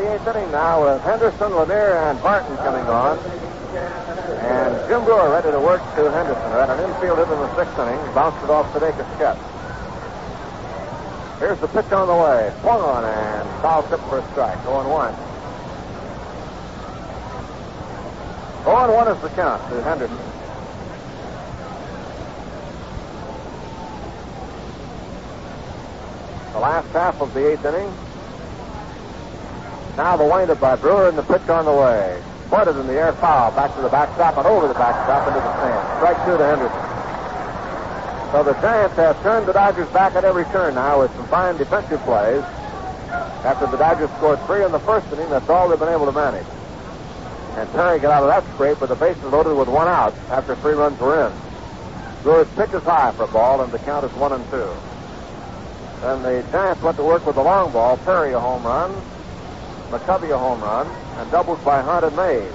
the eighth inning now with Henderson, Lanier, and Barton coming on. And Jim Brewer ready to work to Henderson. Had an infield hit in the sixth inning. Bounced it off Sudakis' catch. Here's the pitch on the way. Swung on and foul tip for a strike. 0 1. 0 1 is the count to Henderson. The last half of the eighth inning. Now the windup by Brewer and the pitch on the way. Pointed in the air, foul. Back to the backstop and over the backstop into the stand. Strike two to Henderson. So the Giants have turned the Dodgers back at every turn now with some fine defensive plays. After the Dodgers scored three in the first inning, that's all they've been able to manage. And Perry got out of that scrape with the bases loaded with one out after three runs were in. Brewer's pitch is high for a ball, and the count is one and two. Then the Giants went to work with the long ball. Perry a home run, McCovey a home run, and doubles by Hunt and Mays.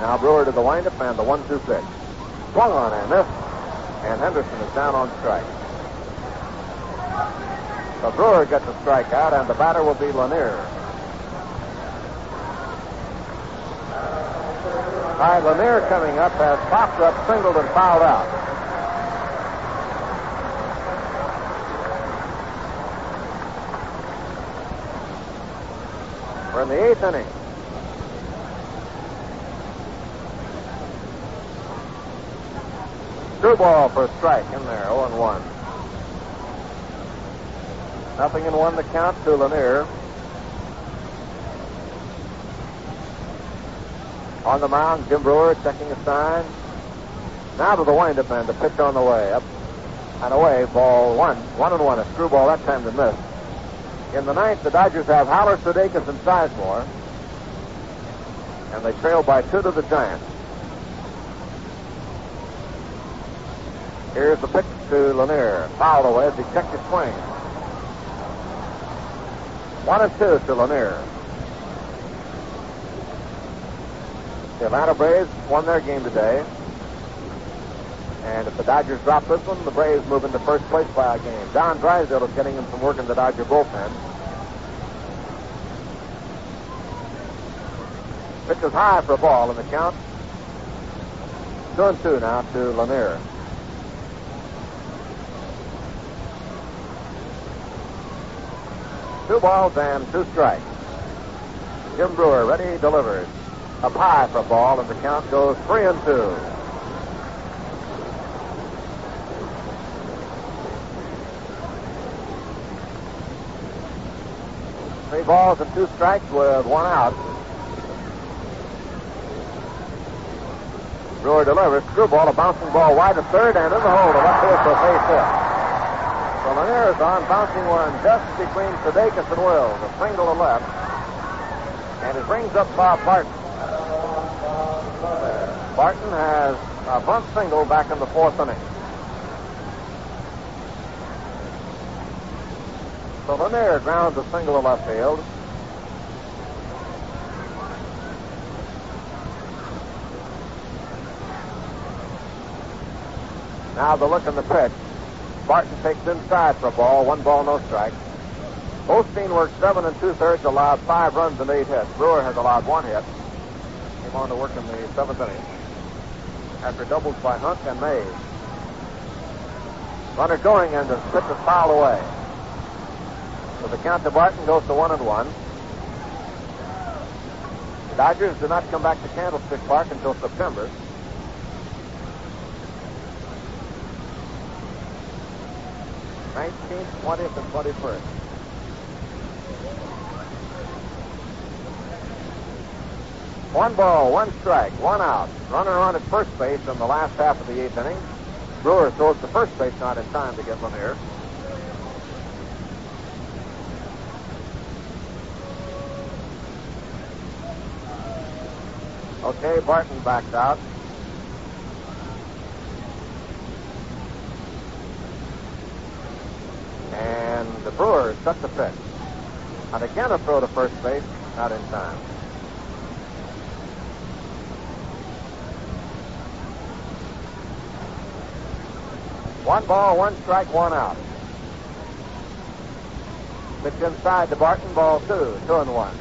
Now Brewer to the windup and the one-two pitch. Swung on and missed, and Henderson is down on strike. So Brewer gets a strikeout, and the batter will be Lanier. Right, Lanier coming up has popped up, singled, and fouled out. We're in the eighth inning. Screwball for a strike in there, 0 and 1. Nothing in one to count to Lanier. On the mound, Jim Brewer checking a sign. Now to the windup man, the pitch on the way. Up and away, ball one. One and one. A screwball that time to miss. In the ninth, the Dodgers have Haller, Sudakis, and Sizemore. And they trail by two to the Giants. Here's the pitch to Lanier. Fouled away as he checked his swing. One and two to Lanier. The Atlanta Braves won their game today. And if the Dodgers drop this one, the Braves move into first place by a game. Don Drysdale is getting him some work in the Dodger bullpen. Pitch is high for a ball in the count. Two and two now to Lanier. Two balls and two strikes. Jim Brewer ready, delivers. Up high for a ball, and the count goes three and two. Three balls and two strikes with one out. Brewer delivers. Screwball, a bouncing ball wide to third and in the hole to left field for a base hit. So Lanier is on, bouncing one just between Sudakis and Wills. A single to left. And it brings up Bob Barton. Barton has a bunt single back in the fourth inning. So Lanier grounds a single to left field. Now the look in the pitch. Barton takes inside for a ball. One ball, no strike. Osteen worked seven and two-thirds, allowed five runs and eight hits. Brewer has allowed one hit. Came on to work in the seventh inning. After doubles by Hunt and Mays. Runner going, and the pitch is fouled away. So the count to Barton goes to one and one. The Dodgers do not come back to Candlestick Park until September. Nineteenth, twentieth, and twenty-first. One ball, one strike, one out. Runner on at first base in the last half of the eighth inning. Brewer throws to first base not in time to get Lanier. Okay, Barton backs out. And the Brewers set the pitch. And again a throw to first base, not in time. One ball, one strike, one out. Pitch inside to Barton, ball two, two and one.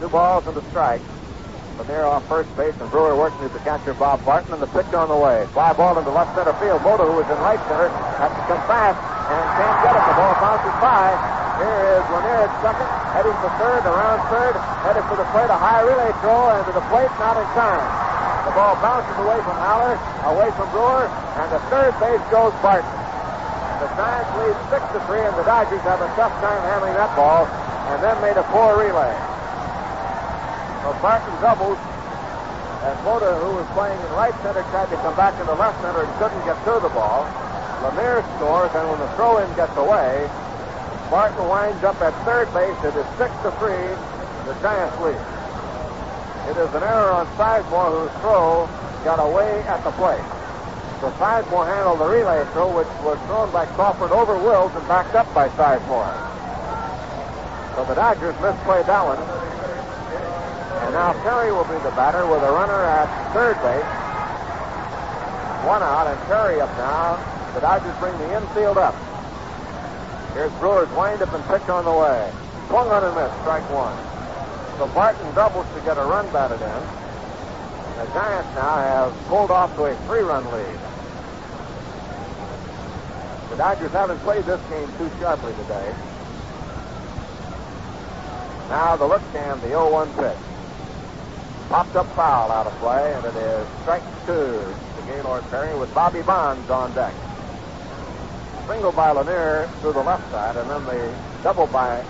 Two balls and a strike. Lanier off first base and Brewer working with the catcher Bob Barton and the pitch on the way. Fly ball into left center field. Mota, who is in right center, has to come fast and can't get it. The ball bounces by. Here is Lanier at second, heading for third, around third, headed for the plate. A high relay throw into the plate, not in time. The ball bounces away from Haller, away from Brewer, and the third base goes Barton. The Giants lead six to three, and the Dodgers have a tough time handling that ball, and then made a poor relay. So Barton doubles, and Mota, who was playing in right center, tried to come back into left center and couldn't get to the ball. Lanier scores, and when the throw-in gets away, Barton winds up at third base. It is six to three. The Giants lead. It is an error on Sizemore, whose throw got away at the plate. So Sizemore handled the relay throw, which was thrown by Crawford over Wills and backed up by Sizemore. So the Dodgers misplayed that one. Now Perry will be the batter with a runner at third base. One out, and Perry up now. The Dodgers bring the infield up. Here's Brewer's windup and pitch on the way. Swung on and missed, strike one. So Barton doubles to get a run batted in. The Giants now have pulled off to a three-run lead. The Dodgers haven't played this game too sharply today. Now the look cam, the 0-1 pitch. Popped up foul out of play, and it is strike two to Gaylord Perry with Bobby Bonds on deck. Single by Lanier to the left side, and then the double by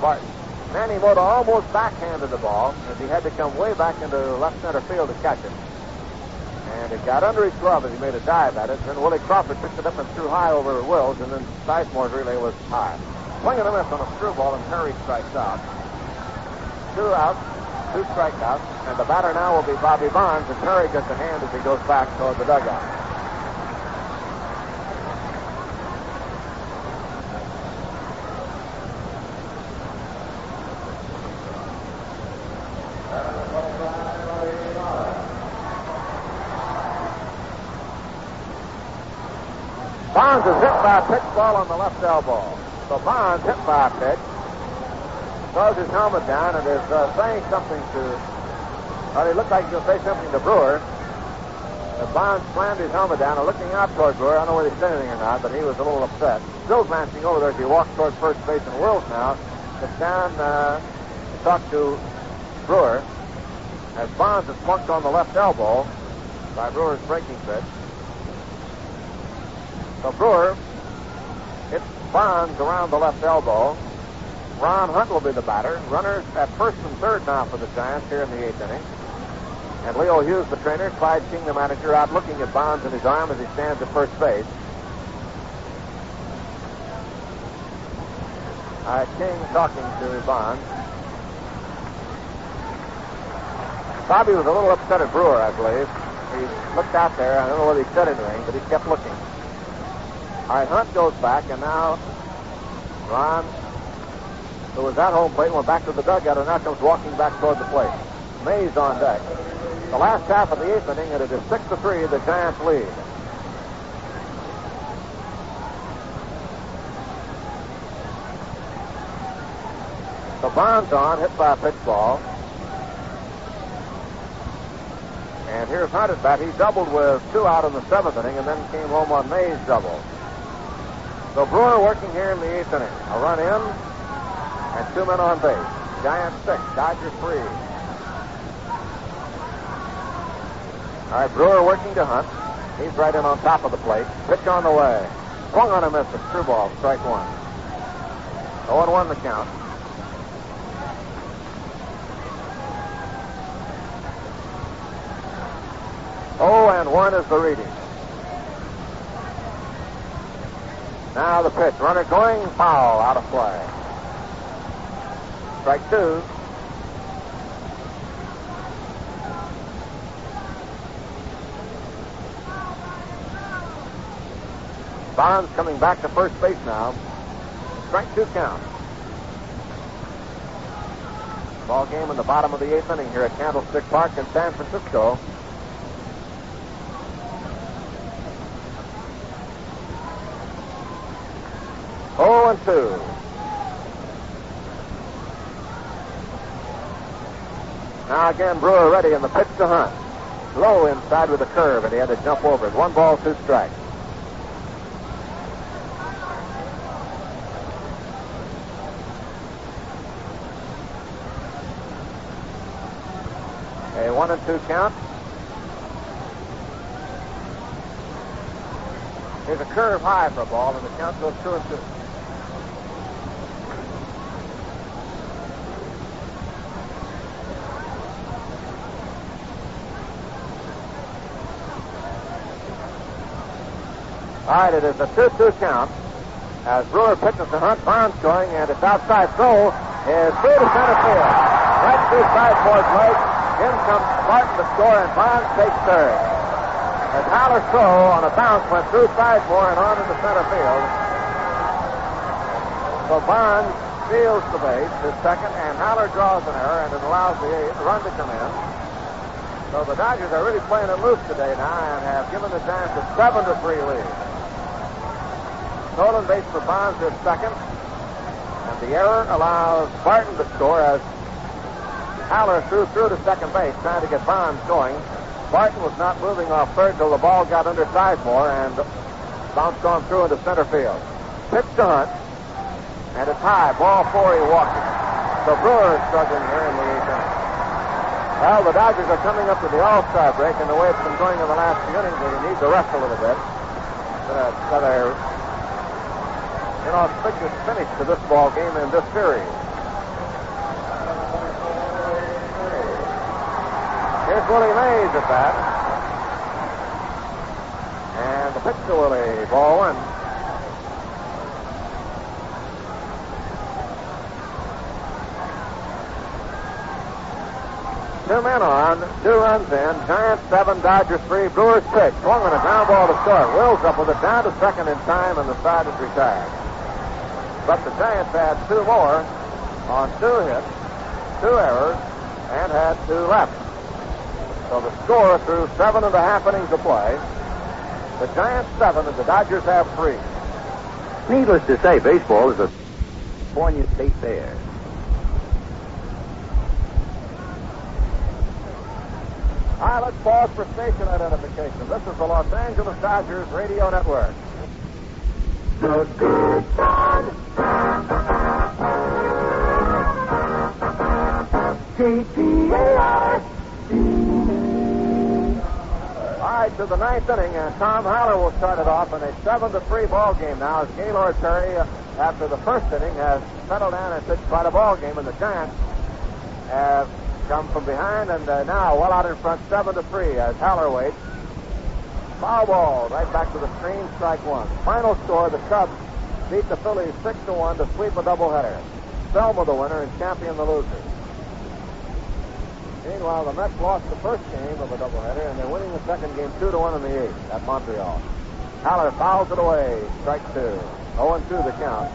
Barton. Manny Mota almost backhanded the ball as he had to come way back into left center field to catch it. And it got under his glove as he made a dive at it. Then Willie Crawford picked it up and threw high over Wills, and then Sizemore's relay was high. Swing and a miss on a screwball, and Perry strikes out. Two outs, two strikeouts, and the batter now will be Bobby Bonds, and Perry gets a hand as he goes back toward the dugout. Bonds is hit by a pitch ball on the left elbow. So Bonds hit by a pitch, throws his helmet down, and is uh, saying something to. Well, he looked like he was going to say something to Brewer. Uh, Bonds slammed his helmet down and looking out toward Brewer. I don't know whether he said anything or not, but he was a little upset. Still glancing over there as he walks toward first base, and Wills now gets down uh, to talk to Brewer. As Bonds is plunked on the left elbow by Brewer's breaking pitch. So Brewer hits Bonds around the left elbow. Ron Hunt will be the batter. Runners at first and third now for the Giants here in the eighth inning. And Leo Hughes, the trainer, Clyde King, the manager, out looking at Bonds in his arm as he stands at first base. Uh, King talking to Bonds. Bobby was a little upset at Brewer, I believe. He looked out there. I don't know whether he said anything, but he kept looking. All right, Hunt goes back, and now Ron, who was at home plate, went back to the dugout, and now comes walking back toward the plate. Mays on deck. The last half of the eighth inning, and it is six to three. The Giants lead. So Bonds on, hit by a pitch ball. And here's Hunt at bat. He doubled with two out in the seventh inning and then came home on May's double. So Brewer working here in the eighth inning. A run in and two men on base. Giants six, Dodgers three. All right, Brewer working to Hunt. He's right in on top of the plate. Pitch on the way. Swung on a miss. A true ball. Strike one. 0 1 the count. Oh, and one is the reading. Now the pitch. Runner going foul out of play. Strike two. Bonds coming back to first base now. Strike two count. Ball game in the bottom of the eighth inning here at Candlestick Park in San Francisco. Oh and 2. Again, Brewer ready in the pitch to Hunt. Low inside with a curve, and he had to jump over it. One ball, two strikes. A one and two count. Here's a curve high for a ball, and the count goes two and two. All right, it is a 2-2 count. As Brewer pitches to Hunt, Bonds going, and it's outside throw is through to center field. Right through Sizemore's leg. In comes Barton to score, and Bonds takes third. As Haller's throw on a bounce went through Sidemore and on into center field. So Bonds steals the base, his second, and Haller draws an error, and it allows the run to come in. So the Dodgers are really playing it loose today now and have given the Giants a 7 to 3 lead. Stolen base for Bonds is second. And the error allows Barton to score as Haller threw through to second base, trying to get Bonds going. Barton was not moving off third till the ball got under Sizemore and bounced on through into center field. Pitch to Hunt, and it's high. Ball four, he walked it. So Brewer struggling here in the eighth inning. Well, the Dodgers are coming up to the All-Star break, and the way it's been going in the last few innings, they need to rest a little bit. But, uh, their inauspicious finish to this ball game in this series. Here's Willie Mays at bat. And the pitch to Willie, ball one. Two men on, two runs in. Giants seven, Dodgers three. Brewers six. Swung on a ground ball to start. Wills up with it down to second in time, and the side is retired. But the Giants had two more on two hits, two errors, and had two left. So the score through seven and a half innings of play, the Giants seven and the Dodgers have three. Needless to say, baseball is a California state fair. All right, let's pause for station identification. This is the Los Angeles Dodgers Radio Network. The good. All right, to the ninth inning, and Tom Haller will start it off in a seven to three ball game now. As Gaylord Perry, uh, after the first inning, has settled down and pitched quite a ball game, and the Giants have come from behind and uh, now well out in front, seven to three. As Haller waits, foul ball right back to the screen, strike one. Final score: the Cubs beat the Phillies six to one to sweep a doubleheader. Selma the winner and champion the loser. Meanwhile, the Mets lost the first game of a doubleheader, and they're winning the second game 2 to 1 in the eighth at Montreal. Haller fouls it away. Strike two. 0 and 2 the count.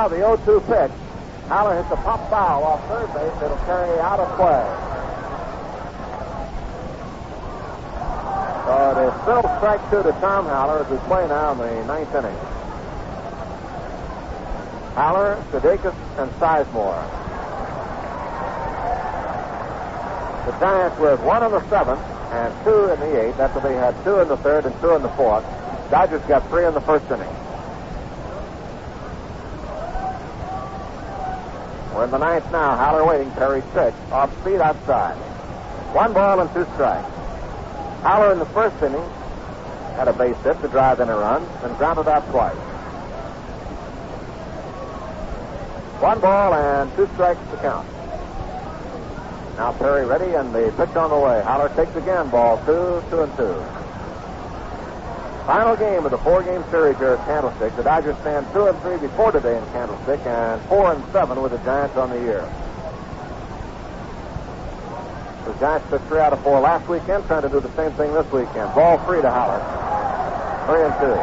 Now the 0 2 pitch. Haller hits a pop foul off third base. It'll carry out of play. So it is still strike two to Tom Haller as we play now in the ninth inning. Haller, Sudakis, and Sizemore. The Giants with one in the seventh and two in the eighth. After they had two in the third and two in the fourth. Dodgers got three in the first inning. We're in the ninth now. Haller waiting. Perry six. Off speed outside. One ball and two strikes. Haller in the first inning had a base hit to drive in a run, then grounded out twice. One ball and two strikes to count. Now Perry ready and the pitch on the way. Haller takes again. Ball two, two and two. Final game of the four-game series here at Candlestick. The Dodgers stand two and three before today in Candlestick, and four and seven with the Giants on the year. The Giants took three out of four last weekend, trying to do the same thing this weekend. Ball three to Haller. Three and two.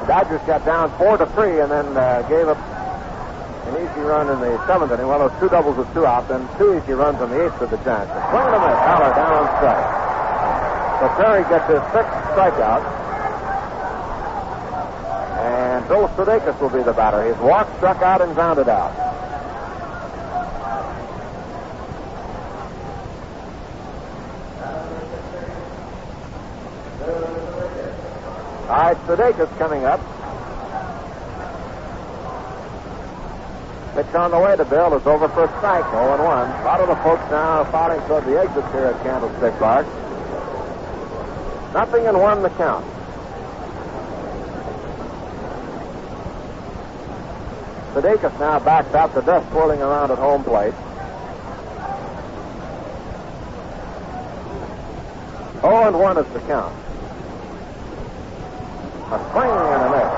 The Dodgers got down four to three, and then uh, gave up an easy run in the seventh inning. Well, those two doubles with two out, then two easy runs in the eighth of the Giants. Swing and a miss. Haller down on strike. Perry gets his sixth strikeout. And Bill Sudakis will be the batter. He's walked, struck out, and grounded out. All right, Sudakis coming up. Pitch on the way to Bill is over for a strike, 0 1. A lot of the folks now filing toward the exit here at Candlestick Park. Nothing in one the count. Sudakis now backs out the dust swirling around at home plate. Oh and one is the count. A swing and a miss.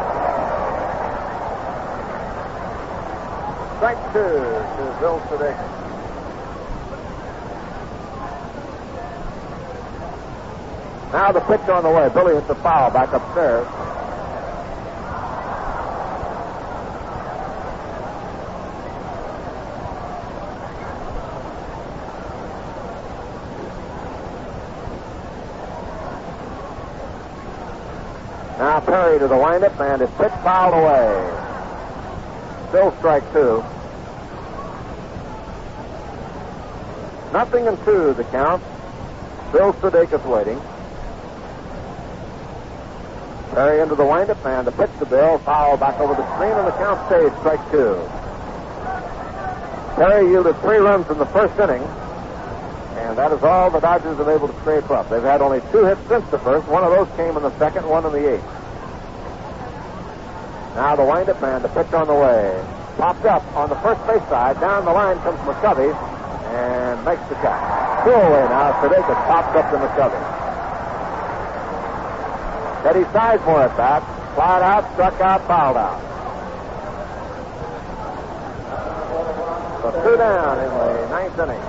Strike two to Bill Sudakis. Now the pitch on the way. Billy hits a foul back upstairs. Now Perry to the windup and his pitch fouled away. Still strike two. Nothing in two the count. Bill Sudakis waiting. Perry into the windup and the pitch to Bill. Foul back over the screen and the count stays strike two. Perry yielded three runs in the first inning. And that is all the Dodgers have been able to scrape up. They've had only two hits since the first. One of those came in the second, one in the eighth. Now the windup and the pitch on the way. Popped up on the first base side. Down the line comes McCovey and makes the catch. Two away now. Sudakis pops up to McCovey. Teddy Sizemore at bat. Flied out, struck out, fouled out. So two down in the ninth inning.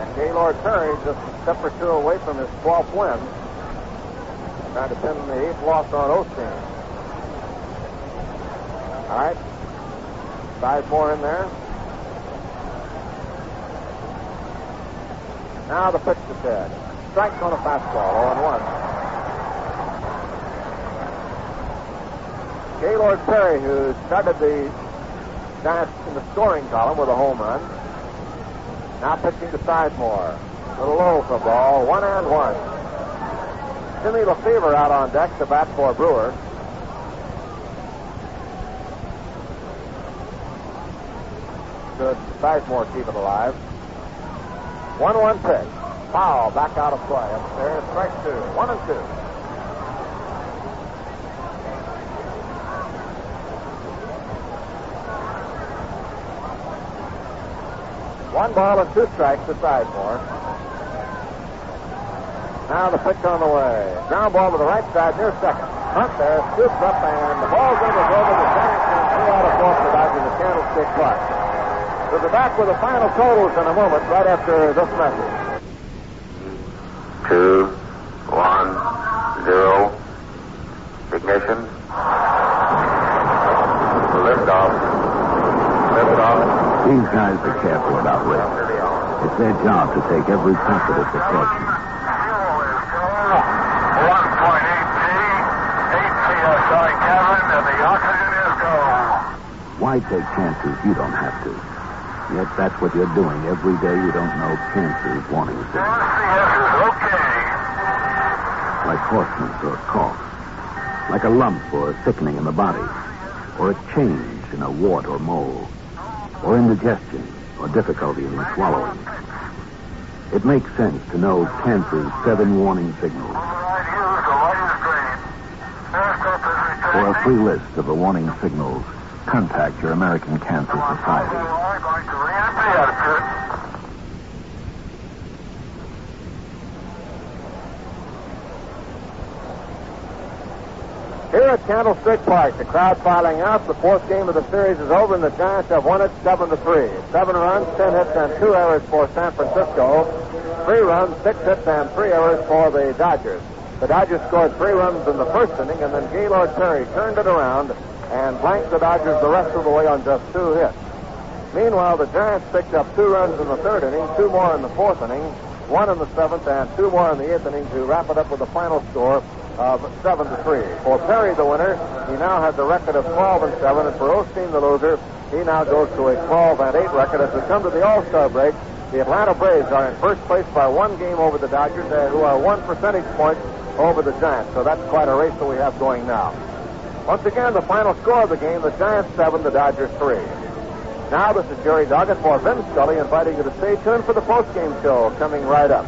And Gaylord Perry just a step or two away from his 12th win. Trying to pin the eighth loss on Osteen. All right. Sizemore in there. Now the pitch to Ted. Strike on a fastball, 0 1. Gaylord Perry, who started the Giants in the scoring column with a home run. Now pitching to Sizemore. A little low for ball, one and one. Jimmy Lefebvre out on deck to bat for Brewer. Good. Sizemore keep it alive. 1 1 pitch. Foul. Back out of play. Upstairs. Strike two. One and two. One ball and two strikes to Sizemore. Now the pitch on the way. Ground ball to the right side near second. Hunt there, scoops up, and the ball's in the over. The Giants can three out of four for Dodgers at Candlestick Park. We'll be back with the final totals in a moment, right after this message. Two, zero. Ignition. Lift off. Lift off. These guys are careful about risk. It's their job to take every possible precaution. 1.8G, 8 PSI Kevin, and the oxygen is go. Why take chances you don't have to? Yet that's what you're doing every day you don't know cancer's warning signals. Is okay. Like hoarseness or cough. Like a lump or a thickening in the body. Or a change in a wart or mole. Or indigestion or difficulty in swallowing. It makes sense to know cancer's seven warning signals. Right, use the light is green. First up is For a free list of the warning signals, contact your American Cancer Society. Here at Candlestick Park, the crowd filing out. The fourth game of the series is over, and the Giants have won it seven to three. Seven runs, ten hits, and two errors for San Francisco. Three runs, six hits, and three errors for the Dodgers. The Dodgers scored three runs in the first inning, and then Gaylord Perry turned it around and blanked the Dodgers the rest of the way on just two hits. Meanwhile, the Giants picked up two runs in the third inning, two more in the fourth inning, one in the seventh, and two more in the eighth inning to wrap it up with a final score of seven to three. For Perry, the winner, he now has a record of 12 and seven, and for Osteen, the loser, he now goes to a 12 and eight record. As we come to the All-Star break, the Atlanta Braves are in first place by one game over the Dodgers, uh, who are one percentage point over the Giants. So that's quite a race that we have going now. Once again, the final score of the game: the Giants seven, the Dodgers three. Now, this is Jerry Doggett for Vin Scully, inviting you to stay tuned for the post-game show coming right up.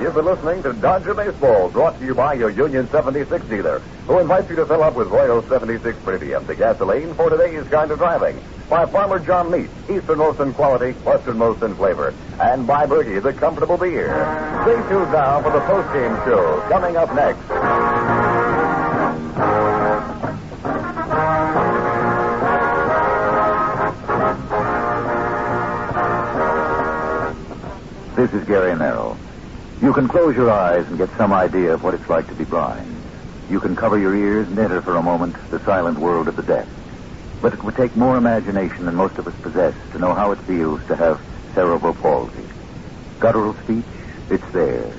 You've been listening to Dodger Baseball, brought to you by your Union 76 dealer, who invites you to fill up with Royal 76 Premium, the gasoline for today's kind of driving. By Farmer John Meat, easternmost in quality, westernmost in flavor. And by Burgie, the comfortable beer. Stay tuned now for the post-game show, coming up next. This is Gary Merrill. You can close your eyes and get some idea of what it's like to be blind. You can cover your ears and enter for a moment the silent world of the deaf. But it would take more imagination than most of us possess to know how it feels to have cerebral palsy. Guttural speech, it's there.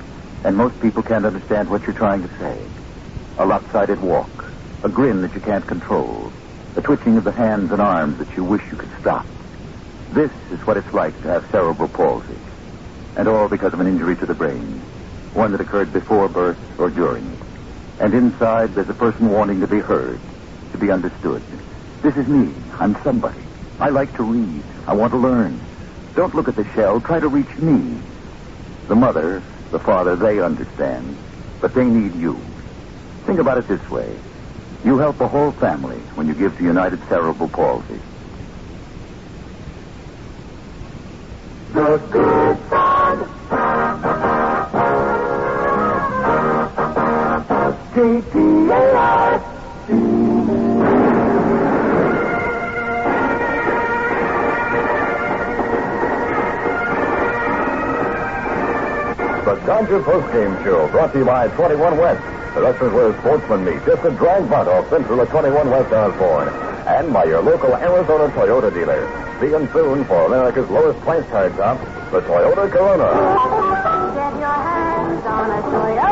And most people can't understand what you're trying to say. A lopsided walk, a grin that you can't control, a twitching of the hands and arms that you wish you could stop. This is what it's like to have cerebral palsy. And all because of an injury to the brain. One that occurred before birth or during it. And inside, there's a person wanting to be heard, to be understood. This is me. I'm somebody. I like to read. I want to learn. Don't look at the shell. Try to reach me. The mother, the father, they understand. But they need you. Think about it this way. You help the whole family when you give to United Cerebral Palsy. Good Post-Game Show, brought to you by 21 West. The wrestlers where sportsmen meet. Just a drag butt off Central at 21 West Osborne. And by your local Arizona Toyota dealer. See them soon for America's lowest price card top, the Toyota Corona. Get your hands on a Toyota.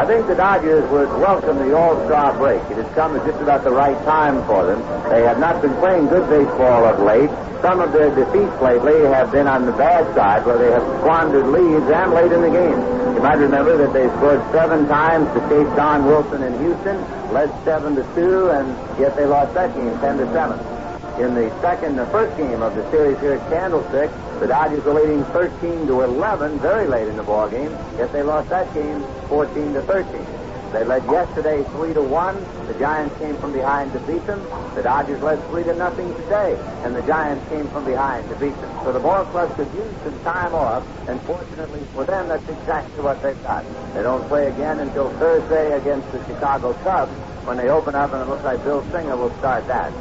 I think the Dodgers would welcome the All-Star break. It has come at just about the right time for them. They have not been playing good baseball of late. Some of their defeats lately have been on the bad side, where they have squandered leads and late in the game. You might remember that they scored seven times to chase Don Wilson in Houston, led seven to two, and yet they lost that game ten to seven. In the second, the first game of the series here at Candlestick, the Dodgers were leading 13 to 11 very late in the ball game. Yet they lost that game 14 to 13. They led yesterday 3 to 1. The Giants came from behind to beat them. The Dodgers led 3 to nothing today, and the Giants came from behind to beat them. So the ball club could use some time off, and fortunately for them, that's exactly what they've got. They don't play again until Thursday against the Chicago Cubs when they open up, and it looks like Bill Singer will start that.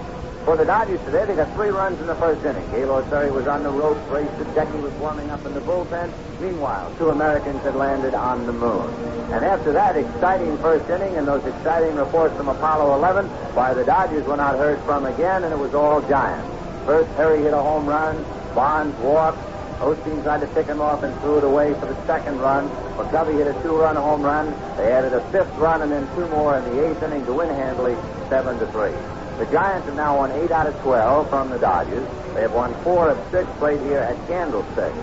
For the Dodgers today, they got three runs in the first inning. Gaylord Perry was on the ropes. Ray Sadecki was warming up in the bullpen. Meanwhile, two Americans had landed on the moon. And after that exciting first inning and those exciting reports from Apollo 11, why, the Dodgers were not heard from again, and it was all Giants. First, Perry hit a home run. Bonds walked. Osteen tried to pick him off and threw it away for the second run. McCovey hit a two-run home run. They added a fifth run and then two more in the eighth inning to win handily, seven to three. The Giants have now won eight out of twelve from the Dodgers. They have won four of six played here at Candlestick.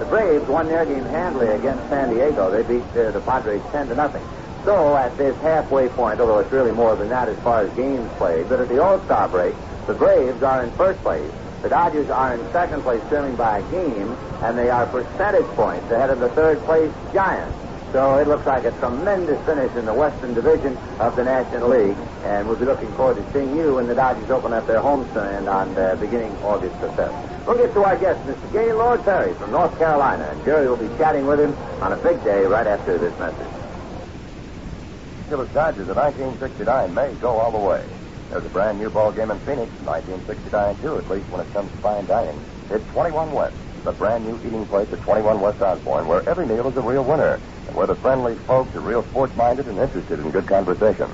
The Braves won their game handily against San Diego. They beat uh, the Padres ten to nothing. So at this halfway point, although it's really more than that as far as games played, but at the All-Star break, the Braves are in first place. The Dodgers are in second place, trailing by a game, and they are percentage points ahead of the third place Giants. So it looks like a tremendous finish in the Western Division of the National League, and we'll be looking forward to seeing you when the Dodgers open up their homestand on uh, beginning August the 5th. We'll get to our guest, Mr. Gaylord Perry from North Carolina, and Jerry will be chatting with him on a big day right after this message. Angeles Dodgers of 1969 may go all the way. There's a brand new ball game in Phoenix, 1969 too, at least when it comes to fine dining. It's 21 West, the brand new eating place at 21 West Osborne, where every meal is a real winner, and where the friendly folks are real sports-minded and interested in good conversation.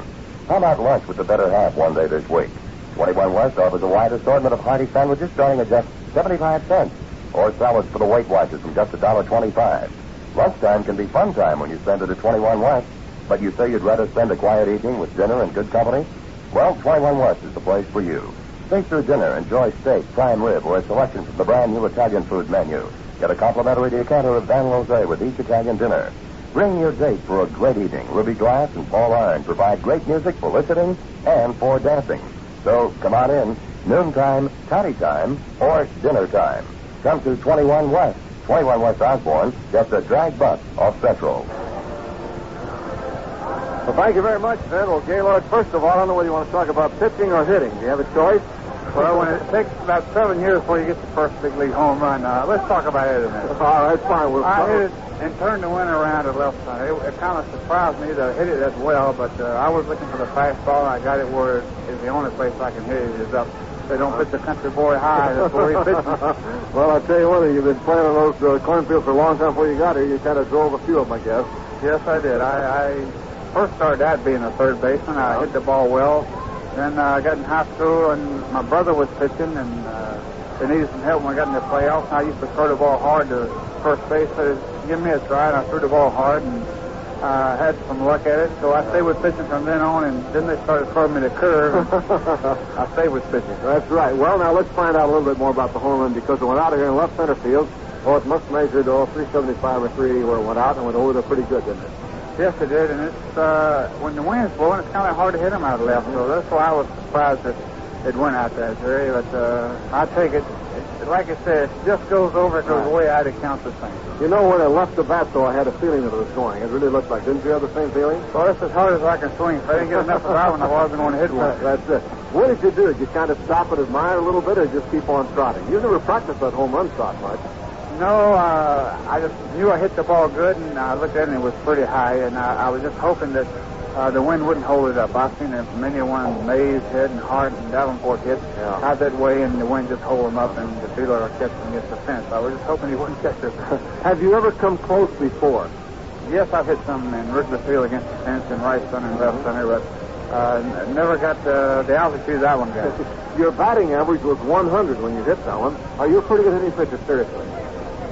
How about lunch with the better half one day this week? 21 West offers a wide assortment of hearty sandwiches starting at just 75 cents, or salads for the Weight Watchers from just $1.25. Lunchtime can be fun time when you spend it at 21 West, but you say you'd rather spend a quiet evening with dinner and good company? Well, 21 West is the place for you. Stay through dinner, enjoy steak, prime rib, or a selection from the brand new Italian food menu. Get a complimentary decanter of Van Rosé with each Italian dinner. Bring your date for a great evening. Ruby Glass and Paul Iron provide great music for listening and for dancing. So come on in, noontime, toddy time, or dinner time. Come to 21 West, 21 West Osborne, just a drag bunt off Central. Well, thank you very much, Ned. Well, Gaylord, first of all, I don't know whether you want to talk about pitching or hitting. Do you have a choice? Well, when it takes about seven years before you get the first big league home run, uh, let's talk about it a minute. All right, fine. We'll I hit it and turned the wind around at left side. It, it kind of surprised me that I hit it as well, but uh, I was looking for the fastball, and I got it where it is the only place I can hit it is up. They don't pitch the country boy high. That's where he pitches. well, I tell you what, you've been playing on those uh, cornfields for a long time before you got here. You kind of drove a few of them, I guess. Yes, I did. I, I first started out being a third baseman. I hit the ball well. Then uh, I got in high school, and my brother was pitching, and uh, they needed some help when I got in the playoffs. And I used to throw the ball hard to first base. So give me a try, and I threw the ball hard, and uh, had some luck at it. So I stayed with pitching from then on, and then they started throwing me the curve. I stayed with pitching. That's right. Well, now let's find out a little bit more about the home run because it went out of here in left center field. Oh, it must have measured oh, 375 or 380 where it went out and went over there pretty good, didn't it? Yes, it did, and it's uh, when the wind's blowing, it's kind of hard to hit them out of left. So that's why I was surprised that it went out there, Jerry. But uh, I take it, it, like I said, it just goes over, it goes Right. way out, it counts the same. You know, when it left the bat, though, I had a feeling that it was going. It really looked like. Didn't you have the same feeling? Well, that's as hard as I can swing. If I didn't get enough of that one, I wasn't going to hit one. That's it. What did you do? Did you kind of stop and admire a little bit, or just keep on trotting? You never practiced that home run trot much. No, uh, I just knew I hit the ball good, and I looked at it and it was pretty high, and I, I was just hoping that uh, the wind wouldn't hold it up. I've seen it many one Mays hit and Hart and Davenport hit Yeah. out that way, and the wind just hold them up, and the fielder will catch them against the fence. I was just hoping he wouldn't catch it. Have you ever come close before? yes, I've hit some in Wrigley Field against the fence in right center and left center, but uh, never got uh, the altitude that one got. Your batting average was 100 when you hit that one. Are you a pretty good hitting pitcher, seriously?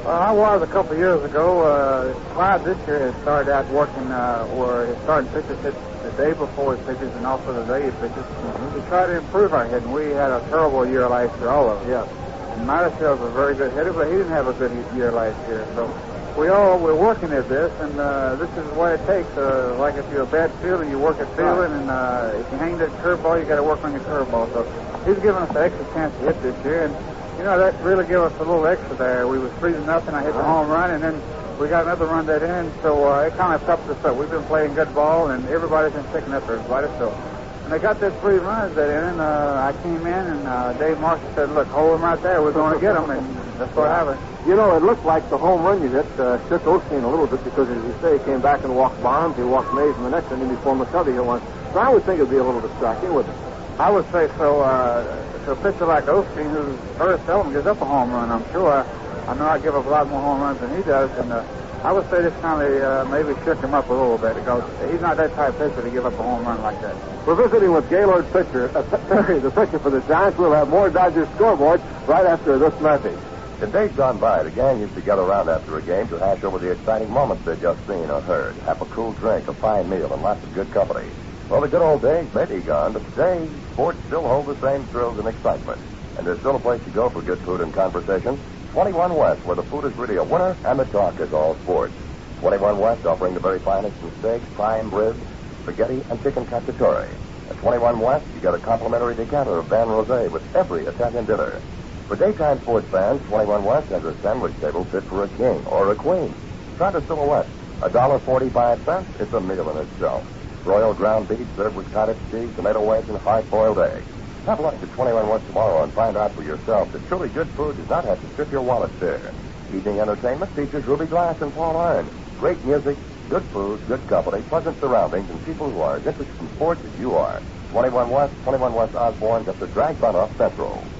Well, I was a couple of years ago. Uh, Clyde this year has started out working uh, where his starting pitchers hit the day before his pitches and also the day he pitches to try to improve our hitting. We had a terrible year last year, all of us. Yes. And Marichal's a very good hitter, but he didn't have a good year last year. So we all we're working at this, and uh, this is what it takes. Uh, like if you're a bad fielder, you work at fielding, and uh, if you hang that curveball, you got to work on your curveball. So he's given us an extra chance to hit this year, and you know that really gave us a little extra there. We was three to nothing. I hit the home run, and then we got another run that in, so uh, it kind of toughed us up. We've been playing good ball, and everybody's been picking up everybody. So when they got that three runs that in, uh, I came in, and uh, Dave Marshall said, "Look, hold them right there. We're going to get them," and that's what happened. You know, it looked like the home run you hit uh, shook Osteen a little bit because, as you say, he came back and walked Bonds. He walked Mays in the next inning before McCovey hit one. So I would think it would be a little distracting, wouldn't it? I would say so. Uh, so a pitcher like Osteen, who very seldom gives up a home run, I'm sure. I, I know I give up a lot more home runs than he does, and uh, I would say this kind of uh, maybe shook him up a little bit because he's not that type of pitcher to give up a home run like that. We're visiting with Gaylord pitcher, uh, Perry, the pitcher for the Giants. We'll have more Dodgers scoreboard right after this message. In days gone by, the gang used to gather around after a game to hash over the exciting moments they'd just seen or heard, have a cool drink, a fine meal, and lots of good company. Well, the good old days may be gone, but today, sports still hold the same thrills and excitement. And there's still a place to go for good food and conversation. 21 West, where the food is really a winner and the talk is all sports. 21 West offering the very finest in steaks, prime ribs, spaghetti, and chicken cacciatore. At 21 West, you get a complimentary decanter of Van Rosé with every Italian dinner. For daytime sports fans, 21 West has a sandwich table fit for a king or a queen. Try the silhouette. A dollar forty-five cents. It's a meal in itself. Royal ground beef served with cottage cheese, tomato wedge, and hard-boiled eggs. Have lunch at 21 West tomorrow and find out for yourself that truly good food does not have to strip your wallet bare. Evening entertainment features Ruby Glass and Paul Iron. Great music, good food, good company, pleasant surroundings, and people who are as interested in sports as you are. 21 West, 21 West Osborne, just a drag bunt off Central.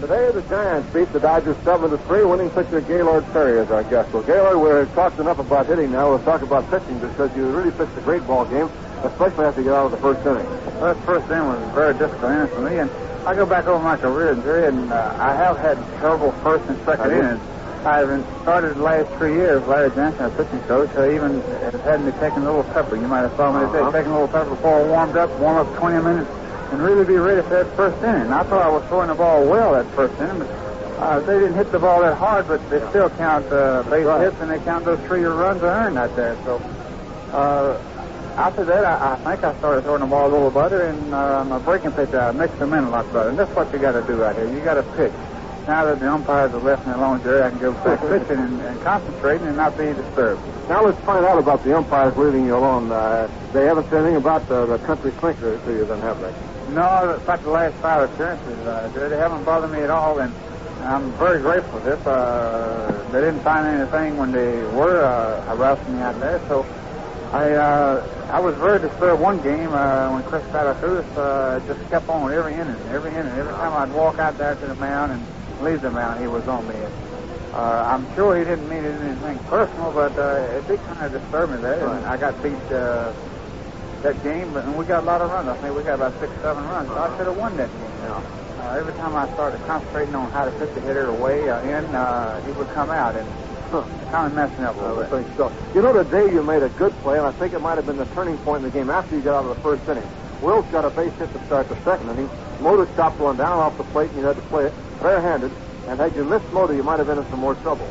Today, the Giants beat the Dodgers 7 to 3. Winning pitcher Gaylord Perry is our guest. Well, Gaylord, we're talked enough about hitting now. We'll talk about pitching because you really pitched a great ball game, especially after you got out of the first inning. Well, that first inning was a very difficult inning for me, and I go back over my career, Jerry, and uh, I have had terrible first and second innings. I've been started the last three years, Larry Jansen, our pitching coach, uh, even has had me taking a little pepper. You might have saw me Uh-huh. taking a little pepper before I warmed up, warm up 20 minutes, and really be ready for that first inning. I thought I was throwing the ball well that first inning, but uh, they didn't hit the ball that hard, but they still count uh, base Right. hits and they count those three runs I earned out there. So uh, after that, I, I think I started throwing the ball a little better, and uh, my breaking pitch, I mixed them in a lot better. And that's what you got to do out here. You got to pitch. Now that the umpires have left me alone, Jerry, I can go back pitching and, and concentrating and not be disturbed. Now let's find out about the umpires leaving you alone. Uh, they haven't said anything about the, the country clinker to you, then, have they? No, about the last five appearances, uh, Jerry, they haven't bothered me at all, and I'm very grateful for this. Uh, they didn't find anything when they were uh, harassing me out there, so I uh, I was very disturbed one game uh, when Chris Pelekoudas uh, just kept on every inning, every inning. Every time I'd walk out there to the mound and leave the mound, he was on me. Uh, I'm sure he didn't mean anything personal, but uh, it did kind of disturb me there. And I got beat uh, that game, but and we got a lot of runs. I think we got about six, seven runs. So I should have won that game. Uh, every time I started concentrating on how to pitch the hitter away uh, in, uh, he would come out and kind of messed me up a little bit. think so. You know, today you made a good play, and I think it might have been the turning point in the game after you got out of the first inning. Wills got a base hit to start the second inning. Mota chopped one down off the plate, and you had to play it barehanded. And had you missed Mota, you might have been in some more trouble.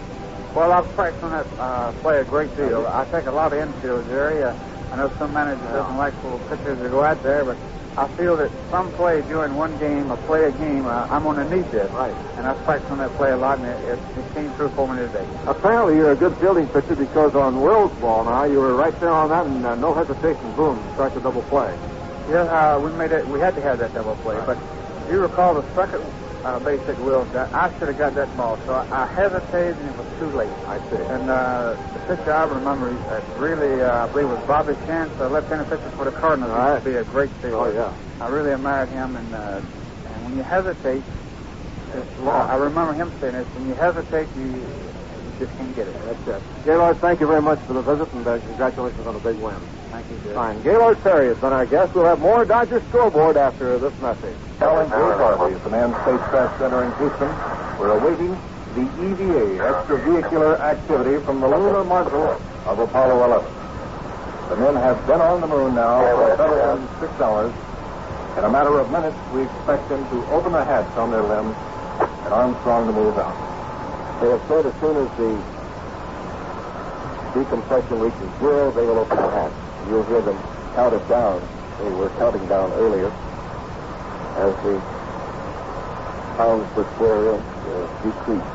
Well, I've practiced on that uh, play a great deal. I take a lot of infield, Jerry. Uh, I know some managers doesn't like for pitchers to go out there, but I feel that some play during one game, a play a game, uh, I'm going to need this. Right. And I've practiced on that play a lot, and it, it, it came through for me today. Apparently, you're a good fielding pitcher because on Wills' ball now, you were right there on that, and uh, no hesitation, boom, start the double play. Yeah, uh, we made it. We had to have that double play, but do you recall the second uh, hit Will got. I should have got that ball, so I, I hesitated, and it was too late. I see. And uh, the pitcher I remember, uh, really, uh, I believe it was Bobby Shantz, the left-handed pitcher for the Cardinals. He Right. used be a great fielder. Oh, yeah. I really admired him, and, uh, and when you hesitate, it's, uh, I remember him saying this: when you hesitate, you, you just can't get it. That's it. Gaylord, thank you very much for the visit, and uh, congratulations on a big win. Thank you, Jerry. Fine. Gaylord Perry has been our guest. We'll have more Dodgers scoreboard after this message. Calling Bruce Harvey, the Manned Spacecraft Center in Houston. We're awaiting the EVA, extravehicular activity from the lunar module of Apollo 11. The men have been on the moon now for better than six hours. In a matter of minutes, we expect them to open the hatch on their limbs and Armstrong to move out. They have said as soon as the decompression reaches zero, they will open the hatch. You'll hear them count it down. They were counting down earlier as the pounds per square inch uh, decrease.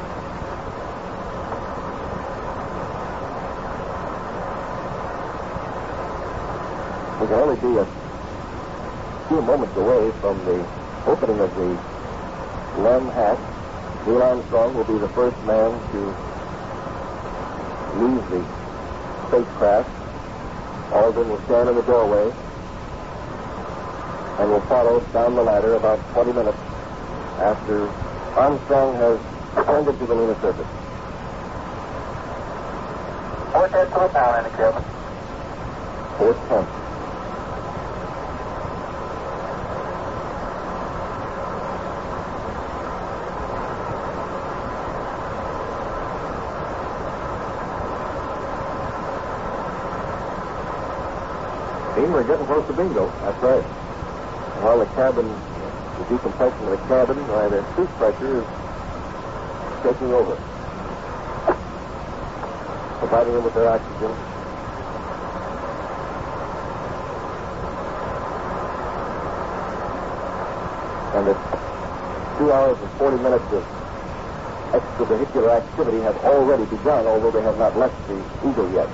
We can only be a few moments away from the opening of the Lem hatch. Neil Armstrong will be the first man to leave the spacecraft. Aldrin will stand in the doorway and will follow down the ladder about 20 minutes after Armstrong has ascended to the lunar surface. Four ten to a pound in the cabin. Four tenths. We're getting close to bingo. That's right. While the cabin, the decompression of the cabin, why the suit pressure is taking over. Providing them with their oxygen. And the two hours and 40 minutes of extravehicular activity have already begun, although they have not left the Eagle yet.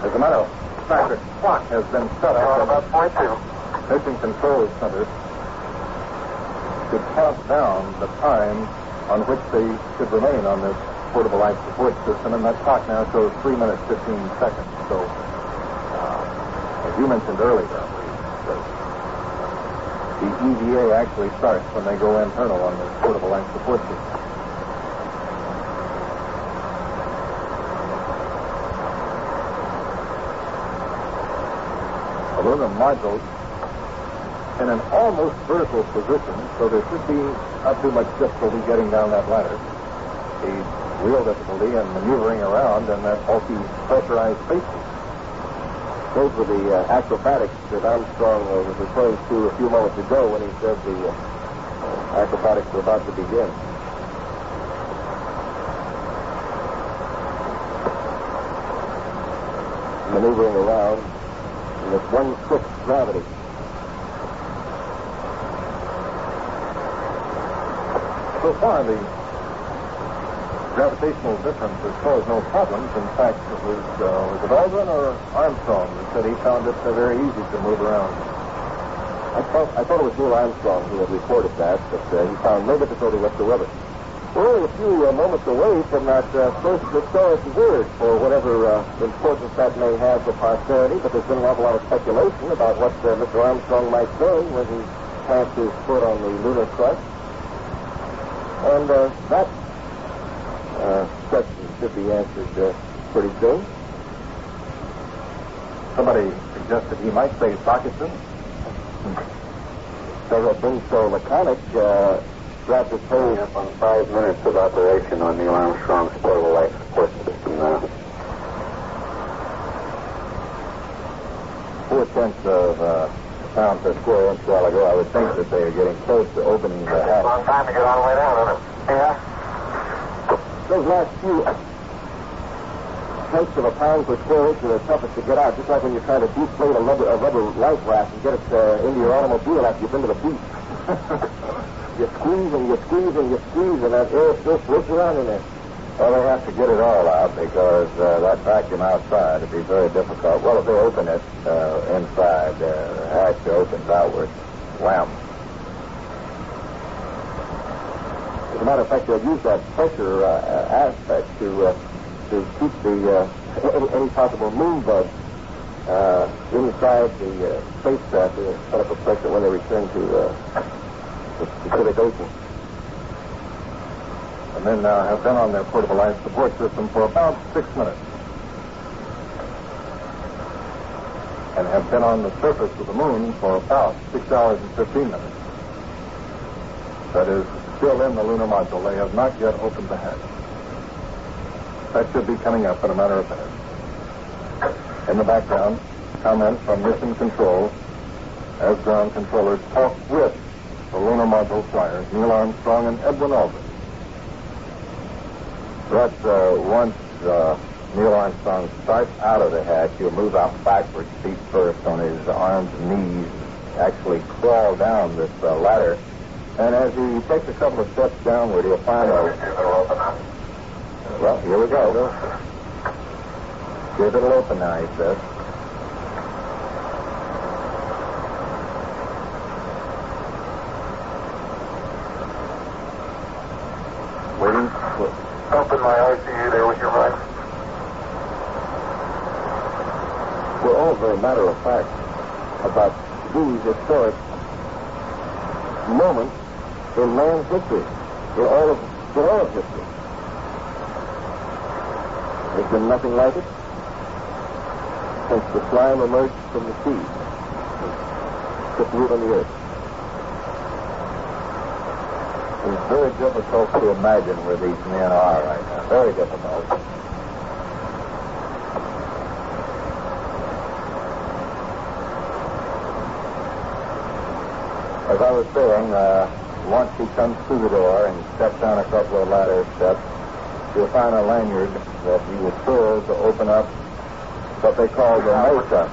A matter fact, a clock has been set up About point two. Mission Control Center should count down the time on which they should remain on this portable life support system, and that clock now shows 3 minutes 15 seconds. So, uh, as you mentioned earlier, the, the EVA actually starts when they go internal on this portable life support system. Aluminum module in an almost vertical position, so there should be not too much difficulty getting down that ladder. The real difficulty in maneuvering around in that bulky pressurized spacesuit. Those were the uh, acrobatics that Armstrong uh, was referring to a few moments ago when he said the uh, acrobatics were about to begin. Maneuvering around this one-sixth gravity. So far, the gravitational difference has caused no problems. In fact, it was, uh, was it Aldrin or Armstrong that said he found it uh, very easy to move around? I thought, I thought it was Neil Armstrong who had reported that, but uh, he found no difficulty whatsoever. We're a few uh, moments away from that uh, first historic word for whatever uh, importance that may have for posterity, but there's been an awful lot of speculation about what uh, Mr. Armstrong might say when he plants his foot on the lunar crust. And uh, that uh, question should be answered uh, pretty soon. Somebody suggested he might say Socketson. Does have been so laconic, this whole Up on five minutes of operation on Neil Armstrong's portable life support system now. Four tenths of uh, pound per square inch while ago, I would think that they are getting close to opening the hatch. On time to get all the way down, isn't it? Yeah. those last few tenths of a pound per square inch are the toughest to get out, just like when you're trying to deflate a rubber, a rubber life raft and get it uh, into your automobile after you've been to the beach. you squeeze and you squeeze and you squeeze, and that air still floats around in there. Well, they have to get it all out because uh, that vacuum outside would be very difficult. Well, if they open it uh, inside, uh, the hatch opens outward. Wham. As a matter of fact, they'll use that pressure uh, aspect to uh, to keep the uh, any, any possible moon bug uh, inside the uh, spacecraft. They'll set up a pressure when they return to uh, the Ocean. The men now have been on their portable life support system for about six minutes. And have been on the surface of the moon for about six hours and 15 minutes. That is, still in the lunar module. They have not yet opened the hatch. That should be coming up in a matter of minutes. In the background, comments from mission control as ground controllers talk with the lunar module flyers, Neil Armstrong and Edwin Aldrin. But uh, once uh, Neil Armstrong starts out of the hatch, he'll move out backwards, feet first on his arms and knees, actually crawl down this uh, ladder. And as he takes a couple of steps downward, he'll find a... Well, here we go. Give it a open now, he says. Waiting. Open my ICU there with your mic. We're all very matter of fact about these historic moments in man's history, in all of, in all of history. There's been nothing like it since the slime emerged from the sea, took root on the earth. It's very difficult to imagine where these men are right now. Very difficult. As I was saying, uh, once he comes through the door and steps down a couple of ladder steps, you'll find a lanyard that he was told to open up what they call the mesa.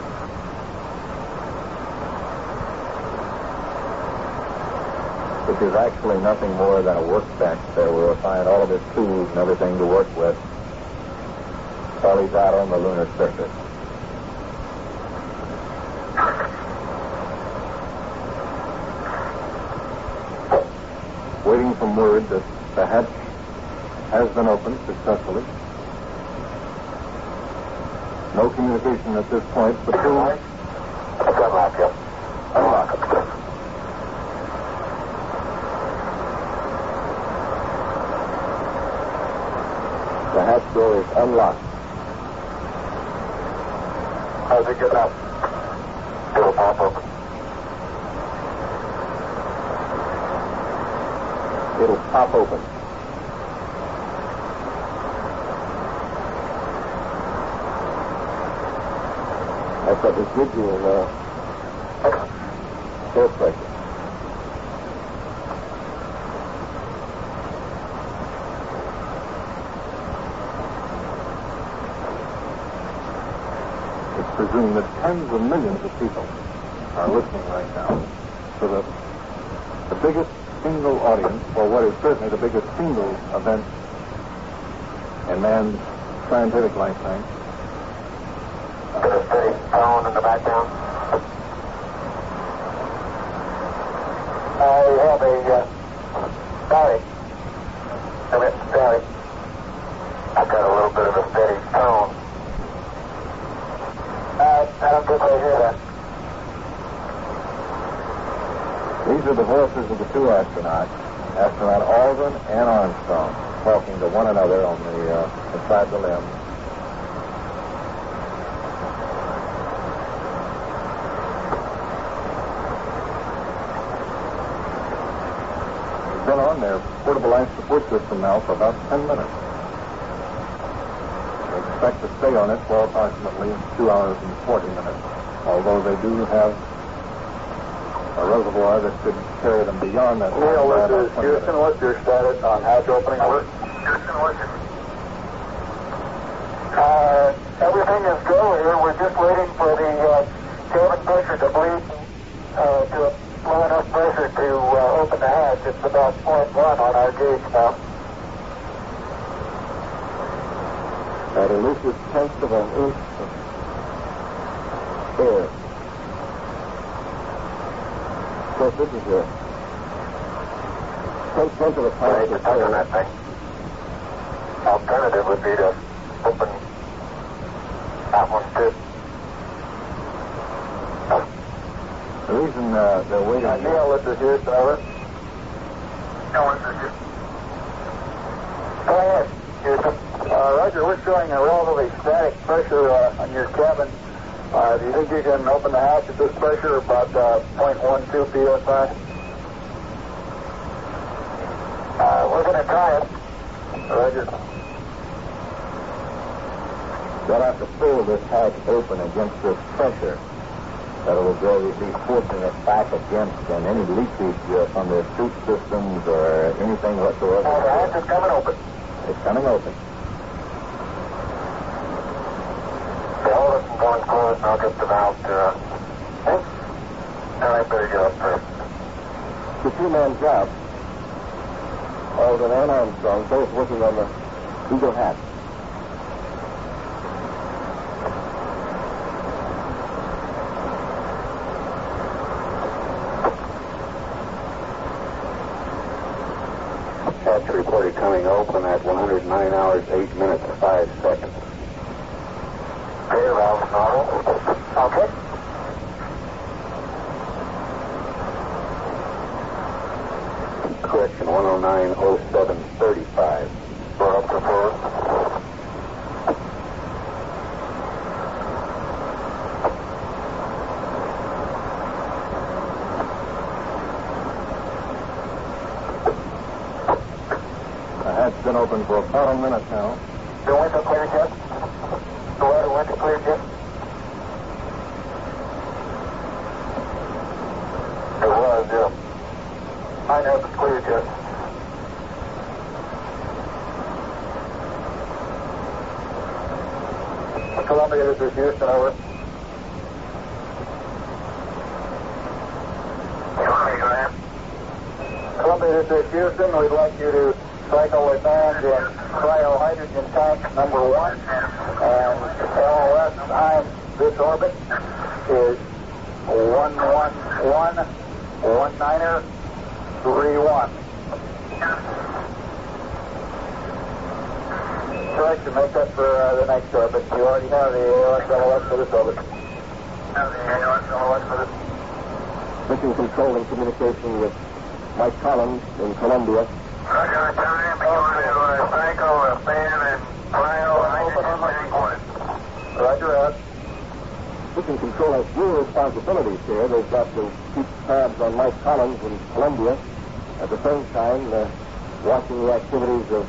Which is actually nothing more than a workbench there where you'll find all of his tools and everything to work with while he's out on the lunar surface. Word that the hatch has been opened successfully. No communication at this point between. Unlock it. Unlock it. The hatch door is unlocked. How's it getting up? It'll pop open. It'll pop open. That's that residual uh, air pressure. It's presumed that tens of millions of people are listening right now to the, the biggest single audience for what is certainly the biggest single event in man's scientific lifetime. Get a steady tone in the background. I have a, uh, Barry. Come in, Barry. I've got a little bit of a steady tone. Uh, I don't think I hear that. These are the voices of the two astronauts, astronaut Aldrin and Armstrong, talking to one another on the uh, inside the LEM. It's been on their portable life support system now for about 10 minutes. They expect to stay on it for approximately 2 hours and 40 minutes, although they do have reservoir that could carry them beyond that. Neil, this is Houston. What's your status on hatch opening? Over. Houston, what's your... Uh, everything is go here. We're just waiting for the uh, cabin pressure to bleed uh, to low enough pressure to uh, open the hatch. It's about point one on our gauge now. At a lucid tenth of an inch of air. Of course, this is a ten tenth of a I pound hate to of touch on air. that thing. Alternative would be to open that one too. The reason uh, they're waiting. Uh, Neil, this is Houston. Over. No, this is Houston. Go ahead, Houston. Uh, Roger, we're showing a relatively static pressure uh, on your cabin. Uh, do you think you can open the hatch at this pressure, about uh, 0.12 psi? Uh, we're going to try it. Roger. They'll have to pull this hatch open against this pressure. that will really be forcing it back against and any leakage uh, from the suit systems or anything whatsoever. The hatch is coming open. It's coming open. Okay, hold it from going close, and I'll get the valve to... Uh, oh, all right, better get up first. The two-man job. Aldrin and Armstrong both working on the Eagle hat. Hatch reported coming open at 109 hours, 8 minutes, 5 seconds. Okay, valve normal. Okay. Correction, 109.07.35. We're up to four. The hat's been open for about a minute now. The window clear yet? The water window clear yet? It was, yeah. Mine hasn't cleared yet. Columbia, this is Houston, over. Columbia, this is Houston. We'd like you to cycle with band in cryohydrogen tank number one. And LOS time this orbit is 111 19er 31. Correction, make that for uh, the next orbit. You already have the AOS LOS for this orbit. Have the AOS LOS for this. Mission control and communication with Mike Collins in Columbia. Roger, time. You want to uh, cycle a fan and cryohydrogen tank one. Roger that. Mission control has few responsibilities here. They've got to keep tabs on Mike Collins in Columbia. At the same time, uh, watching the activities of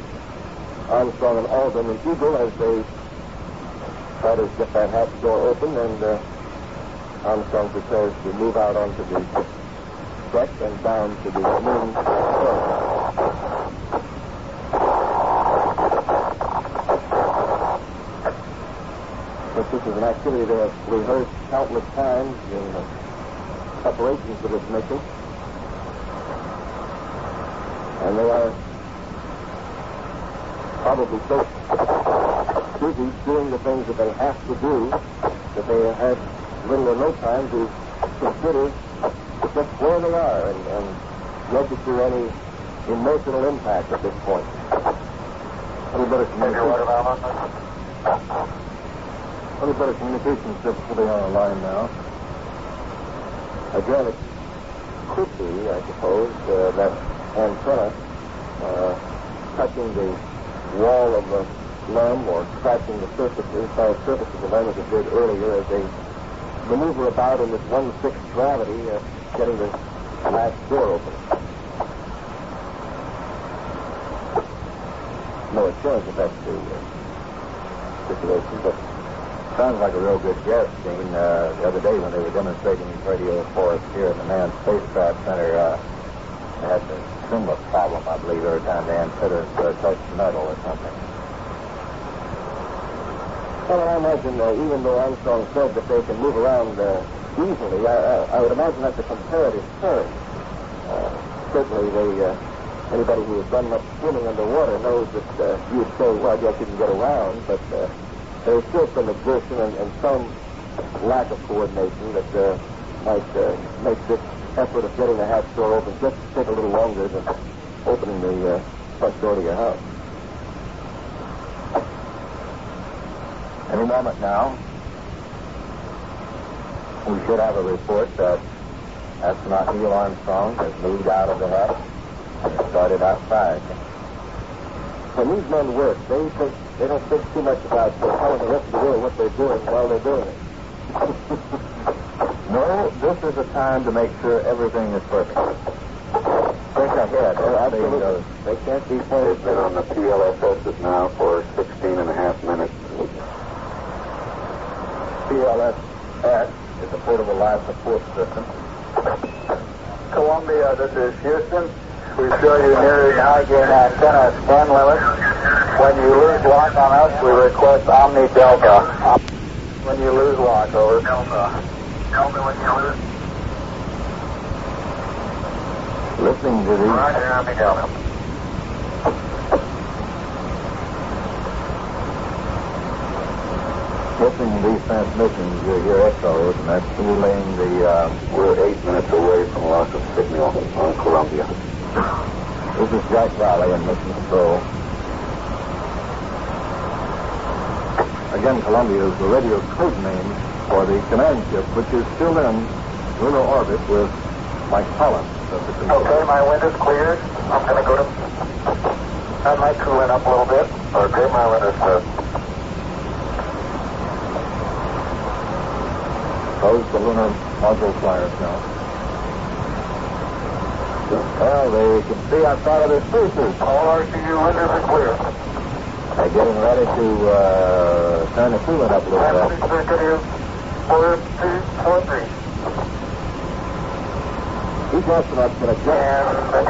Armstrong and Aldrin and Eagle as they try to get that hatch door open and uh, Armstrong prepares to move out onto the deck and down to the moon. But this is an activity they have rehearsed countless times in uh, preparation for this mission. And they are probably so busy doing the things that they have to do that they have little or no time to consider just where they are and, and register any emotional impact at this point. A little bit of communication. A little of communication difficulty on the line now. Again, it could be, I suppose, uh, that antenna uh, touching the wall of the LEM or scratching the surface, inside surface of the LEM as it did earlier as they maneuver about in this one-sixth gravity, uh, getting the latch door open. No assurance that that's the uh, situation, but sounds like a real good guess, Gene. Uh, the other day when they were demonstrating radios for us here at the Manned Spacecraft Center, uh, had similar problem, I believe, every time the antennas uh, touched metal or something. Well, I imagine, uh, even though Armstrong said that they can move around uh, easily, I, I, I would imagine that's a comparative term. Uh, certainly, they, uh, anybody who has done much swimming underwater knows that uh, you'd say, well, I guess you can get around, but uh, there's still some exertion and, and some lack of coordination that uh, might make this effort of getting the hatch door open just take a little longer than opening the uh, front door to your house. Any moment now, we should have a report that astronaut Neil Armstrong has moved out of the hatch and started outside. When these men work, they think they don't think too much about telling the rest of the world what they're doing while they're doing it. no, this is a time to make sure everything is perfect. Think ahead. Oh, absolutely. They can't be They've pointed been on the PLSSs now for 16 and a half minutes. PLSS It's a portable life support system. Columbia, this is Houston. We show you near the high gain antenna span limit. When you lose lock on us, we request Omni Delta. When you lose lock, over. Delta. Delta when you lose. Listening to the Roger, Omni Delta. listening to these transmissions, you hear echoes, and that's relaying the. Uh, we're eight minutes away from loss of signal on Columbia. This is Jack Riley in Mission Control. Again, Columbia is the radio code name for the command ship, which is still in lunar orbit with Mike Collins at the control. Okay, my wind is cleared. I'm going to go to. I might cool it up a little bit. Okay, my wind is clear. Those the lunar module flyers now. Well, they can see outside of their spaces. All RCU windows are clear. They're getting ready to uh, turn the coolant up a little bit. Four two four three. These astronauts can adjust. And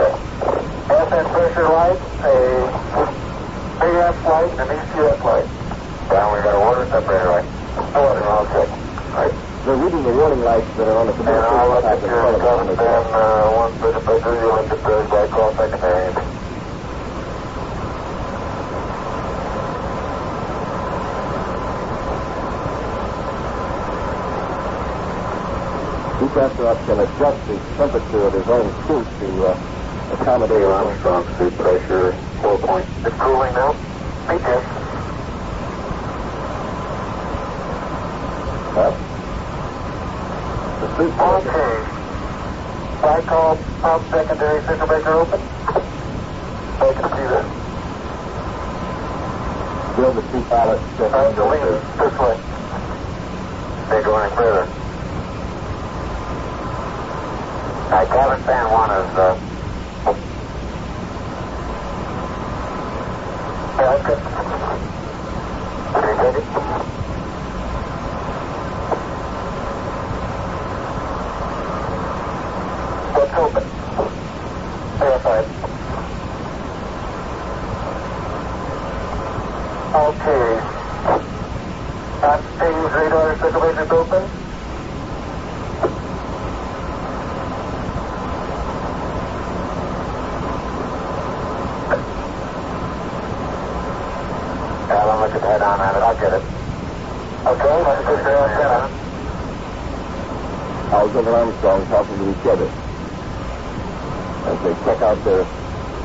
FN pressure light, a AF light, and an ECS light. Down, we got a water separator light. Water, okay. Right. They're reading the warning lights that are on the And I'll look at communication your packet in front of common them. band, uh, one thirty-five thirty, one to third, by call secondary. Each astronaut can adjust the temperature of his own suit to uh, accommodate Armstrong suit pressure, four point. It's cooling now? Me too. Huh? The suit pressure. Okay. I call pump secondary circuit breaker open. I can see this. Still the two pilots I'm checking to this way. They go any further. I cabin fan one is, uh, yeah, that's good. Can you take it? What's open? Verified. Okay. That thing's radar circulator's open. Yeah, I'll look at the head on at it. I'll get it. Okay, let's go to the antenna. Howes and Armstrong talking to each other as they check out their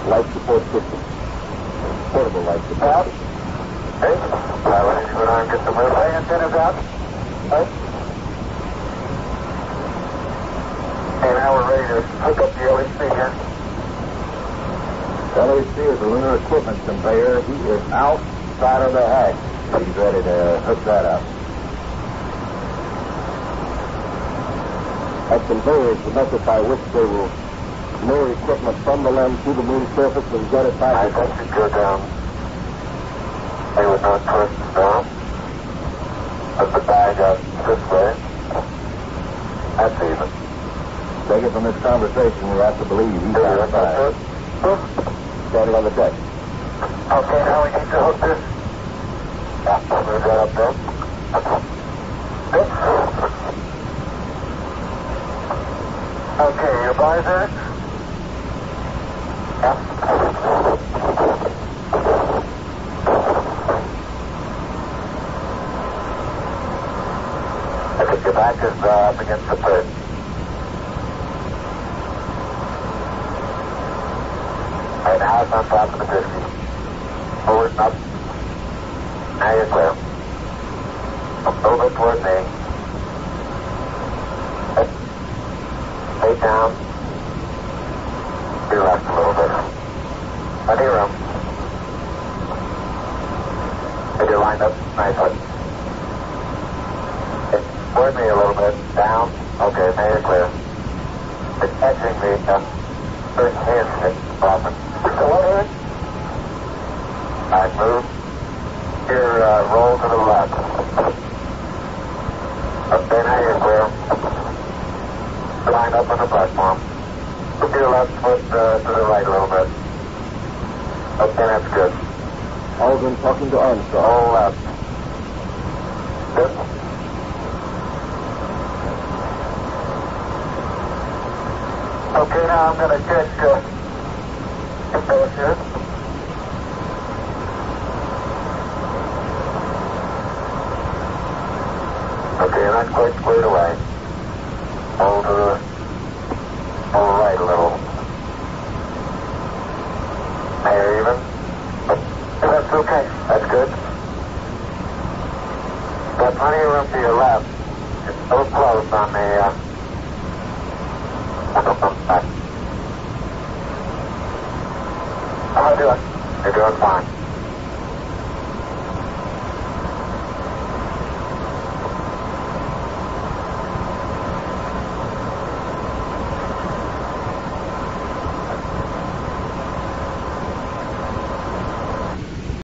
life support system. Portable life support Out. system. Hey, pilot, you go down and get the move. Hey, antenna's out. Right. Okay, now we're ready to hook up the LEC here. LEC is a lunar equipment conveyor. He is outside of the hatch. He's ready to hook that up. That the method by which they will lower equipment from the land to the moon surface and get it back. I think you go down. They would not twist down. Put the bag up this way. That's even. Take it from this conversation, we have to believe he's you want outside. Standing on the deck. Okay, now we need to hook this.